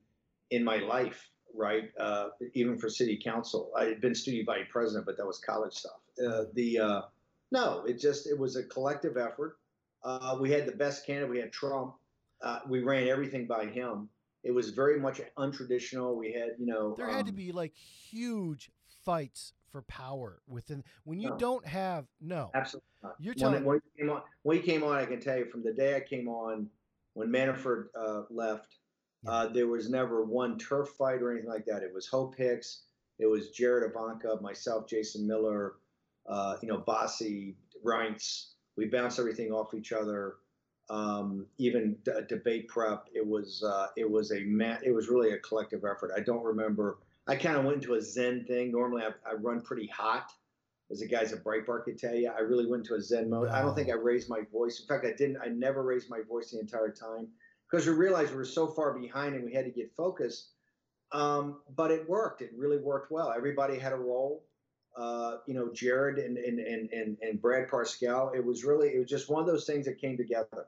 in my life, right? Uh, even for city council, I had been student body president, but that was college stuff. Uh, the uh, no, it just it was a collective effort. Uh, we had the best candidate. We had Trump. Uh, we ran everything by him it was very much untraditional. We had, you know, there had um, to be like huge fights for power within when you no. don't have no absolutely not. You're telling when, when, he came on, when he came on, I can tell you from the day I came on, when Manafort uh, left, yeah. uh, there was never one turf fight or anything like that. It was Hope Hicks, it was Jared Ivanka, myself, Jason Miller, uh, you know, Bossie, Reince. We bounced everything off each other. Um, even d- debate prep. It was uh, it was a ma- it was really a collective effort. I don't remember. I kind of went into a Zen thing. Normally, I, I, run pretty hot, as the guys at Breitbart could tell you. I really went into a Zen mode. Wow. I don't think I raised my voice. In fact, I didn't. I never raised my voice the entire time because we realized we were so far behind and we had to get focused. Um, but it worked. It really worked well. Everybody had a role. Uh, you know, Jared and, and, and, and, and Brad Parscale. It was really, it was just one of those things that came together.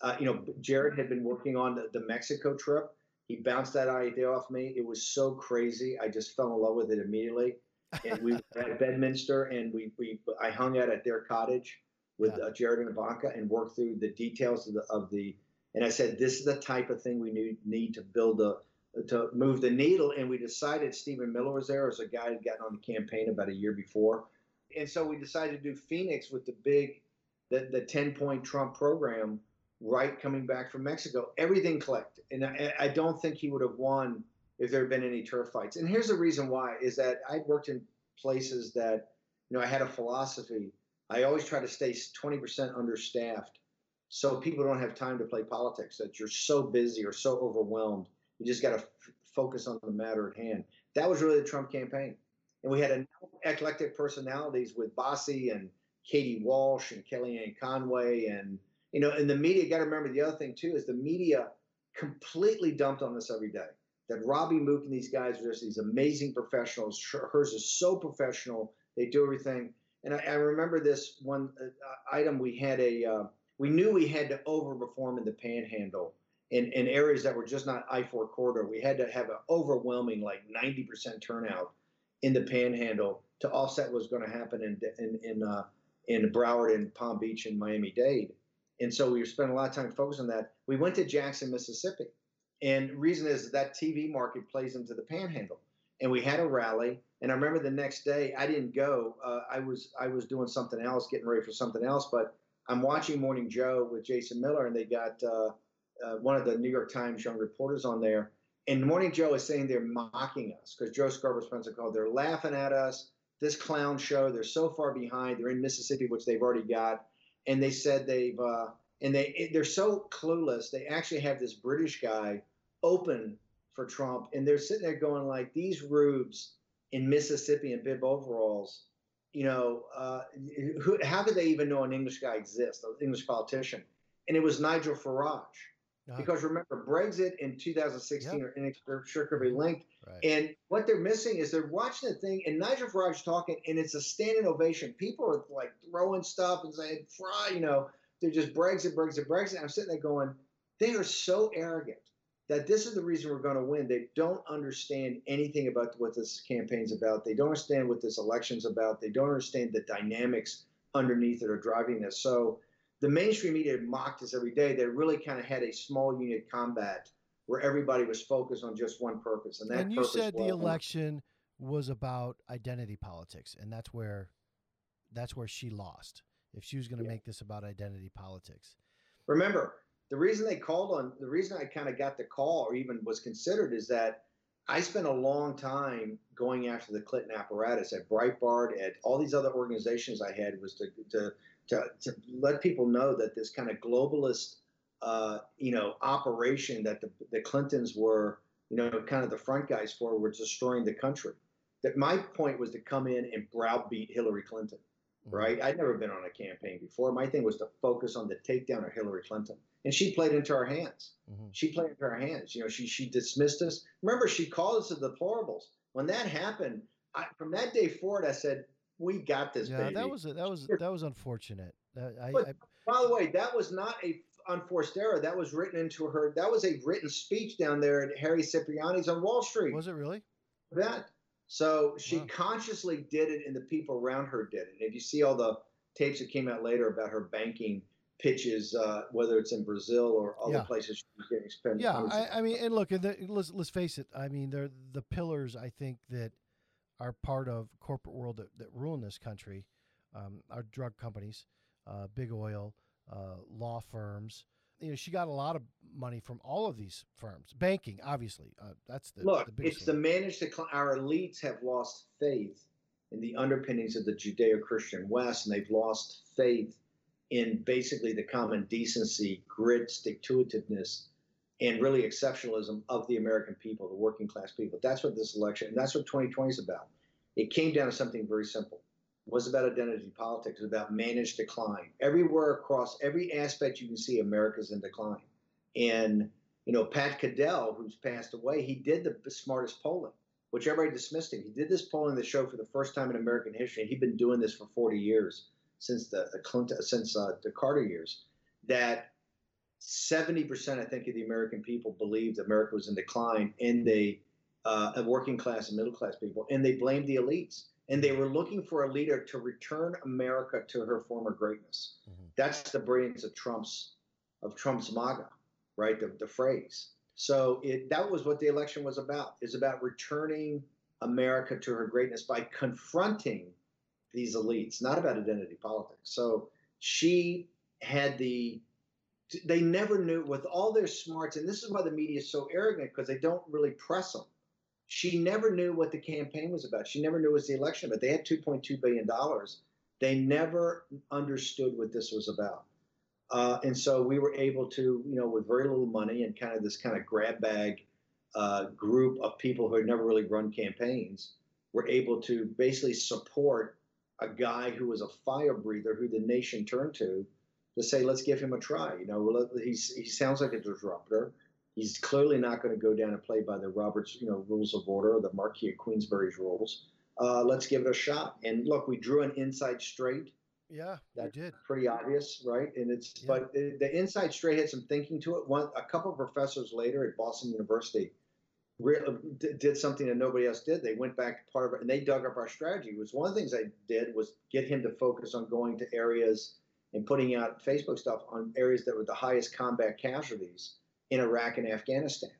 Uh, you know, Jared had been working on the, the, Mexico trip. He bounced that idea off me. It was so crazy. I just fell in love with it immediately. And we were at Bedminster, and we, we I hung out at their cottage with yeah. uh, Jared and Ivanka and worked through the details of the of the. And I said, this is the type of thing we need need to build a to move the needle. And we decided Stephen Miller was there as a guy who'd gotten on the campaign about a year before. And so we decided to do Phoenix with the big, the, the 10 point Trump program right coming back from Mexico. Everything clicked. And I, I don't think he would have won if there had been any turf fights. And here's the reason why is that I'd worked in places that, you know, I had a philosophy. I always try to stay 20% understaffed so people don't have time to play politics, that you're so busy or so overwhelmed you just got to f- focus on the matter at hand. That was really the Trump campaign. And we had a, eclectic personalities with Bossie and Katie Walsh and Kellyanne Conway. And, you know, in the media, got to remember the other thing too is the media completely dumped on us every day. That Robbie Mook and these guys are just these amazing professionals. Hers is so professional. They do everything. And I, I remember this one uh, item we had a, uh, we knew we had to overperform in the panhandle in, in areas that were just not I-4 corridor. We had to have an overwhelming, like 90% turnout in the Panhandle to offset what was going to happen in in in, uh, in Broward and Palm Beach and Miami-Dade. And so we spent a lot of time focused on that. We went to Jackson, Mississippi, and reason is that TV market plays into the Panhandle. And we had a rally. And I remember the next day, I didn't go. Uh, I was I was doing something else, getting ready for something else. But I'm watching Morning Joe with Jason Miller, and they got uh, uh, one of the New York Times young reporters on there. And Morning Joe is saying they're mocking us because Joe Scarborough Spencer called. They're laughing at us. This clown show. They're so far behind. They're in Mississippi, which they've already got. And they said they've uh, and they they're so clueless. They actually have this British guy open for Trump, and they're sitting there going like these rubes in Mississippi in bib overalls. You know, uh, who, how did they even know an English guy exists, an English politician? And it was Nigel Farage uh-huh. Because remember, Brexit in 2016 yep. are inextricably linked. Right. And what they're missing is they're watching the thing, and Nigel Farage talking, and it's a standing ovation. People are like throwing stuff and saying, "Fry," you know, they're just Brexit, Brexit, Brexit. I'm sitting there going, they are so arrogant that this is the reason we're going to win. They don't understand anything about what this campaign's about. They don't understand what this election's about. They don't understand the dynamics underneath that are driving this. So the mainstream media mocked us every day. They really kind of had a small unit combat where everybody was focused on just one purpose. And that and you said the election was about identity politics, and that's where that's where she lost. If she was going to yeah. make this about identity politics. Remember, the reason they called on the reason I kind of got the call or even was considered is that I spent a long time going after the Clinton apparatus at Breitbart, at all these other organizations I had was to, to to, to let people know that this kind of globalist, uh, you know, operation that the, the Clintons were, you know, kind of the front guys for, were destroying the country. That my point was to come in and browbeat Hillary Clinton. Right? I'd never been on a campaign before. My thing was to focus on the takedown of Hillary Clinton, and she played into our hands. Mm-hmm. She played into our hands. You know, she she dismissed us. Remember, she called us the deplorables. When that happened, I, from that day forward, I said, we got this. Yeah, baby. that was that was that was unfortunate. I, but, I, by the way, that was not a unforced error. That was written into her. That was a written speech down there at Harry Cipriani's on Wall Street. Was it really? That. So she wow. consciously did it, and the people around her did it. And if you see all the tapes that came out later about her banking pitches, uh, whether it's in Brazil or other yeah. places she's getting spent. Yeah, I, I, mean, and look, the, let's let's face it. I mean, they're the pillars. I think that are part of corporate world that, that ruin this country um, are drug companies, uh, big oil, uh, law firms. You know, she got a lot of money from all of these firms. Banking, obviously, uh, that's the look. The it's one. the managed decline. Our elites have lost faith in the underpinnings of the Judeo-Christian West, and they've lost faith in basically the common decency, grit, stick to itiveness, and really exceptionalism of the American people, the working class people. That's what this election, and that's what 2020 is about. It came down to something very simple. Was about identity politics. It was about managed decline. Everywhere across every aspect you can see, America's in decline. And you know, Pat Caddell, who's passed away, he did the smartest polling, which everybody dismissed him. He did this polling that showed for the first time in American history, he'd been doing this for 40 years since the, the Clinton, since uh, the Carter years, that 70%, I think, of the American people believed America was in decline, and they, uh, working class and middle class people, and they blamed the elites. And they were looking for a leader to return America to her former greatness. Mm-hmm. That's the brilliance of Trump's of Trump's MAGA, right? The, the phrase. So it, that was what the election was about. Is about returning America to her greatness by confronting these elites, not about identity politics. So she had the they never knew with all their smarts, and this is why the media is so arrogant because they don't really press them. She never knew what the campaign was about. She never knew it was the election, but they had $2.2 billion. They never understood what this was about. Uh, and so we were able to, you know, with very little money and kind of this kind of grab bag uh, group of people who had never really run campaigns, were able to basically support a guy who was a fire breather who the nation turned to to say, let's give him a try. You know, he sounds like a disruptor. He's clearly not going to go down and play by the Roberts, you know, rules of order or the Marquis of Queensberry's rules. Uh, let's give it a shot. And look, we drew an inside straight. Yeah, that did. Pretty obvious, right? And it's yeah. but the, the, inside straight had some thinking to it. One, a couple of professors later at Boston University re- did something that nobody else did. They went back to part of it and they dug up our strategy. It was one of the things I did was get him to focus on going to areas and putting out Facebook stuff on areas that were the highest combat casualties in Iraq and Afghanistan.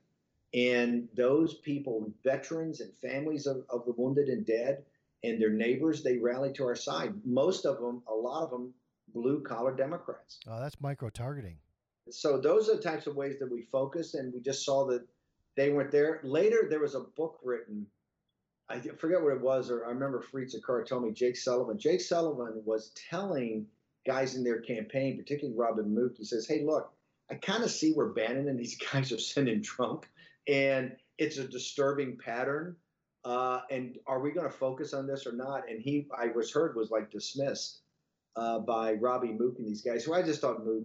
And those people, veterans and families of, of the wounded and dead, and their neighbors, they rallied to our side. Most of them, a lot of them, blue collar Democrats. Oh, that's micro targeting. So those are the types of ways that we focus, and we just saw that they weren't there. Later, there was a book written. I forget what it was, or I remember Fareed Zakaria told me Jake Sullivan. Jake Sullivan was telling guys in their campaign, particularly Robin Mook, he says, "Hey, look, I kind of see where Bannon and these guys are sending Trump, and it's a disturbing pattern. Uh, and are we going to focus on this or not?" And he, I was heard, was like dismissed uh, by Robbie Mook and these guys, who I just thought Mook.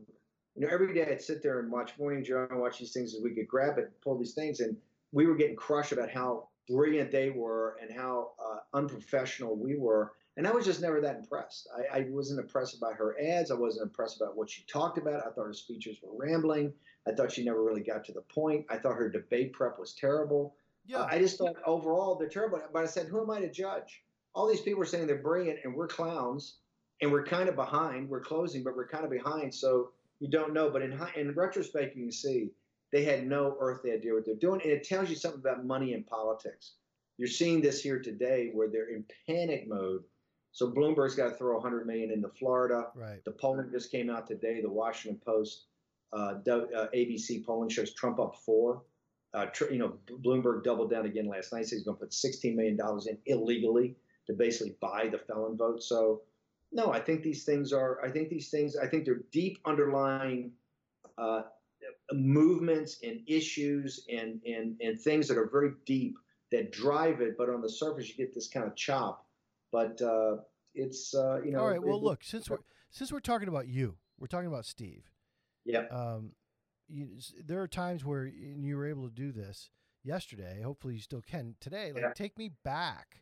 You know, every day I'd sit there and watch Morning Joe and watch these things as we could grab it, pull these things, and we were getting crushed about how brilliant they were and how uh, unprofessional we were and I was just never that impressed. I, I, wasn't impressed by her ads. I wasn't impressed about what she talked about. I thought her speeches were rambling. I thought she never really got to the point. I thought her debate prep was terrible. Yeah. Uh, I just thought overall they're terrible. But I said, who am I to judge? All these people are saying they're brilliant and we're clowns and we're kind of behind. We're closing, but we're kind of behind. So you don't know. But in, in retrospect, you can see they had no earthly idea what they're doing. And it tells you something about money and politics. You're seeing this here today where they're in panic mode so Bloomberg's got to throw 100 million into Florida. Right. The polling just came out today. The Washington Post, uh, uh, ABC polling shows Trump up four. Uh, tr- you know, Bloomberg doubled down again last night. So he's going to put 16 million dollars in illegally to basically buy the felon vote. So, no, I think these things are. I think these things. I think they're deep underlying uh, movements and issues and and and things that are very deep that drive it. But on the surface, you get this kind of chop but uh, it's uh, you know. All right. Well, it, look, since we're since we're talking about you, we're talking about Steve. Yeah. Um, you, there are times where you were able to do this yesterday. Hopefully, you still can today. Like, yeah. take me back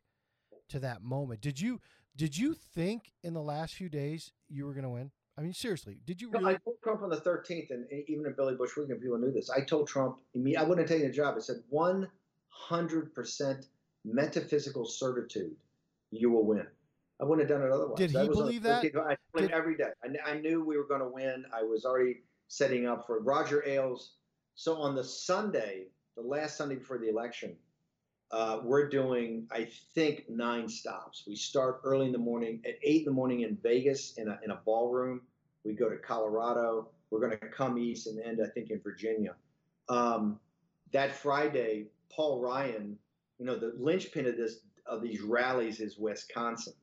to that moment. Did you did you think in the last few days you were going to win? I mean, seriously, did you really? No, I told Trump on the 13th, and even if Billy Bush Weekend people knew this, I told Trump, I wouldn't have taken the job. I said 100% metaphysical certitude you will win. I wouldn't have done it otherwise. Did he that believe that? I played every day. I, I, knew we were going to win. I was already setting up for Roger Ailes. So on the Sunday, the last Sunday before the election, uh, we're doing, I think, nine stops. We start early in the morning at eight in the morning in Vegas in a, in a ballroom. We go to Colorado. We're going to come east and end, I think, in Virginia. Um, that Friday, Paul Ryan, you know, the linchpin of this of these rallies is Wisconsin.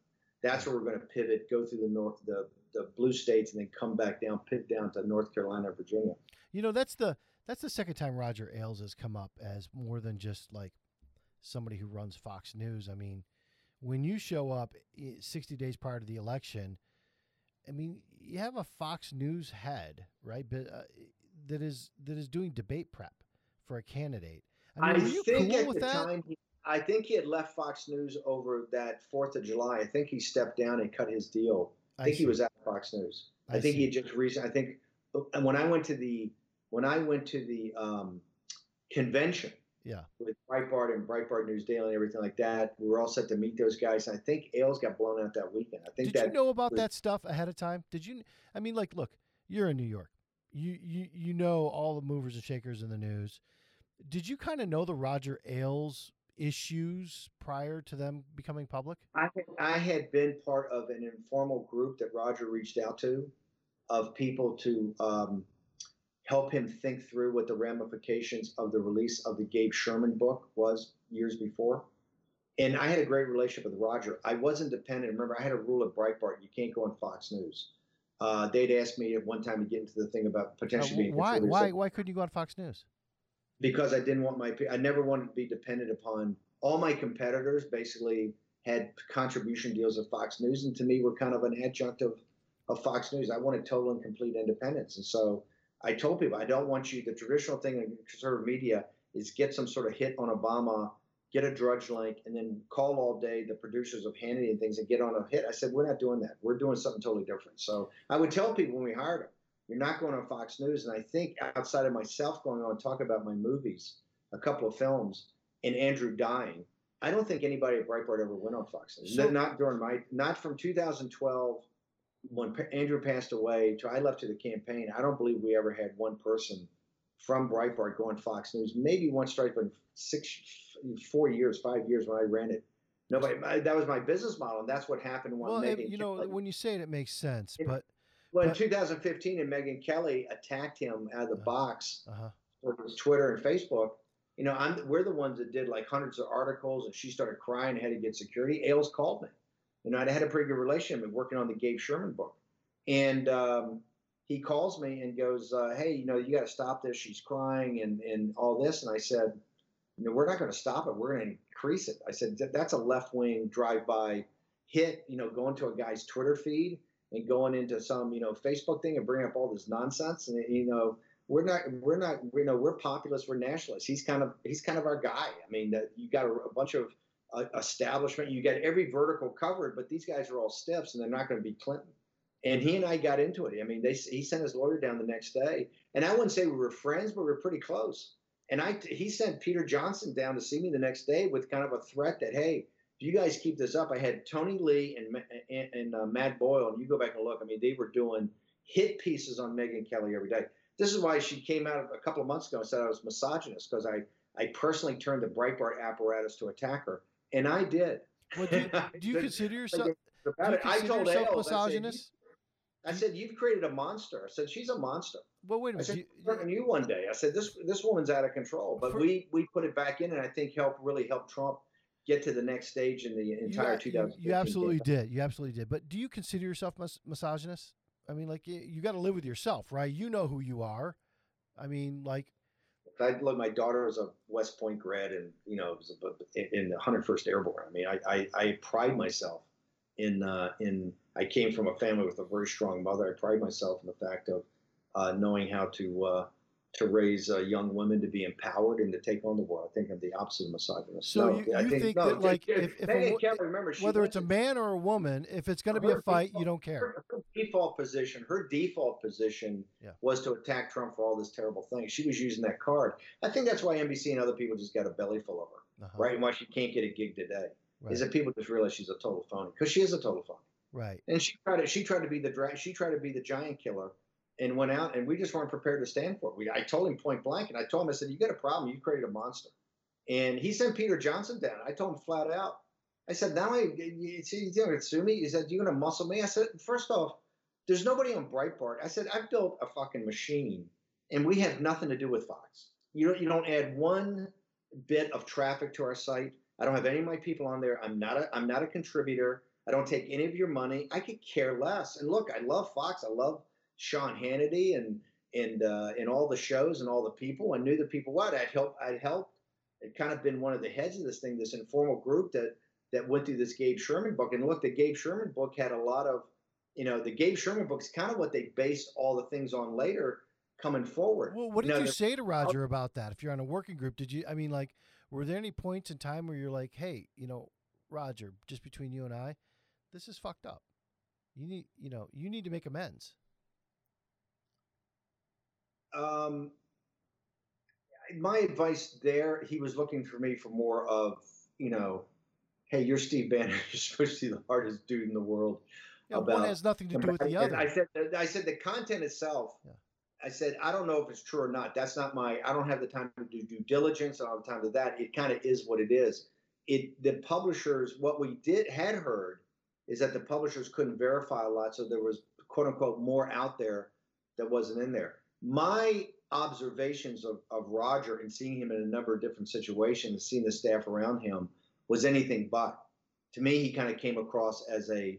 That's where we're going to pivot, go through the north, the the blue states and then come back down, pit down to North Carolina, Virginia. You know, that's the that's the second time Roger Ailes has come up as more than just like somebody who runs Fox News. I mean, when you show up 60 days prior to the election, I mean, you have a Fox News head, right? But uh, that is that is doing debate prep for a candidate. I, mean, I think cool at the that? time, I think he had left Fox News over that Fourth of July. I think he stepped down and cut his deal. I, think he was at Fox News. I, I think see. he just recently. I think, and when I went to the when I went to the um, convention, yeah, with Breitbart and Breitbart News Daily and everything like that, we were all set to meet those guys. I think Ailes got blown out that weekend. I think. Did that you know about was, that stuff ahead of time? Did you? I mean, like, look, you're in New York. You you you know all the movers and shakers in the news. Did you kind of know the Roger Ailes issues prior to them becoming public? I, I had been part of an informal group that Roger reached out to of people to um, help him think through what the ramifications of the release of the Gabe Sherman book was years before. And I had a great relationship with Roger. I wasn't dependent. Remember, I had a rule at Breitbart: you can't go on Fox News. Uh, they'd asked me at one time to get into the thing about potentially uh, being why why why couldn't you go on Fox News? Because I didn't want my I never wanted to be dependent upon all my competitors. Basically, had contribution deals at Fox News, and to me were kind of an adjunct of, of Fox News. I wanted total and complete independence, and so I told people I don't want you. The traditional thing in conservative media is get some sort of hit on Obama, get a drudge link, and then call all day the producers of Hannity and things and get on a hit. I said we're not doing that. We're doing something totally different. So I would tell people when we hired them, you're not going on Fox News. And I think outside of myself going on talk about my movies, a couple of films, and Andrew dying. I don't think anybody at Breitbart ever went on Fox News. So, not during my, not from 2012 when Andrew passed away, to I left to the campaign. I don't believe we ever had one person from Breitbart go on Fox News. Maybe one strike, but six, four years, five years when I ran it. Nobody. That was my business model, and that's what happened when well, you know, when you say it, it makes sense. but well, in 2015, and Megyn Kelly attacked him out of the uh, box uh-huh. for his Twitter and Facebook. You know, I'm, we're the ones that did like hundreds of articles, and she started crying, and had to get security. Ailes called me you know, I had a pretty good relationship working on the Gabe Sherman book. And um, he calls me and goes, uh, Hey, you know, you got to stop this. She's crying and, and all this. And I said, You know, we're not going to stop it. We're going to increase it. I said, That's a left wing drive by hit, you know, going to a guy's Twitter feed and going into some, you know, Facebook thing and bringing up all this nonsense. And, you know, we're not, we're not, you know, we're populists, we're nationalists. He's kind of, he's kind of our guy. I mean, you got a, a bunch of uh, establishment. You got every vertical covered, but these guys are all stiffs, and they're not going to be Clinton. And he and I got into it. I mean, they, he sent his lawyer down the next day, and I wouldn't say we were friends, but we were pretty close. And I, he sent Peter Johnson down to see me the next day with kind of a threat that, hey, if you guys keep this up, I had Tony Lee and and, and uh, Matt Boyle, and you go back and look. I mean, they were doing hit pieces on Megyn Kelly every day. This is why she came out a couple of months ago and said I was misogynist because I I personally turned the Breitbart apparatus to attack her and I did. Well, do, you, do you consider yourself? Do you consider I told yourself misogynist? I said, I said, "You've created a monster." I said, "She's a monster." Well, wait a minute. I said, you, you one day. I said, "This this woman's out of control." But for, we we put it back in, and I think helped really help Trump get to the next stage in the entire 2000. You, you absolutely did. You absolutely did. But do you consider yourself mis- misogynist? I mean, like you, you got to live with yourself, right? You know who you are. I mean, like I look, my daughter was a West Point grad, and you know, was a, in the 101st Airborne. I mean, I, I, I pride myself in uh, in. I came from a family with a very strong mother. I pride myself in the fact of uh, knowing how to uh, to raise uh, young women to be empowered and to take on the world. I think I'm the opposite of misogynist. So no, you, you think, think no, that like if, if a, Kelly, remember, whether it's a man or a woman, if it's going to be a fight, default, you don't care. Her, her, default position, her default position yeah. was to attack Trump for all this terrible thing. She was using that card. I think that's why NBC and other people just got a belly full of her, uh-huh. right? And why she can't get a gig today right. is that people just realize she's a total phony because she is a total phony. Right. And she tried to she tried to be the dra- she tried to be the giant killer and went out, and we just weren't prepared to stand for it. We, I told him point blank, and I told him, I said, "You got a problem. You created a monster." And he sent Peter Johnson down. I told him flat out. I said, "Now I, you, see, you're going to sue me?" He said, "You're going to muscle me?" I said, first off, there's nobody on Breitbart." I said, "I've built a fucking machine, and we have nothing to do with Fox. You don't, you don't add one bit of traffic to our site. I don't have any of my people on there. I'm not a, I'm not a contributor. I don't take any of your money. I could care less. And look, I love Fox. I love Sean Hannity and and uh, and all the shows and all the people. I knew the people. What I'd helped. I'd helped. I'd kind of been one of the heads of this thing, this informal group that that went through this Gabe Sherman book. And look, the Gabe Sherman book had a lot of, you know, the Gabe Sherman book is kind of what they based all the things on later coming forward. Well, what did you, know, you say to Roger about that? If you're on a working group, did you? I mean, like, were there any points in time where you're like, hey, you know, Roger, just between you and I, this is fucked up. You need, you know, you need to make amends. Um, my advice there, he was looking for me for more of, you know, hey, you're Steve Bannon. You're supposed to be the hardest dude in the world. Yeah, about, one has nothing to do with the other. I said, I said the content itself. Yeah. I said, I don't know if it's true or not. That's not my. I don't have the time to do due diligence. I don't have the time to that. It kind of is what it is. It the publishers. What we did had heard is that the publishers couldn't verify a lot, so there was quote unquote more out there that wasn't in there. My observations of, of Roger and seeing him in a number of different situations, seeing the staff around him was anything but. To me, he kind of came across as a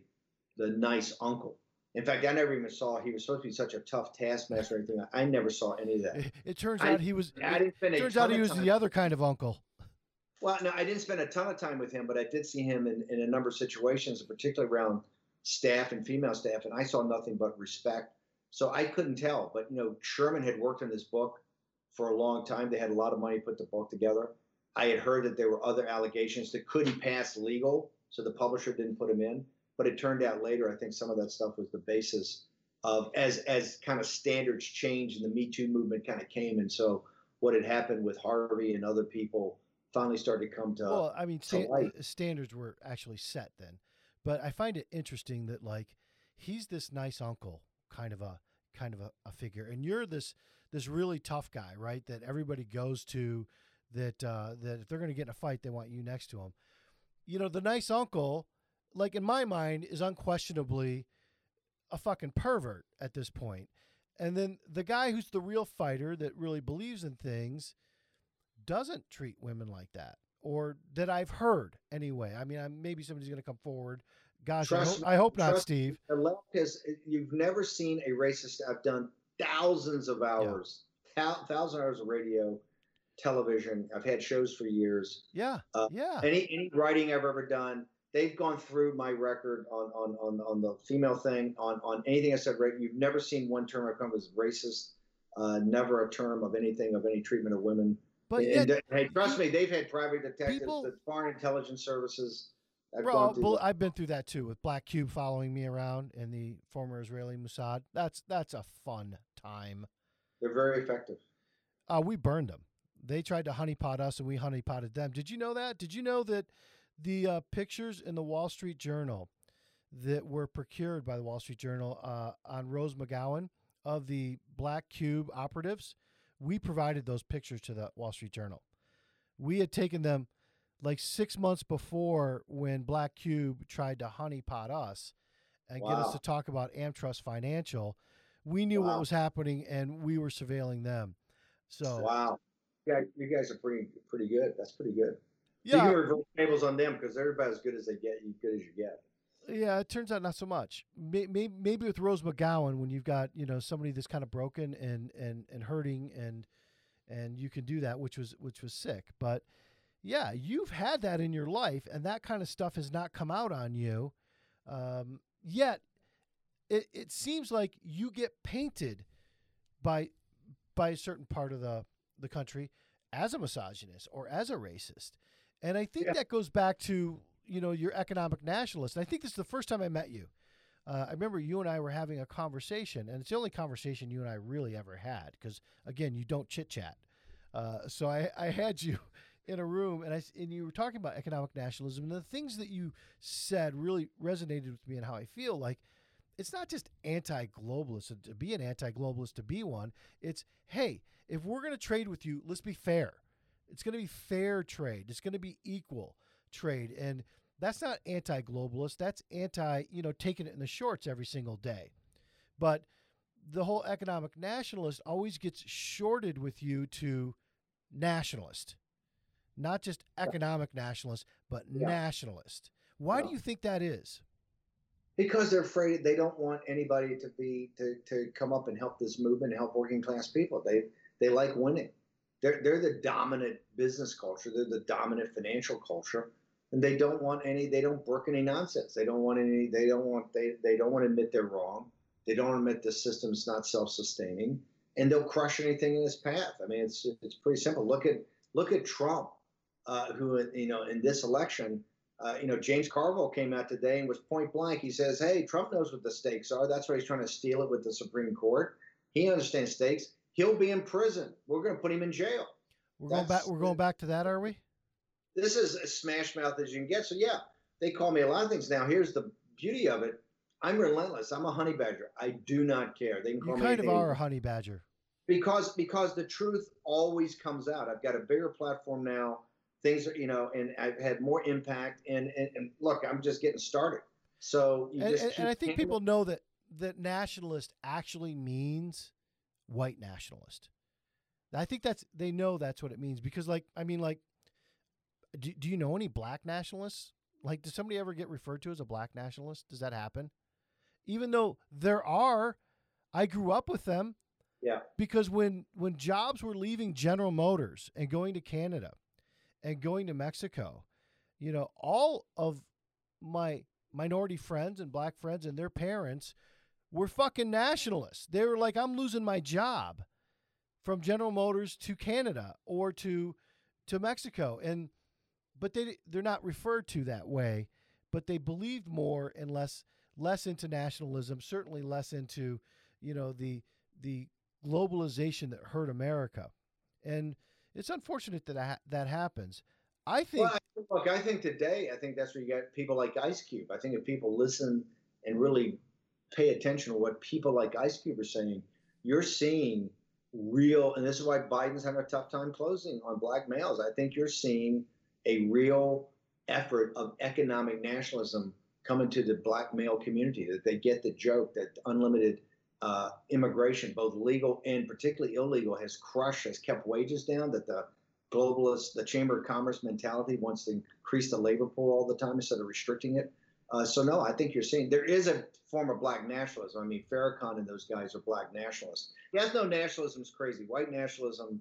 the nice uncle. In fact, I never even saw he was supposed to be such a tough taskmaster or anything. I never saw any of that. It, it turns I, out he was. I didn't spend turns out he was the other kind of uncle. Well, no, I didn't spend a ton of time with him, but I did see him in, in a number of situations, particularly around staff and female staff, and I saw nothing but respect. So I couldn't tell. But you know, Sherman had worked on this book for a long time. They had a lot of money to put the book together. I had heard that there were other allegations that couldn't pass legal, so the publisher didn't put them in. But it turned out later, I think some of that stuff was the basis of as as kind of standards changed and the Me Too movement kind of came, and so what had happened with Harvey and other people finally started to come to. Well, I mean, sta- uh, standards were actually set then, but I find it interesting that like he's this nice uncle, kind of a kind of a, a figure, and you're this this really tough guy, right? That everybody goes to that uh, that if they're going to get in a fight, they want you next to them. You know, the nice uncle, like in my mind, is unquestionably a fucking pervert at this point. And then the guy who's the real fighter that really believes in things doesn't treat women like that, or that I've heard anyway. I mean, I'm, maybe somebody's going to come forward. Gosh, I hope, I hope, not, Steve. The left has, you've never seen a racist. I've done thousands of hours, yeah. thousand hours of radio television. I've had shows for years. Yeah, uh, yeah. Any any writing I've ever done, they've gone through my record on on on, on the female thing, on on anything I said. Right, you've never seen one term I've come as racist. Uh, never a term of anything of any treatment of women. But and, yet, hey, trust me, they've had private detectives, people, the foreign intelligence services. I've bro, I've been through that too with Black Cube following me around and the former Israeli Mossad. That's that's a fun time. They're very effective. Uh, we burned them they tried to honeypot us and we honeypotted them. Did you know that? Did you know that the uh, pictures in the Wall Street Journal that were procured by the Wall Street Journal uh, on Rose McGowan of the Black Cube operatives, we provided those pictures to the Wall Street Journal. We had taken them like six months before when Black Cube tried to honeypot us and wow. get us to talk about AmTrust Financial. We knew wow. what was happening and we were surveilling them. So wow yeah, you guys are pretty pretty good. That's pretty good. Yeah, you reverse tables on them because they're about as good as they get, as good as you get. Yeah, it turns out not so much. Maybe, maybe with Rose McGowan, when you've got you know somebody that's kind of broken and and and hurting, and and you can do that, which was which was sick. But yeah, you've had that in your life, and that kind of stuff has not come out on you. Um, yet, it it seems like you get painted by by a certain part of the the country as a misogynist or as a racist. And I think yeah. that goes back to, you know, your economic nationalist. And I think this is the first time I met you. Uh, I remember you and I were having a conversation, and it's the only conversation you and I really ever had because, again, you don't chit chat. Uh, so I, I had you in a room, and I and you were talking about economic nationalism, and the things that you said really resonated with me and how I feel. Like, it's not just anti-globalist to be an anti-globalist to be one. It's hey, if we're going to trade with you, let's be fair. It's going to be fair trade. It's going to be equal trade. And that's not anti globalist. That's anti, you know, taking it in the shorts every single day. But the whole economic nationalist always gets shorted with you to nationalist, not just economic nationalist, but yeah. nationalist. Why yeah. do you think that is? because they're afraid they don't want anybody to be to, to come up and help this movement help working class people. They they like winning. They're they're the dominant business culture. They're the dominant financial culture, and they don't want any. They don't brook any nonsense. They don't want any. They don't want they they don't want to admit they're wrong. They don't admit the system's not self-sustaining, and they'll crush anything in its path. I mean, it's it's pretty simple. Look at look at Trump, uh, who you know in this election uh, you know, James Carville came out today and was point blank. He says, "Hey, Trump knows what the stakes are. That's why he's trying to steal it with the Supreme Court. He understands stakes. He'll be in prison. We're going to put him in jail." We're That's, going back. We're going back to that, are we? This is as smash mouth as you can get. So yeah, they call me a lot of things. Now here's the beauty of it. I'm relentless. I'm a honey badger. I do not care. They can call you me kind of are a honey badger. Because because the truth always comes out. I've got a bigger platform now things are, you know, and I've had more impact. And, and, and look, I'm just getting started. So and, and, and I think people know that that nationalist actually means white nationalist. I think that's they know that's what it means because like I mean like do, do you know any black nationalists? Like does somebody ever get referred to as a black nationalist? Does that happen? Even though there are I grew up with them. Yeah. Because when when jobs were leaving General Motors and going to Canada, and going to Mexico, you know, all of my minority friends and black friends and their parents were fucking nationalists. They were like, I'm losing my job from General Motors to Canada or to to Mexico. And but they they're not referred to that way, but they believed more and less less into nationalism, certainly less into, you know, the the globalization that hurt America. And it's unfortunate that that happens. I think. Well, look, I think today, I think that's where you get people like Ice Cube. I think if people listen and really pay attention to what people like Ice Cube are saying, you're seeing real, and this is why Biden's having a tough time closing on black males. I think you're seeing a real effort of economic nationalism coming to the black male community, that they get the joke that unlimited uh, immigration, both legal and particularly illegal, has crushed, has kept wages down. That the globalist, the Chamber of Commerce mentality wants to increase the labor pool all the time instead of restricting it. Uh, so no, I think you're seeing there is a form of black nationalism. I mean, Farrakhan and those guys are black nationalists. Ethno nationalism is crazy. White nationalism,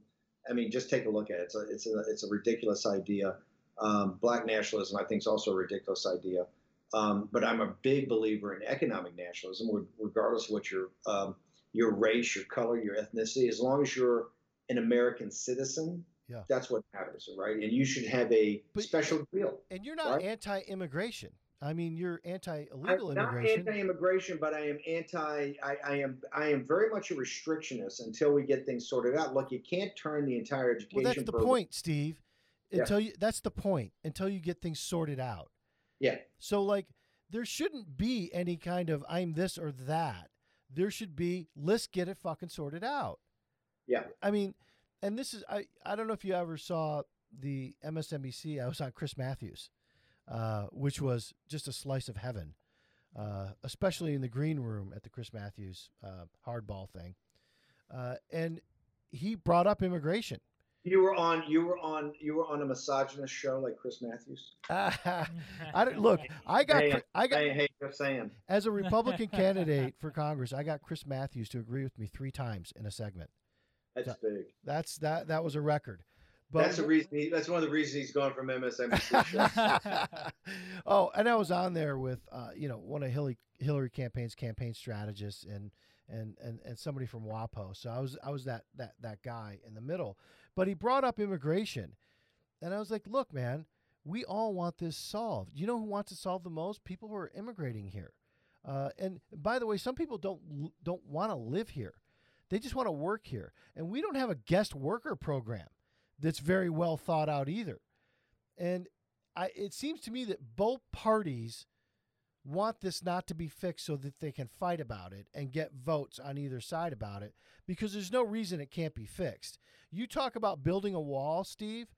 I mean, just take a look at it. It's a it's a it's a ridiculous idea. Um, black nationalism, I think, is also a ridiculous idea. Um, but I'm a big believer in economic nationalism, regardless of what your um, your race, your color, your ethnicity. As long as you're an American citizen, yeah. that's what matters, right? And you should have a but, special deal. And you're not right? anti-immigration. I mean, you're anti-illegal I'm immigration. Not anti-immigration, but I am anti. I, I, am. I am very much a restrictionist until we get things sorted out. Look, you can't turn the entire education. Well, that's the program. point, Steve. Until yeah. you, that's the point. Until you get things sorted out. Yeah. So like there shouldn't be any kind of I'm this or that. There should be let's get it fucking sorted out. Yeah. I mean, and this is I I don't know if you ever saw the MSNBC. I was on Chris Matthews, uh, which was just a slice of heaven, uh, especially in the green room at the Chris Matthews uh, hardball thing, uh, and he brought up immigration you were on. You were on. You were on a misogynist show like Chris Matthews. I don't, look. I got. Hey, I got. Hey, hey, just saying. As a Republican candidate for Congress, I got Chris Matthews to agree with me three times in a segment. That's so, big. That's that. That was a record. But that's the reason. He, that's one of the reasons he's gone from MSNBC. oh, and I was on there with, uh, you know, one of Hillary Hillary campaign's campaign strategists and and and and somebody from WAPO. So I was I was that that that guy in the middle. But he brought up immigration. And I was like, look, man, we all want this solved. You know who wants it solved the most? People who are immigrating here. Uh, and by the way, some people don't don't want to live here. They just want to work here. And we don't have a guest worker program that's very well thought out either. And I, it seems to me that both parties want this not to be fixed so that they can fight about it and get votes on either side about it because there's no reason it can't be fixed. You talk about building a wall, Steve.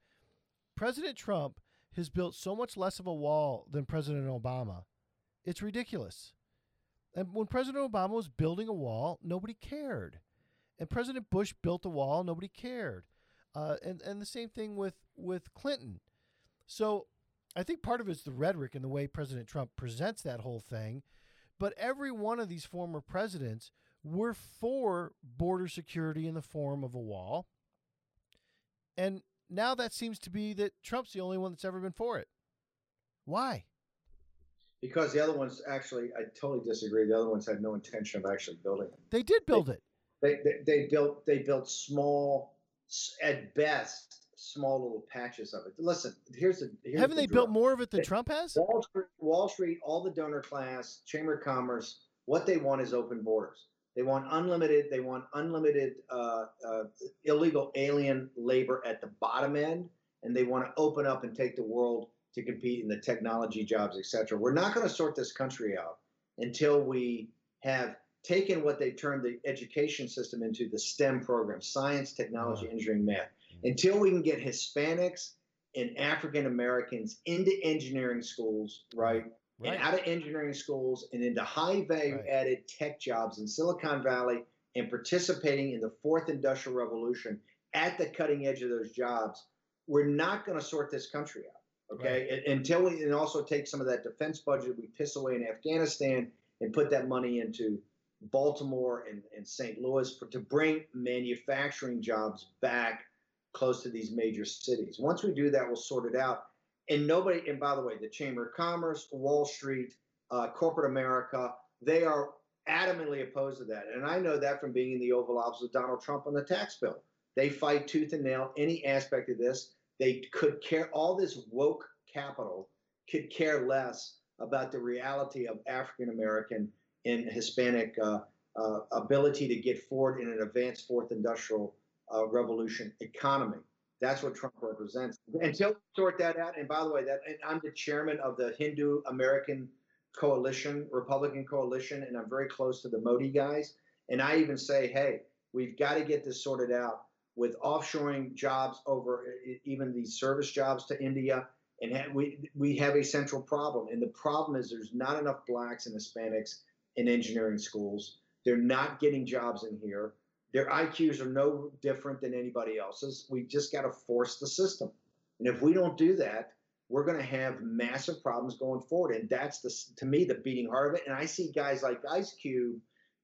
President Trump has built so much less of a wall than President Obama. It's ridiculous. And when President Obama was building a wall, nobody cared. And President Bush built a wall, nobody cared. Uh, and, and the same thing with, with Clinton. So I think part of it's the rhetoric and the way President Trump presents that whole thing But every one of these former presidents were for border security in the form of a wall. And now that seems to be that Trump's the only one that's ever been for it. Why? Because the other ones actually, I totally disagree. The other ones had no intention of actually building it. They did build they, it. They, they, they built they built small, at best, small little patches of it. Listen, here's the here's haven't the they drill. built more of it than Trump has? Wall Street, Wall Street, all the donor class, Chamber of Commerce, what they want is open borders. They want unlimited. They want unlimited uh, uh, illegal alien labor at the bottom end, and they want to open up and take the world to compete in the technology jobs, et cetera. We're not going to sort this country out until we have taken what they turned the education system into the STEM program science, technology, engineering, math. Until we can get Hispanics and African Americans into engineering schools, right? Right. And out of engineering schools and into high value added tech jobs in Silicon Valley and participating in the fourth industrial revolution at the cutting edge of those jobs, we're not going to sort this country out. Okay. Right. Until we and also take some of that defense budget we piss away in Afghanistan and put that money into Baltimore and, and St. Louis for, to bring manufacturing jobs back close to these major cities. Once we do that, we'll sort it out. And nobody, and by the way, the Chamber of Commerce, Wall Street, uh, corporate America, they are adamantly opposed to that. And I know that from being in the Oval Office with Donald Trump on the tax bill. They fight tooth and nail any aspect of this. They could care, all this woke capital could care less about the reality of African American and Hispanic uh, uh, ability to get forward in an advanced fourth industrial uh, revolution economy. That's what Trump represents. Until we sort that out, and by the way, that I'm the chairman of the Hindu American Coalition, Republican Coalition, and I'm very close to the Modi guys. And I even say, hey, we've got to get this sorted out with offshoring jobs over even these service jobs to India. And we we have a central problem, and the problem is there's not enough blacks and Hispanics in engineering schools. They're not getting jobs in here. Their IQs are no different than anybody else's. We just got to force the system. And if we don't do that, we're going to have massive problems going forward. And that's the, to me, the beating heart of it. And I see guys like Ice Cube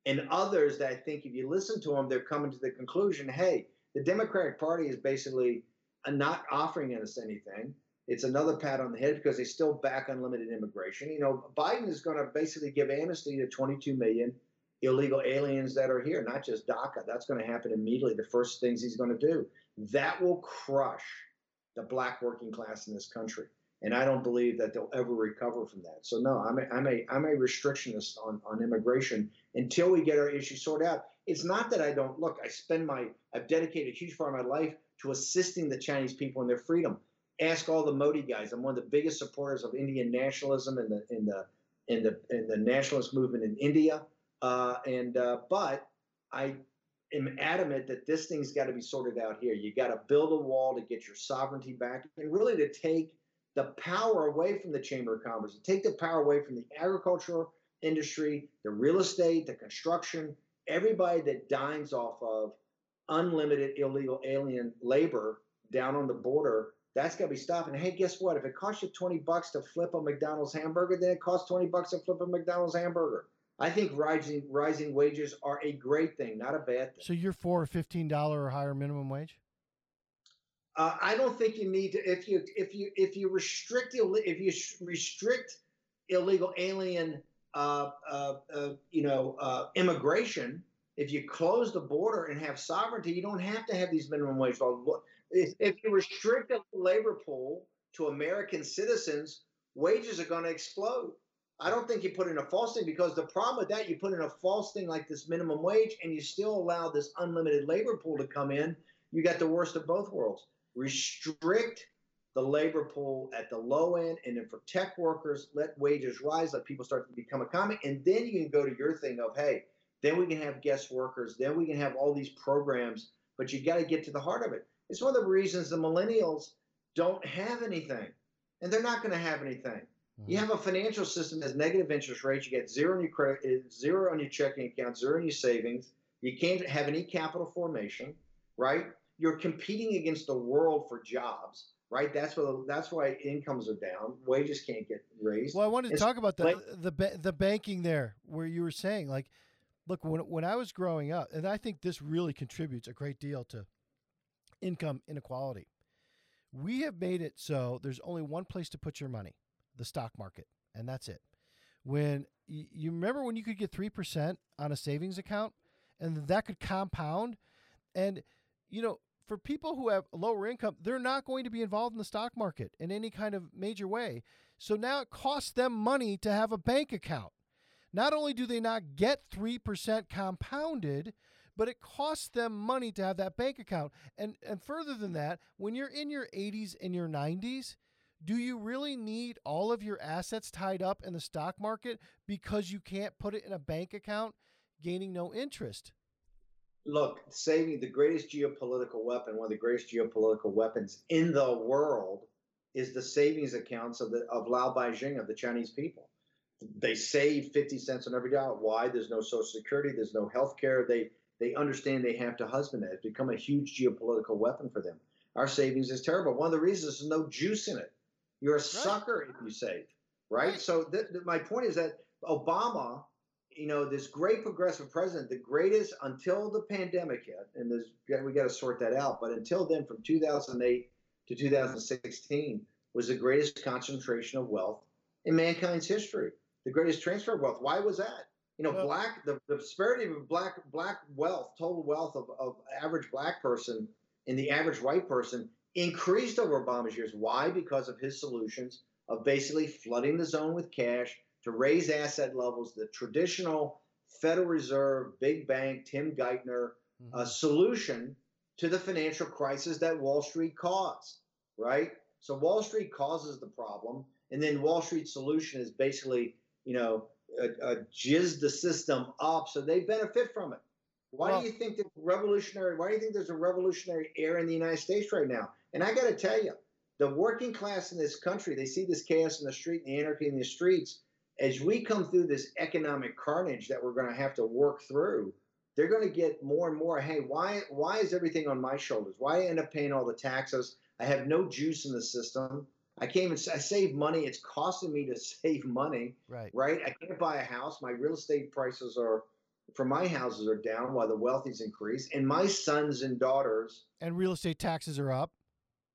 and others that I think if you listen to them, they're coming to the conclusion, hey, the Democratic Party is basically not offering us anything. It's another pat on the head because they still back unlimited immigration. You know, Biden is going to basically give amnesty to 22 million illegal aliens that are here, not just DACA. That's going to happen immediately. The first things he's going to do. That will crush the black working class in this country. And I don't believe that they'll ever recover from that. So no, I'm a, I'm a, I'm a restrictionist on, on immigration until we get our issue sorted out. It's not that I don't look. I spend my, I've dedicated a huge part of my life to assisting the Chinese people in their freedom. Ask all the Modi guys. I'm one of the biggest supporters of Indian nationalism and the in the in the in the nationalist movement in India. Uh, and uh, but I am adamant that this thing's got to be sorted out here. You got to build a wall to get your sovereignty back, and really to take the power away from the Chamber of Commerce, to take the power away from the agricultural industry, the real estate, the construction, everybody that dines off of unlimited illegal alien labor down on the border. That's got to be stopped. And hey, guess what? If it costs you 20 bucks to flip a McDonald's hamburger, then it costs 20 bucks to flip a McDonald's hamburger. I think rising rising wages are a great thing, not a bad thing. So you're for a fifteen dollar or higher minimum wage? Uh, I don't think you need to. If you if you if you restrict if you restrict illegal alien, uh, uh, uh you know, uh, immigration. If you close the border and have sovereignty, you don't have to have these minimum wage laws. If, if you restrict the labor pool to American citizens, wages are going to explode. I don't think you put in a false thing because the problem with that, you put in a false thing like this minimum wage and you still allow this unlimited labor pool to come in. You got the worst of both worlds. Restrict the labor pool at the low end and then for tech workers, let wages rise, let people start to become economic. And then you can go to your thing of, hey, then we can have guest workers, then we can have all these programs, but you got to get to the heart of it. It's one of the reasons the millennials don't have anything, and they're not going to have anything. You have a financial system that has negative interest rates. You get zero on your credit, eh, zero on your checking account, zero on your savings. You can't have any capital formation, right? You're competing against the world for jobs, right? That's what that's why incomes are down. Wages can't get raised. Well, I wanted to It's talk about the like- the the banking there, where you were saying like, look, when when I was growing up, and I think this really contributes a great deal to income inequality. We have made it so there's only one place to put your money, the stock market, and that's it. When you, remember when you could get three percent on a savings account, and that could compound, and you know. For people who have lower income, they're not going to be involved in the stock market in any kind of major way. So now it costs them money to have a bank account. Not only do they not get 3% compounded, but it costs them money to have that bank account. And and further than that, when you're in your 80s and your 90s, do you really need all of your assets tied up in the stock market because you can't put it in a bank account gaining no interest? Look, saving the greatest geopolitical weapon, one of the greatest geopolitical weapons in the world, is the savings accounts of the of Lao Baixing of the Chinese people. They save 50 cents on every dollar. Why? There's no social security, there's no health care. They they understand they have to husband it. It's become a huge geopolitical weapon for them. Our savings is terrible. One of the reasons there's no juice in it. You're a sucker if you save, right? Right. So th- th- my point is that Obama, you know, this great progressive president, the greatest until the pandemic hit, and we got to sort that out. But until then, from 2008 to 2016, was the greatest concentration of wealth in mankind's history. The greatest transfer of wealth. Why was that? You know, Well- black the, the disparity of black black wealth, total wealth of, of average black person and the average white person increased over Obama's years. Why? Because of his solutions of basically flooding the zone with cash to raise asset levels, the traditional Federal Reserve, big bank, Tim Geithner uh, solution to the financial crisis that Wall Street caused, right? So Wall Street causes the problem, and then Wall Street's solution is basically, you know, uh, uh, jizz the system up so they benefit from it. Why Well- do you think there's revolutionary? Why do you think there's a revolutionary air in the United States right now? And I got to tell you, the working class in this country, they see this chaos in the street and the anarchy in the streets. As we come through this economic carnage that we're going to have to work through, they're going to get more and more. Hey, why why is everything on my shoulders? Why I end up paying all the taxes? I have no juice in the system. I can't even. I save money. It's costing me to save money, Right. right? I can't buy a house. My real estate prices are, for my houses are down while the wealthy's increase, and my sons and daughters And real estate taxes are up.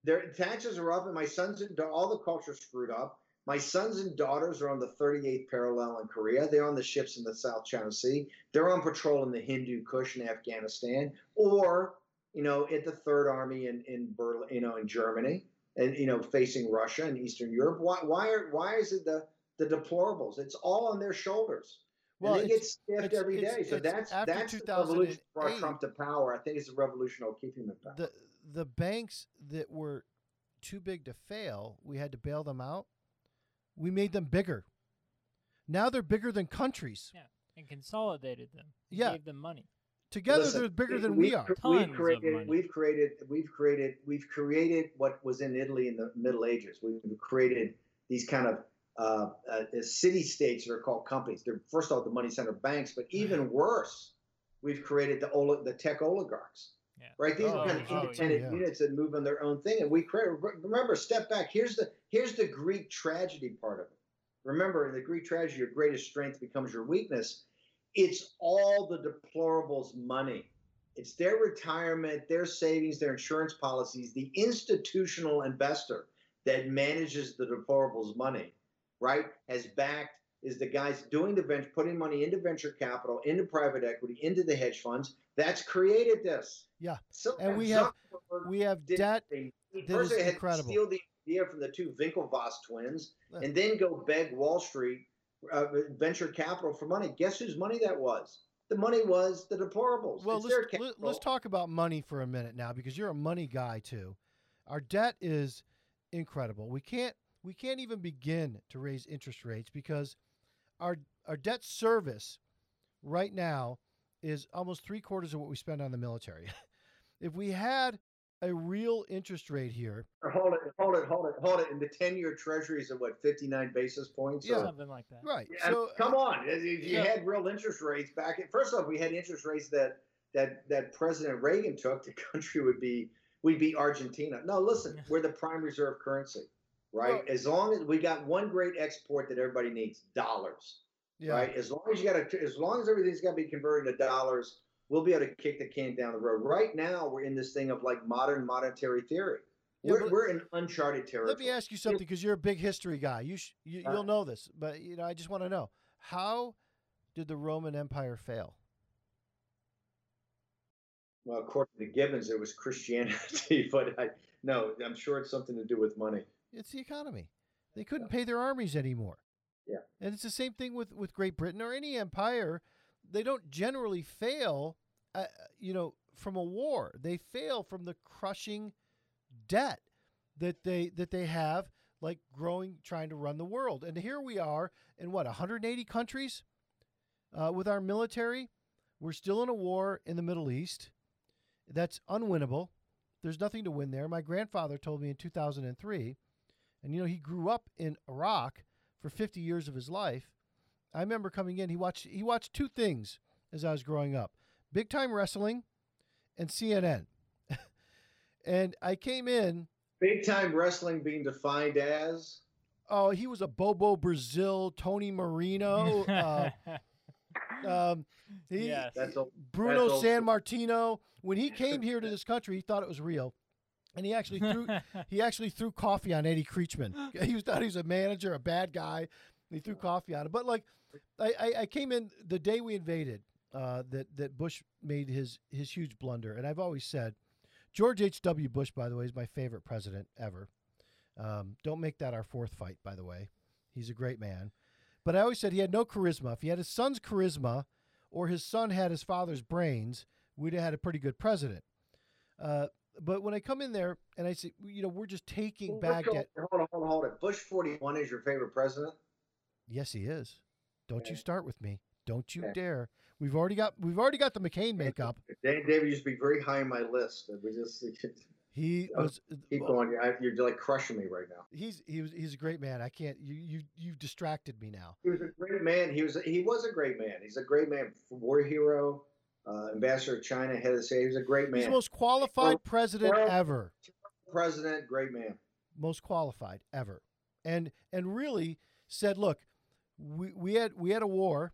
Their taxes are up, and my sons and da- all the culture's screwed up. My sons and daughters are on the 38th parallel in Korea. They're on the ships in the South China Sea. They're on patrol in the Hindu Kush in Afghanistan, or you know, at the Third Army in in Berlin, you know, in Germany, and you know, facing Russia and Eastern Europe. Why why are why is it the the deplorables? It's all on their shoulders. Well, and they get stiffed every day. So that's that's the revolution brought Trump to power. I think it's the revolution that'll keep him in power. the the banks that were too big to fail, we had to bail them out. We made them bigger. Now they're bigger than countries. Yeah, and consolidated them. Yeah. gave them money. Together Listen, they're bigger than we've are. cr- We've created, we've created, we've created, we've created what was in Italy in the Middle Ages. We've created these kind of uh, uh, city states that are called companies. They're first of all the money center banks, but even worse, we've created the oli- the tech oligarchs. Right, these Oh, are kind of oh, independent Yeah. units that move on their own thing, and we create. Remember, step back. Here's the here's the Greek tragedy part of it. Remember, in the Greek tragedy, your greatest strength becomes your weakness. It's all the deplorables' money. It's their retirement, their savings, their insurance policies, the institutional investor that manages the deplorables' money, right, has backed is the guys doing the venture, putting money into venture capital, into private equity, into the hedge funds. That's created this. Yeah. So And we have- We have debt. That first is had incredible. steal the idea from the two Winklevoss twins, Yeah. and then go beg Wall Street uh, venture capital for money. Guess whose money that was? The money was the deplorables. Well, it's let's, let's talk about money for a minute now because you're a money guy too. Our debt is incredible. We can't we can't even begin to raise interest rates because our our debt service right now is almost three quarters of what we spend on the military. if we had a real interest rate here, Hold it, hold it, hold it, hold it. And the ten-year Treasury is at what fifty-nine basis points. Yeah. or- Something like that. right? Yeah, so come uh, on, if you yeah. had real interest rates back. First off, we had interest rates that that that President Reagan took. The country would be we beat Argentina. No, listen, we're the prime reserve currency, right? Well- as long as we got one great export that everybody needs, dollars, Yeah. right? As long as you got to, as long as everything's got to be converted to dollars, we'll be able to kick the can down the road. Right now, we're in this thing of like modern monetary theory. Yeah, we're, we're in uncharted territory. Let me ask you something because you're a big history guy. You, sh- you Uh, you'll know this, but you know I just want to know how did the Roman Empire fail? Well, according to Gibbons, it was Christianity, but I no, I'm sure it's something to do with money. It's the economy. They couldn't pay their armies anymore. Yeah. And it's the same thing with, with Great Britain or any empire. They don't generally fail, uh, you know, from a war. They fail from the crushing debt that they that they have, like growing, trying to run the world. And here we are in what 180 countries uh, with our military. We're still in a war in the Middle East. That's unwinnable. There's nothing to win there. My grandfather told me in 2003, and you know he grew up in Iraq for 50 years of his life. I remember coming in. He watched he watched two things as I was growing up: big time wrestling and CNN. and I came in. Big time wrestling being defined as Oh, he was a Bobo Brazil, Tony Marino. Uh, um, he, Yes. Bruno That's San. Martino. When he came here to this country, he thought it was real, and he actually threw he actually threw coffee on Eddie Creatchman. He was thought he was a manager, a bad guy. He threw coffee on him. But like, I, I, I came in the day we invaded. Uh, that that Bush made his his huge blunder, and I've always said, George H. W. Bush, by the way, is my favorite president ever. Um, don't make that our fourth fight, by the way. He's a great man, but I always said he had no charisma. If he had his son's charisma, or his son had his father's brains, we'd have had a pretty good president. Uh, but when I come in there and I say, you know, we're just taking Well, Baghdad. Hold on, hold on, hold on. Bush 41 is your favorite president? Yes, he is. Don't you start with me. Don't you Okay. dare. We've already got we've already got the McCain makeup. Dan David used to be very high on my list. We just He Oh, was uh, keep well, going. I- You're like crushing me right now. he's he was he's a great man. I can't you you you've distracted me now. He was a great man. He was he was a great man. He's a great man. War hero, uh, ambassador of China, head of the state. He was a great man. He's the most qualified president well- ever. President, great man. most qualified ever, and and really said, look, we, we had we had a war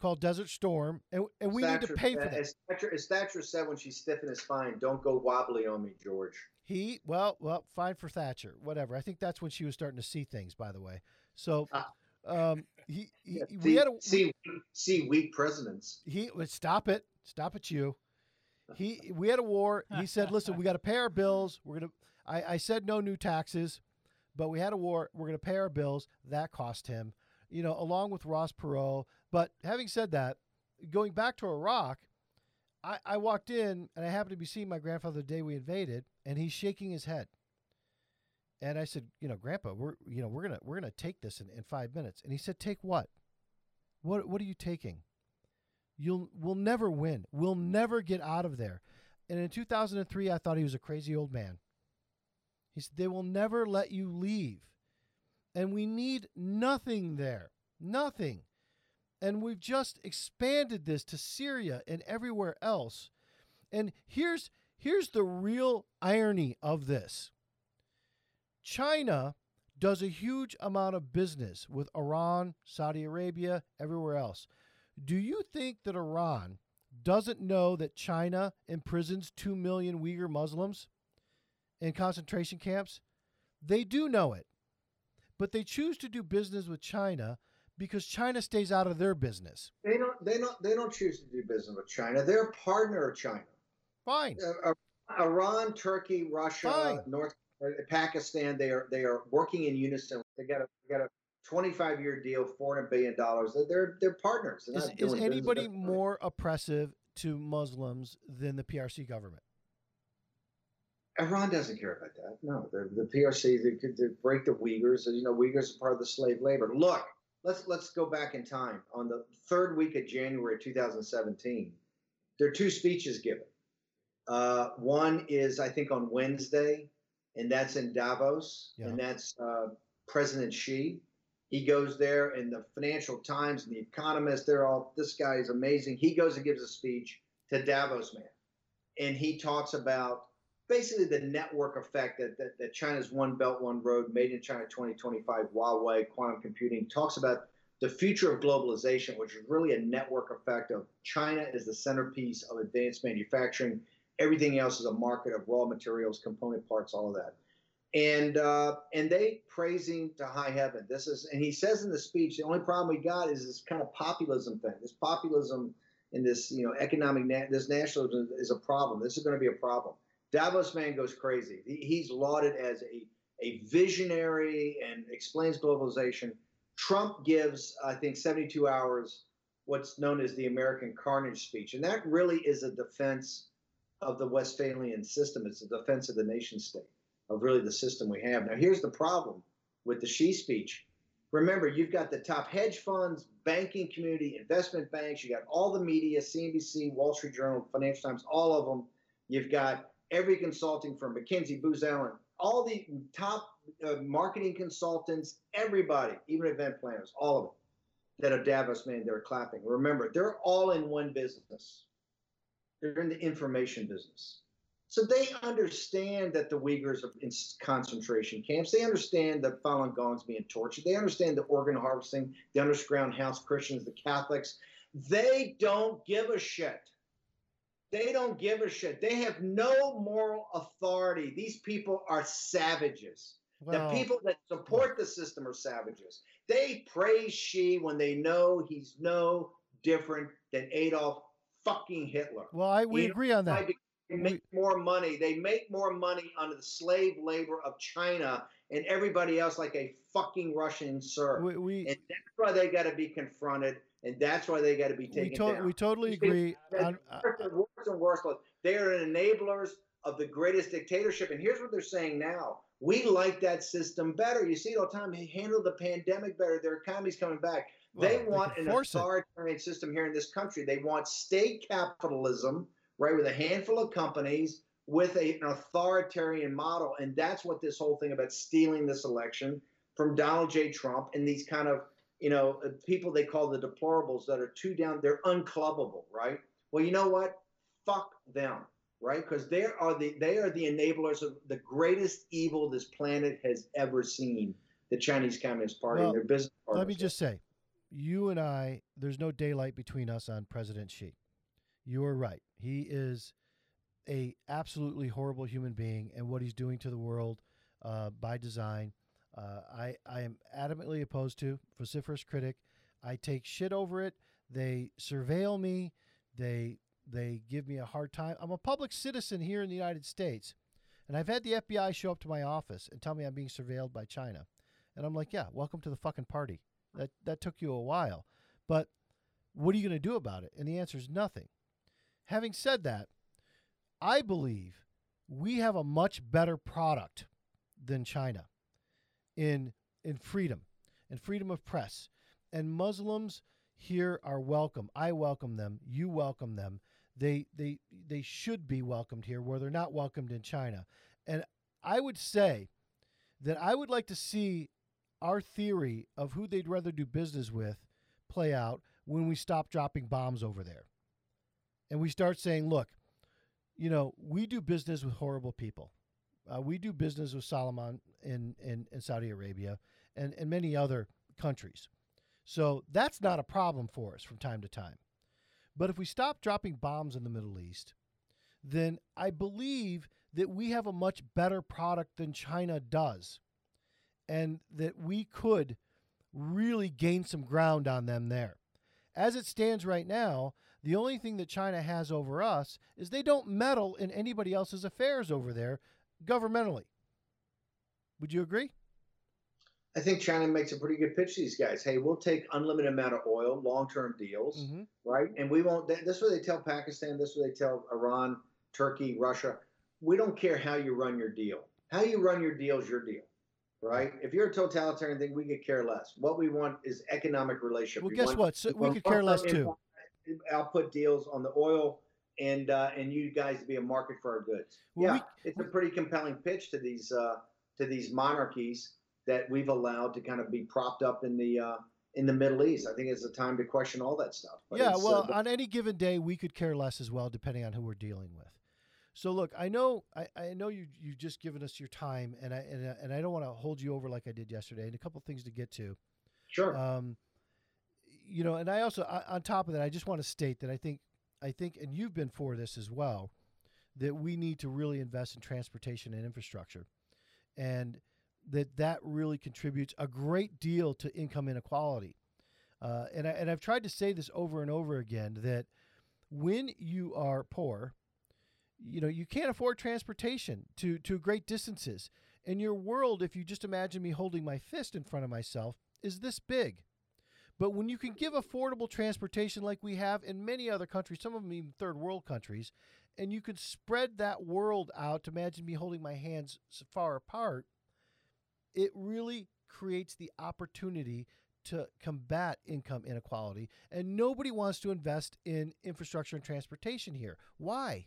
called Desert Storm, and, and we need to pay for that. As Thatcher, as Thatcher said when she's stiff in his spine, "Don't go wobbly on me, George." He well well fine for Thatcher, whatever. I think that's when she was starting to see things. By the way, so Ah. um, he, he Yeah, we see, had a see see weak presidents. he well, stop it. Stop it you. He we had a war. He said listen we got to pay our bills. We're gonna I, I said no new taxes but we had a war. We're gonna pay our bills. That cost him you know along with ross perot. But having said that going back to iraq I, I walked in and i happened to be seeing my grandfather the day we invaded and he's shaking his head and i said you know grandpa we're you know we're gonna we're gonna take this in, in five minutes and he said take what what what are you taking You'll we'll never win. We'll never get out of there. And in 2003, I thought he was a crazy old man. He said they will never let you leave, and we need nothing there, nothing. And we've just expanded this to Syria and everywhere else. And here's here's the real irony of this. China does a huge amount of business with Iran, Saudi Arabia, everywhere else. Do you think that Iran doesn't know that China imprisons 2 million Uyghur Muslims in concentration camps? They do know it. But they choose to do business with China because China stays out of their business. They don't. They don't. They don't choose to do business with China. They're a partner of China. Fine. Uh, Iran, Turkey, Russia, Fine. North uh, Pakistan. They are they are working in unison. They got a they got a 25 year deal, 400 billion dollars. They're they're partners. They're Is, is anybody more oppressive to Muslims than the PRC government? Iran doesn't care about that. No, the, the PRC they, could- they break the Uyghurs. You know, Uyghurs are part of the slave labor. Look, let's let's go back in time. On the third week of January 2017, there are two speeches given. Uh, one is, I think, on Wednesday, and that's in Davos, and that's uh, President Xi. He goes there, and the Financial Times and the Economist, they're all, this guy is amazing. He goes and gives a speech to Davos man, and he talks about basically the network effect that, that, that China's One Belt, One Road, Made in China 2025, Huawei, quantum computing talks about the future of globalization, which is really a network effect of China is the centerpiece of advanced manufacturing. Everything else is a market of raw materials, component parts, all of that. And uh, and they praising to high heaven. This is and he says in the speech, the only problem we got is this kind of populism thing. This populism and this you know economic na- this nationalism is a problem. This is going to be a problem. Davos man goes crazy. He, he's lauded as a a visionary and explains globalization. Trump gives, I think, 72 hours, what's known as the American carnage speech. And that really is a defense of the Westphalian system. It's a defense of the nation state, of really the system we have. Now, here's the problem with the Xi speech. Remember, you've got the top hedge funds, banking community, investment banks, you got all the media, CNBC, Wall Street Journal, Financial Times, all of them. You've got every consulting firm, McKinsey, Booz Allen, all the top uh, marketing consultants, everybody, even event planners, all of them that are Davos man, they're clapping. Remember, they're all in one business. They're in the information business. So they understand that the Uyghurs are in concentration camps. They understand that Falun Gong's being tortured. They understand the organ harvesting, the underground house Christians, the Catholics. They don't give a shit. They don't give a shit. They have no moral authority. These people are savages. Well, the people that support the system are savages. They praise Xi when they know he's no different than Adolf fucking Hitler. Well, I, we agree on that. They make we, more money. They make more money under the slave labor of China and everybody else like a fucking Russian serf. We, we, and that's why they got to be confronted and that's why they got to be taken we to- down. We totally agree. On, uh, worse and worse. They are enablers of the greatest dictatorship. And here's what they're saying now: we like that system better. You see it all the time. They handled the pandemic better. Their economy's coming back. Well, they want an authoritarian it. system here in this country. They want state capitalism, right, with a handful of companies with a, an authoritarian model. And that's what this whole thing about stealing this election from Donald J. Trump and these kind of you know, uh, people they call the deplorables that are too down, they're unclubbable, right? Well, you know what? Fuck them, right? Because they are the they are the enablers of the greatest evil this planet has ever seen. The Chinese Communist Party well, and their business partners. Let me just say, you and I, there's no daylight between us on President Xi. You are right. He is a absolutely horrible human being, and what he's doing to the world uh, by design uh, I, I am adamantly opposed to vociferous critic. I take shit over it. They surveil me. They they give me a hard time. I'm a public citizen here in the United States, and I've had the FBI show up to my office and tell me I'm being surveilled by China, and I'm like, yeah, welcome to the fucking party. That that took you a while, but what are you going to do about it? And the answer is nothing. Having said that, I believe we have a much better product than China in in freedom and freedom of press. And Muslims here are welcome. I welcome them. You welcome them. They they they should be welcomed here where they're not welcomed in China. And I would say that I would like to see our theory of who they'd rather do business with play out when we stop dropping bombs over there. And we start saying, look, you know, we do business with horrible people. Uh, we do business with Salman in, in, in Saudi Arabia and, and many other countries. So that's not a problem for us from time to time. But if we stop dropping bombs in the Middle East, then I believe that we have a much better product than China does. And that we could really gain some ground on them there. As it stands right now, the only thing that China has over us is they don't meddle in anybody else's affairs over there governmentally. Would you agree? I think China makes a pretty good pitch to these guys. Hey, we'll take unlimited amount of oil, long-term deals, mm-hmm. right? And we won't. This is what they tell Pakistan. This is what they tell Iran, Turkey, Russia. We don't care how you run your deal. How you run your deal is your deal, right? If you're a totalitarian thing, we could care less. What we want is economic relationship. Well, we guess want, what? So we could care less too. Output deals on the oil and uh, and you guys to be a market for our goods. Well, yeah, we, it's a pretty compelling pitch to these uh, to these monarchies that we've allowed to kind of be propped up in the uh, in the Middle East. I think it's a time to question all that stuff. But yeah, well, uh, on any given day, we could care less as well, depending on who we're dealing with. So look, I know I, I know you you've just given us your time, and I and, I- and I don't want to hold you over like I did yesterday. And a couple things to get to. Sure. Um, you know, and I also on top of that, I just want to state that I think I think, and you've been for this as well, that we need to really invest in transportation and infrastructure, and that that really contributes a great deal to income inequality. Uh, and I, and I've tried to say this over and over again that when you are poor, you know you can't afford transportation to to great distances. And your world, if you just imagine me holding my fist in front of myself, is this big. But when you can give affordable transportation like we have in many other countries, some of them even third world countries, and you can spread that world out imagine me holding my hands far apart, it really creates the opportunity to combat income inequality. And nobody wants to invest in infrastructure and transportation here. Why?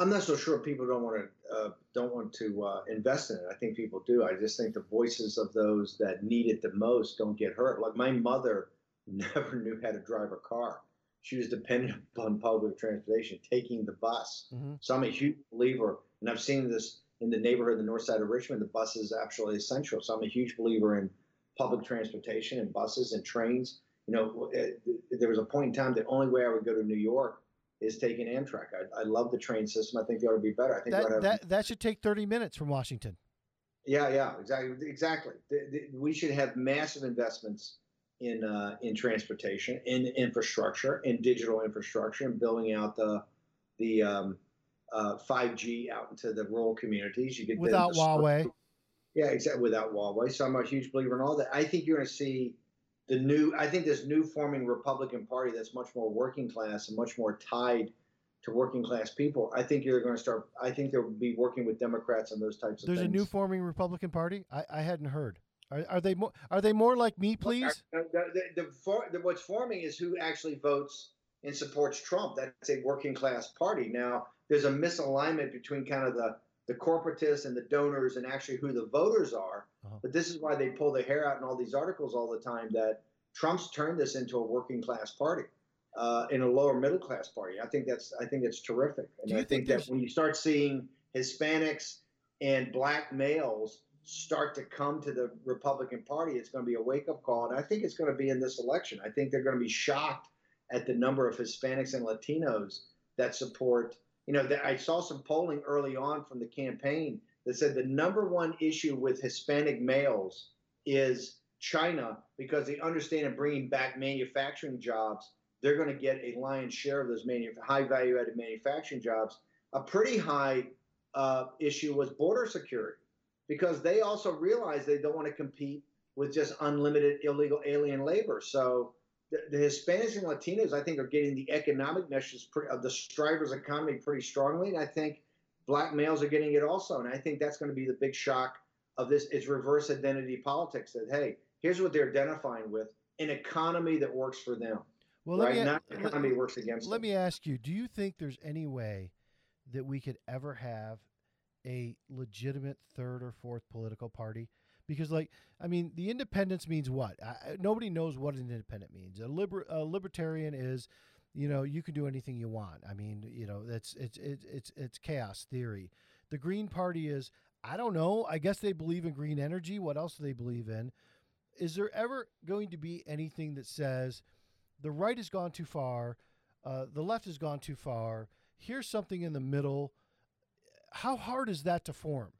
I'm not so sure people don't want to uh, don't want to uh, invest in it. I think people do. I just think the voices of those that need it the most don't get heard. Like my mother never knew how to drive a car. She was dependent upon public transportation, taking the bus. Mm-hmm. So I'm a huge believer, and I've seen this in the neighborhood, the north side of Richmond. The bus is absolutely essential. So I'm a huge believer in public transportation and buses and trains. You know, eh, there was a point in time the only way I would go to New York is taking Amtrak. I, I love the train system. I think they ought to be better. I think we That, have- that, that should take 30 minutes from Washington. yeah, yeah, exactly, exactly. The- the- We should have massive investments in uh, in transportation, in infrastructure, in digital infrastructure, and building out the the um, uh, 5G out into the rural communities. You could then Without Huawei. Yeah, exactly. Without Huawei, so I'm a huge believer in all that. I think you're going to see the new. I think this new forming Republican Party that's much more working class and much more tied to working class people. I think you're going to start. I think they'll be working with Democrats on those types of There's a new forming Republican Party. I, I hadn't heard. Are, are they more? Are they more like me, please? The, the, the, for, the, what's forming is who actually votes and supports Trump. That's a working class party. Now, there's a misalignment between kind of the, the corporatists and the donors and actually who the voters are. Uh-huh. But this is why they pull their hair out in all these articles all the time that Trump's turned this into a working class party. Uh, in a lower middle class party, I think that's I think it's terrific, and I think think, that when you start seeing Hispanics and black males start to come to the Republican Party, it's going to be a wake up call. And I think it's going to be in this election. I think they're going to be shocked at the number of Hispanics and Latinos that support. You know, I saw some polling early on from the campaign that said the number one issue with Hispanic males is China because they understand in bringing back manufacturing jobs, they're going to get a lion's share of those high value added manufacturing jobs. A pretty high uh, issue was border security because they also realize they don't want to compete with just unlimited illegal alien labor. So the, the Hispanics and Latinos, I think, are getting the economic message pre- of the strivers economy pretty strongly, and I think black males are getting it also. And I think that's going to be the big shock of this. It's reverse identity politics. That hey, here's what they're identifying with: an economy that works for them, Well, let right? me Not let- economy that works against let them. me ask you: Do you think there's any way that we could ever have a legitimate third or fourth political party? Because, like, I mean, the independence means what? I, nobody knows what an independent means. A, liber, a libertarian is, you know, you can do anything you want. I mean, you know, that's it's it's it's it's chaos theory. The Green Party is, I don't know. I guess they believe in green energy. What else do they believe in? Is there ever going to be anything that says the right has gone too far, uh, the left has gone too far? Here's something in the middle. How hard is that to form?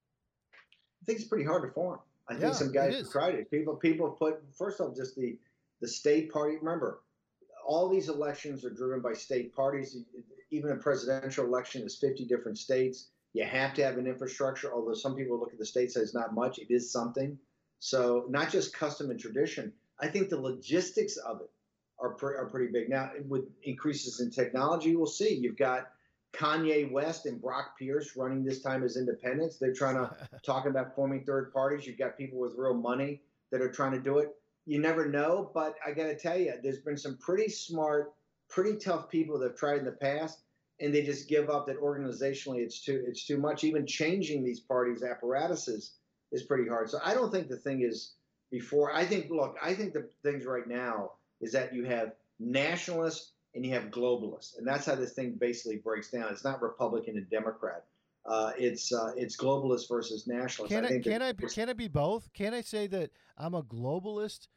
I think it's pretty hard to form. I Yeah, think some guys have tried it. People people put first off just the the state party. Remember, all these elections are driven by state parties. Even a presidential election is 50 different states. You have to have an infrastructure. Although some people look at the states as not much, it is something. So not just custom and tradition. I think the logistics of it are pre- are pretty big. Now with increases in technology, we'll see. You've got Kanye West and Brock Pierce running this time as independents. They're trying to talking about forming third parties. You've got people with real money that are trying to do it. You never know, but I got to tell you, there's been some pretty smart, pretty tough people that have tried in the past, and they just give up that organizationally it's too it's too much. Even changing these parties' apparatuses is pretty hard. So I don't think the thing is before. I think look, I think the things right now is that you have nationalist and you have globalists, and that's how this thing basically breaks down. It's not Republican and Democrat. Uh, it's uh, it's globalist versus nationalist. Can I, think can I can I be both? Can I say that I'm a globalist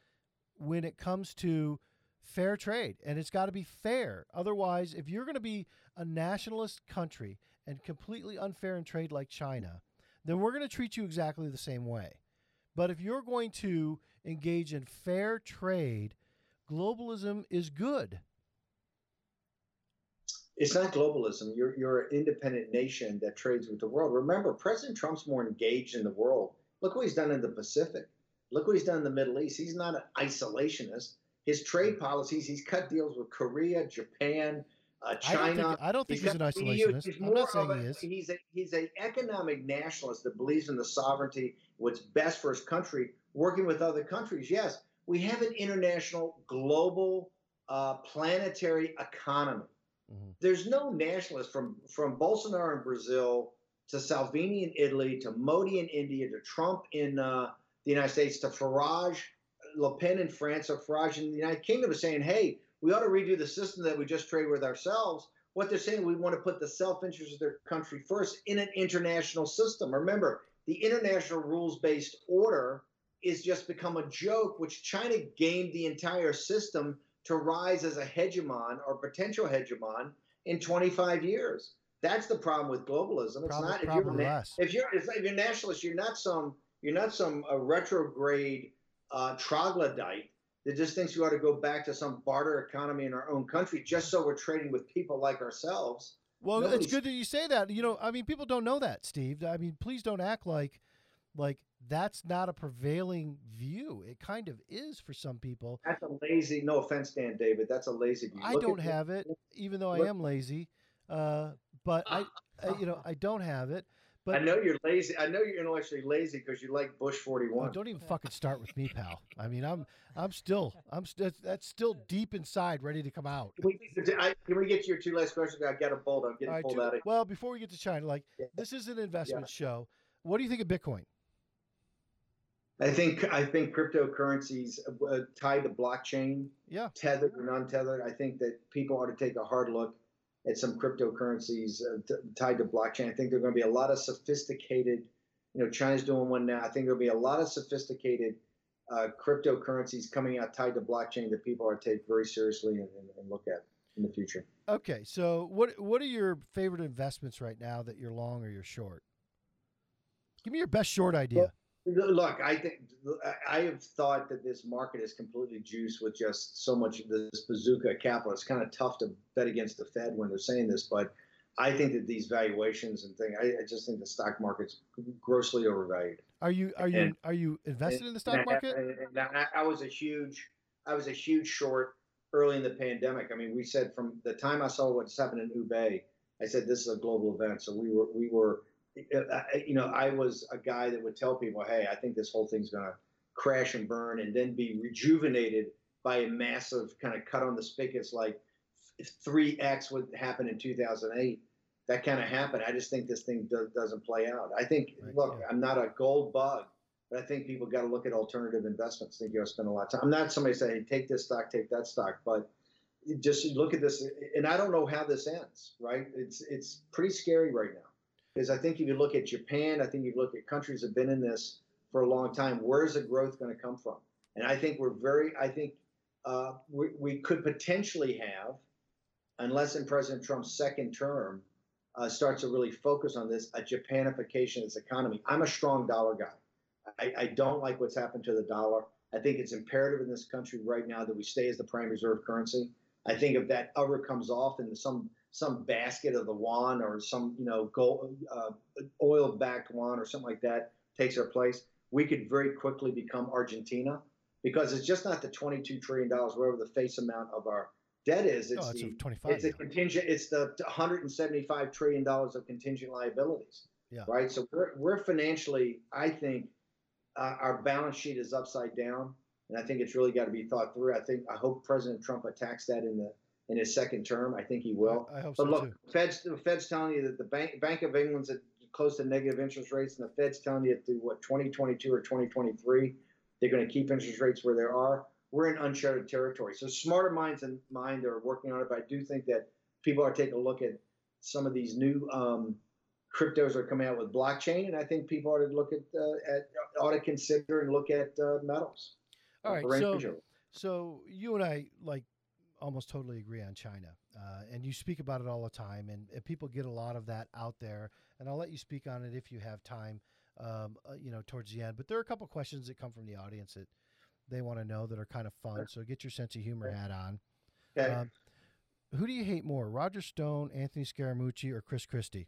when it comes to fair trade and it's got to be fair. Otherwise, if you're going to be a nationalist country and completely unfair in trade like China, then we're going to treat you exactly the same way. But if you're going to engage in fair trade, globalism is good. It's not globalism. You're you're an independent nation that trades with the world. Remember, President Trump's more engaged in the world. Look what he's done in the Pacific. Look what he's done in the Middle East. He's not an isolationist. His trade policies, he's cut deals with Korea, Japan, uh, I don't China. think, I don't think he's, an isolationist. He's I'm more not saying of a, he is. He's a he's an economic nationalist that believes in the sovereignty, what's best for his country, working with other countries. Yes, we have an international, global, uh, planetary economy. Mhm. There's no nationalist from from Bolsonaro in Brazil to Salvini in Italy to Modi in India to Trump in uh, the United States to Farage, Le Pen in France or Farage in the United Kingdom is saying, hey, we ought to redo the system that we just trade with ourselves. What they're saying, we want to put the self-interest of their country first in an international system. Remember, the international rules-based order is just become a joke, which China gamed the entire system to rise as a hegemon or potential hegemon in 25 years. That's the problem with globalism. It's Probably, not if you're, less. if you're if you're nationalist, you're not some you're not some uh, retrograde uh, troglodyte that just thinks we ought to go back to some barter economy in our own country just so we're trading with people like ourselves. Well, it's good that you say that. You know, I mean, people don't know that, Steve. I mean, please don't act like like that's not a prevailing view. It kind of is for some people. That's a lazy. No offense, Dan David. That's a lazy view. I Look don't have it, even though I am lazy. Uh, but I, I, you know, I don't have it. But I know you're lazy. I know you're intellectually lazy because you like Bush Oh, 41. don't even fucking start with me, pal. I mean, I'm I'm still I'm st- that's still deep inside, ready to come out. Can we, get to- I- can we get to your two last questions? I got a bolt. I'm getting right, pulled two- out of well, before we get to China, like Yeah. this is an investment show. What do you think of Bitcoin? I think I think cryptocurrencies uh, tied to blockchain, Yeah. tethered or non-tethered. I think that people ought to take a hard look at some cryptocurrencies uh, t- tied to blockchain. I think there are going to be a lot of sophisticated. You know, China's doing one now. I think there'll be a lot of sophisticated uh, cryptocurrencies coming out tied to blockchain that people are to take very seriously and, and, and look at in the future. Okay, so what what are your favorite investments right now that you're long or you're short? Give me your best short idea. Look, I think I have thought that this market is completely juiced with just so much of this bazooka capital. It's kind of tough to bet against the Fed when they're saying this, but I think that these valuations and things, I, I just think the stock market's grossly overvalued. Are you are you and- are you invested in the stock market? and- and I, I was a huge, I was a huge short early in the pandemic. I mean, we said from the time I saw what's happened in Hubei, I said this is a global event. So we were, we were, you know, I was a guy that would tell people, hey, I think this whole thing's going to crash and burn, and then be rejuvenated by a massive kind of cut on the spigots, like three X would happen in 2008. That kind of happened. I just think this thing do, doesn't play out. I think, Right, look, yeah. I'm not a gold bug, but I think people got to look at alternative investments. I think you got to spend a lot of time. I'm not somebody saying, hey, take this stock, take that stock, but just look at this. And I don't know how this ends, right? It's it's pretty scary right now because I think if you look at Japan, I think you look at countries that have been in this for a long time. Where's the growth going to come from? And I think we're very. I think uh, we we could potentially have, unless in President Trump's second term uh, starts to really focus on this, a Japanification of this economy. I'm a strong dollar guy. I, I don't like what's happened to the dollar. I think it's imperative in this country right now that we stay as the prime reserve currency. I think if that ever comes off in some some basket of the yuan or some you know gold uh, oil backed yuan or something like that takes our place, we could very quickly become Argentina because it's just not the 22 trillion dollars, whatever the face amount of our debt is. It's oh, it's the a 25. it's a contingent. It's the 175 trillion dollars of contingent liabilities. Yeah. Right. So we're we're financially, I think, uh, our balance sheet is upside down, and I think it's really got to be thought through. I think I hope President Trump attacks that in the in his second term. I think he will. I, I hope But so look, too. Fed's the Fed's telling you that the Bank Bank of England's at close to negative interest rates, and the Fed's telling you through what 2022 or 2023 they're going to keep interest rates where they are. we're in uncharted territory. So smarter minds than mine are working on it. But I do think that people are taking a look at some of these new um, cryptos are coming out with blockchain, and I think people ought to look at, uh, at ought to consider and look at uh, metals. All right, so so you and I like almost totally agree on China, uh, and you speak about it all the time, and, and, people get a lot of that out there. And I'll let you speak on it if you have time, um, uh, you know, towards the end. But there are a couple questions that come from the audience that they want to know that are kind of fun. So get your sense of humor hat on. Okay. Um, who do you hate more, Roger Stone, Anthony Scaramucci, or Chris Christie?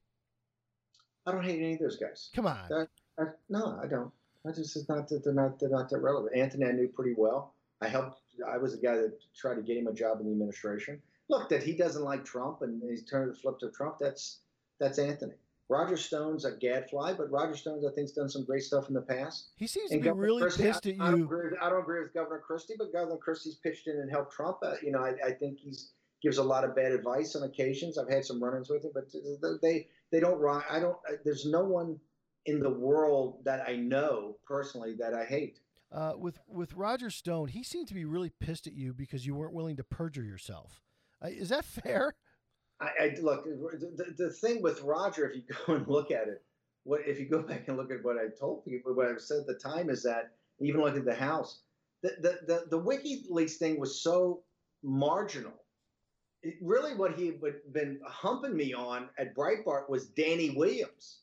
I don't hate any of those guys. Come on. I, no, I don't. I just it's not that they're not they're not that relevant. Anthony I knew pretty well. I helped. I was the guy that tried to get him a job in the administration. Look, that he doesn't like Trump and he's turned the flip to Trump. That's that's Anthony. Roger Stone's a gadfly, but Roger Stone's I think's done some great stuff in the past. He seems and to be Governor really Christie, pissed at I, you. I don't, agree, I don't agree with Governor Christie, but Governor Christie's pitched in and helped Trump. Uh, you know, I, I think he's gives a lot of bad advice on occasions. I've had some run-ins with him, but they they don't. I don't. There's no one in the world that I know personally that I hate. Uh, with with Roger Stone, he seemed to be really pissed at you because you weren't willing to perjure yourself. Uh, is that fair? I, I look the, the thing with Roger. If you go and look at it, what if you go back and look at what I told people, what I said at the time is that even look at the House, the the the, the WikiLeaks thing was so marginal really what he had been humping me on at Breitbart was Danny Williams.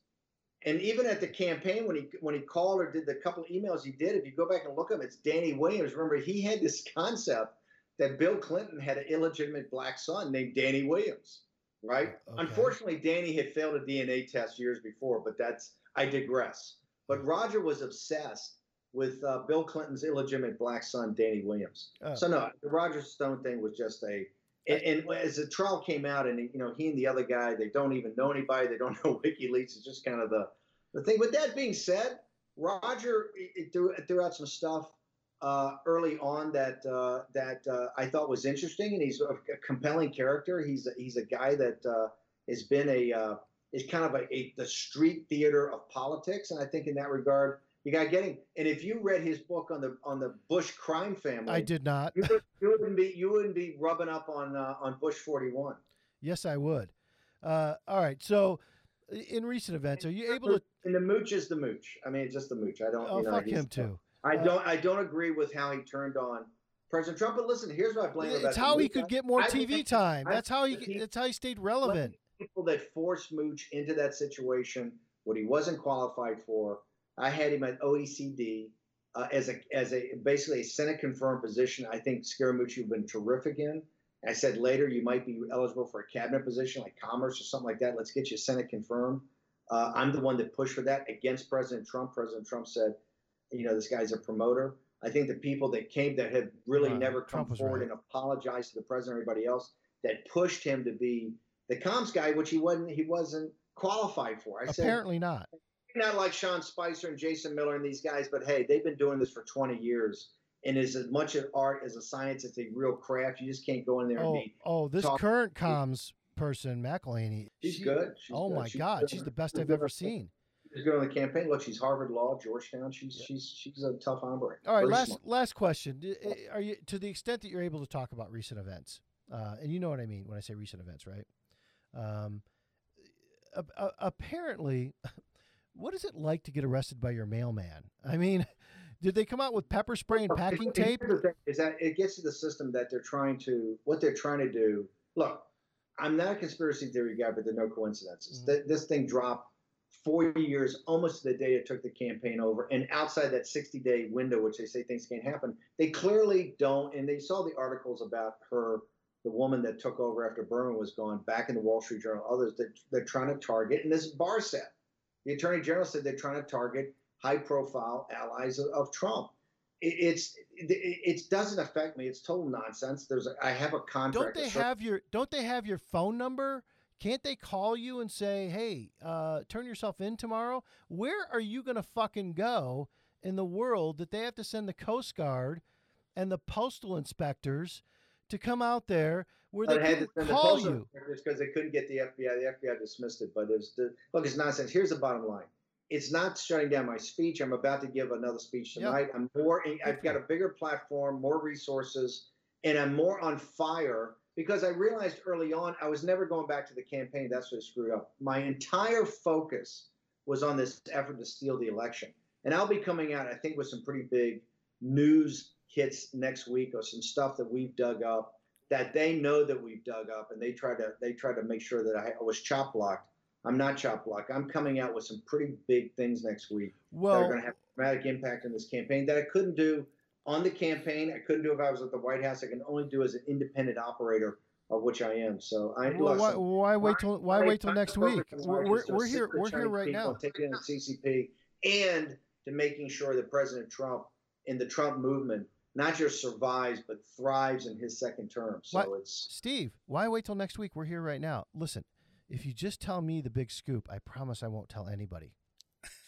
And even at the campaign, when he when he called or did the couple of emails he did, if you go back and look at him, it's Danny Williams. Remember, he had this concept that Bill Clinton had an illegitimate black son named Danny Williams, right? Okay. Unfortunately, Danny had failed a DNA test years before, but that's I digress. But Roger was obsessed with uh, Bill Clinton's illegitimate black son, Danny Williams. Oh. So no, the Roger Stone thing was just a and, and, as the trial came out, and you know, he and the other guy, they don't even know anybody. They don't know WikiLeaks. It's just kind of the the thing. With that being said, Roger threw, threw out some stuff uh, early on that uh, that uh, I thought was interesting, and he's a, a, compelling character. He's a, he's a guy that uh, has been a uh, is kind of a, a the street theater of politics, and I think in that regard you got getting. And if you read his book on the on the Bush crime family, I did not. You, would, you wouldn't be you wouldn't be rubbing up on uh, on Bush forty one. Yes, I would. Uh, all right. So, in recent events, are you able to? And the mooch is the mooch. I mean, it's just the mooch. I don't. Oh, you know, fuck him too. I uh, don't. I don't agree with how he turned on President Trump. But listen, here's what I blame. It's how he could get more I TV time. That's how he. he that's how he stayed relevant. People that forced Mooch into that situation, what he wasn't qualified for I had him at OECD uh, as a as a basically a Senate confirmed position. I think Scaramucci would have been terrific in. I said later you might be eligible for a cabinet position like commerce or something like that. Let's get you Senate confirmed. Uh, I'm the one that pushed for that against President Trump. President Trump said, you know, this guy's a promoter. I think the people that came that had really uh, never come forward right. and apologized to the president or everybody else that pushed him to be the comms guy, which he wasn't he wasn't qualified for. I Apparently said, not not like Sean Spicer and Jason Miller and these guys, but hey, they've been doing this for 20 years. And it's as much an art as a science. It's a real craft. You just can't go in there oh, and be. Oh, this current comms person, McEnany. She's she, good. She's oh good. my she's God, good. she's the best she's I've ever seen. She's good on the campaign. Look, she's Harvard Law, Georgetown. She's yeah. she's she's a tough hombre. All right, Very last smart. last question. Eh, Are you to the extent that you're able to talk about recent events, uh, and you know what I mean when I say recent events, right? Um, apparently, what is it like to get arrested by your mailman? I mean, did they come out with pepper spray and packing tape? Is that it gets to the system that they're trying to what they're trying to do? Look, I'm not a conspiracy theory guy, but there are no coincidences. Mm-hmm. This thing dropped four years, almost to the day it took the campaign over, and outside that 60 day window, which they say things can't happen, they clearly don't. And they saw the articles about her, the woman that took over after Berman was gone, back in the Wall Street Journal, others that they're trying to target, and this bar set. The attorney general said they're trying to target high profile allies of, of Trump. It, it's it, it, doesn't affect me. It's total nonsense. There's a, I have a contract. Don't they have your Don't they have your phone number? Can't they call you and say, "Hey, uh, turn yourself in tomorrow"? Where are you going to fucking go in the world that they have to send the Coast Guard and the postal inspectors to come out there where they had to call you because they couldn't get the FBI. The FBI dismissed it, but it was the, look, it's nonsense. Here's the bottom line: it's not shutting down my speech. I'm about to give another speech Yep. tonight. I'm more. I've got a bigger platform, more resources, and I'm more on fire because I realized early on I was never going back to the campaign. That's what I screwed up. My entire focus was on this effort to steal the election, and I'll be coming out, I think, with some pretty big news hits next week or some stuff that we've dug up that they know that we've dug up, and they try to they try to make sure that I was chop blocked. I'm not chop blocked. I'm coming out with some pretty big things next week that are going to have dramatic impact on this campaign that I couldn't do on the campaign. I couldn't do if I was at the White House. I can only do as an independent operator, of which I am. So I well, why, why wait till why wait till next week? We're, we're, we're here we're here right now. Taking in CCP and to making sure that President Trump and the Trump movement not just survives but thrives in his second term. So What? it's Steve, why wait till next week? We're here right now. Listen, if you just tell me the big scoop, I promise I won't tell anybody.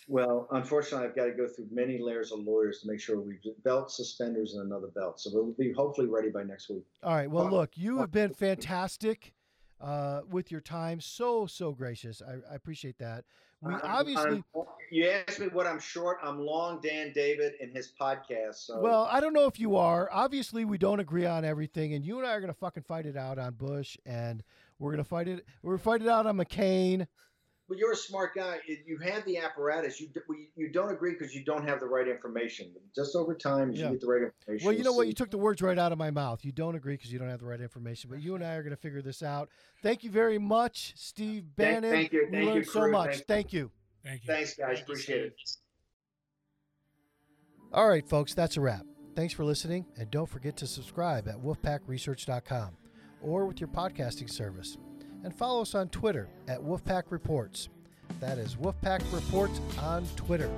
well, unfortunately, I've got to go through many layers of lawyers to make sure we've belt suspenders and another belt. So we'll be hopefully ready by next week. All right. Well, Well, look, you have been fantastic uh, with your time. So so gracious. I, I appreciate that. We obviously. I'm- you asked me what I'm short. I'm long, Dan David, in his podcast. So Well, I don't know if you are. Obviously, we don't agree on everything, and you and I are going to fucking fight it out on Bush, and we're going to fight it. We're going to fight it out on McCain. But you're a smart guy. You- You have the apparatus. You you don't agree because you don't have the right information. Just over time, as Yeah. you get the right information. Well, you know what? You took the words right out of my mouth. You don't agree because you don't have the right information, but you and I are going to figure this out. Thank you very much, Steve Bannon. thank you. We Thank you, learned so much. Thank- Thank you. Thank you. Thanks, guys. Thank you, Appreciate it. All right, folks, that's a wrap. Thanks for listening, and don't forget to subscribe at wolfpackresearch.com or with your podcasting service. And follow us on Twitter at Wolfpack Reports. That is Wolfpack Reports on Twitter.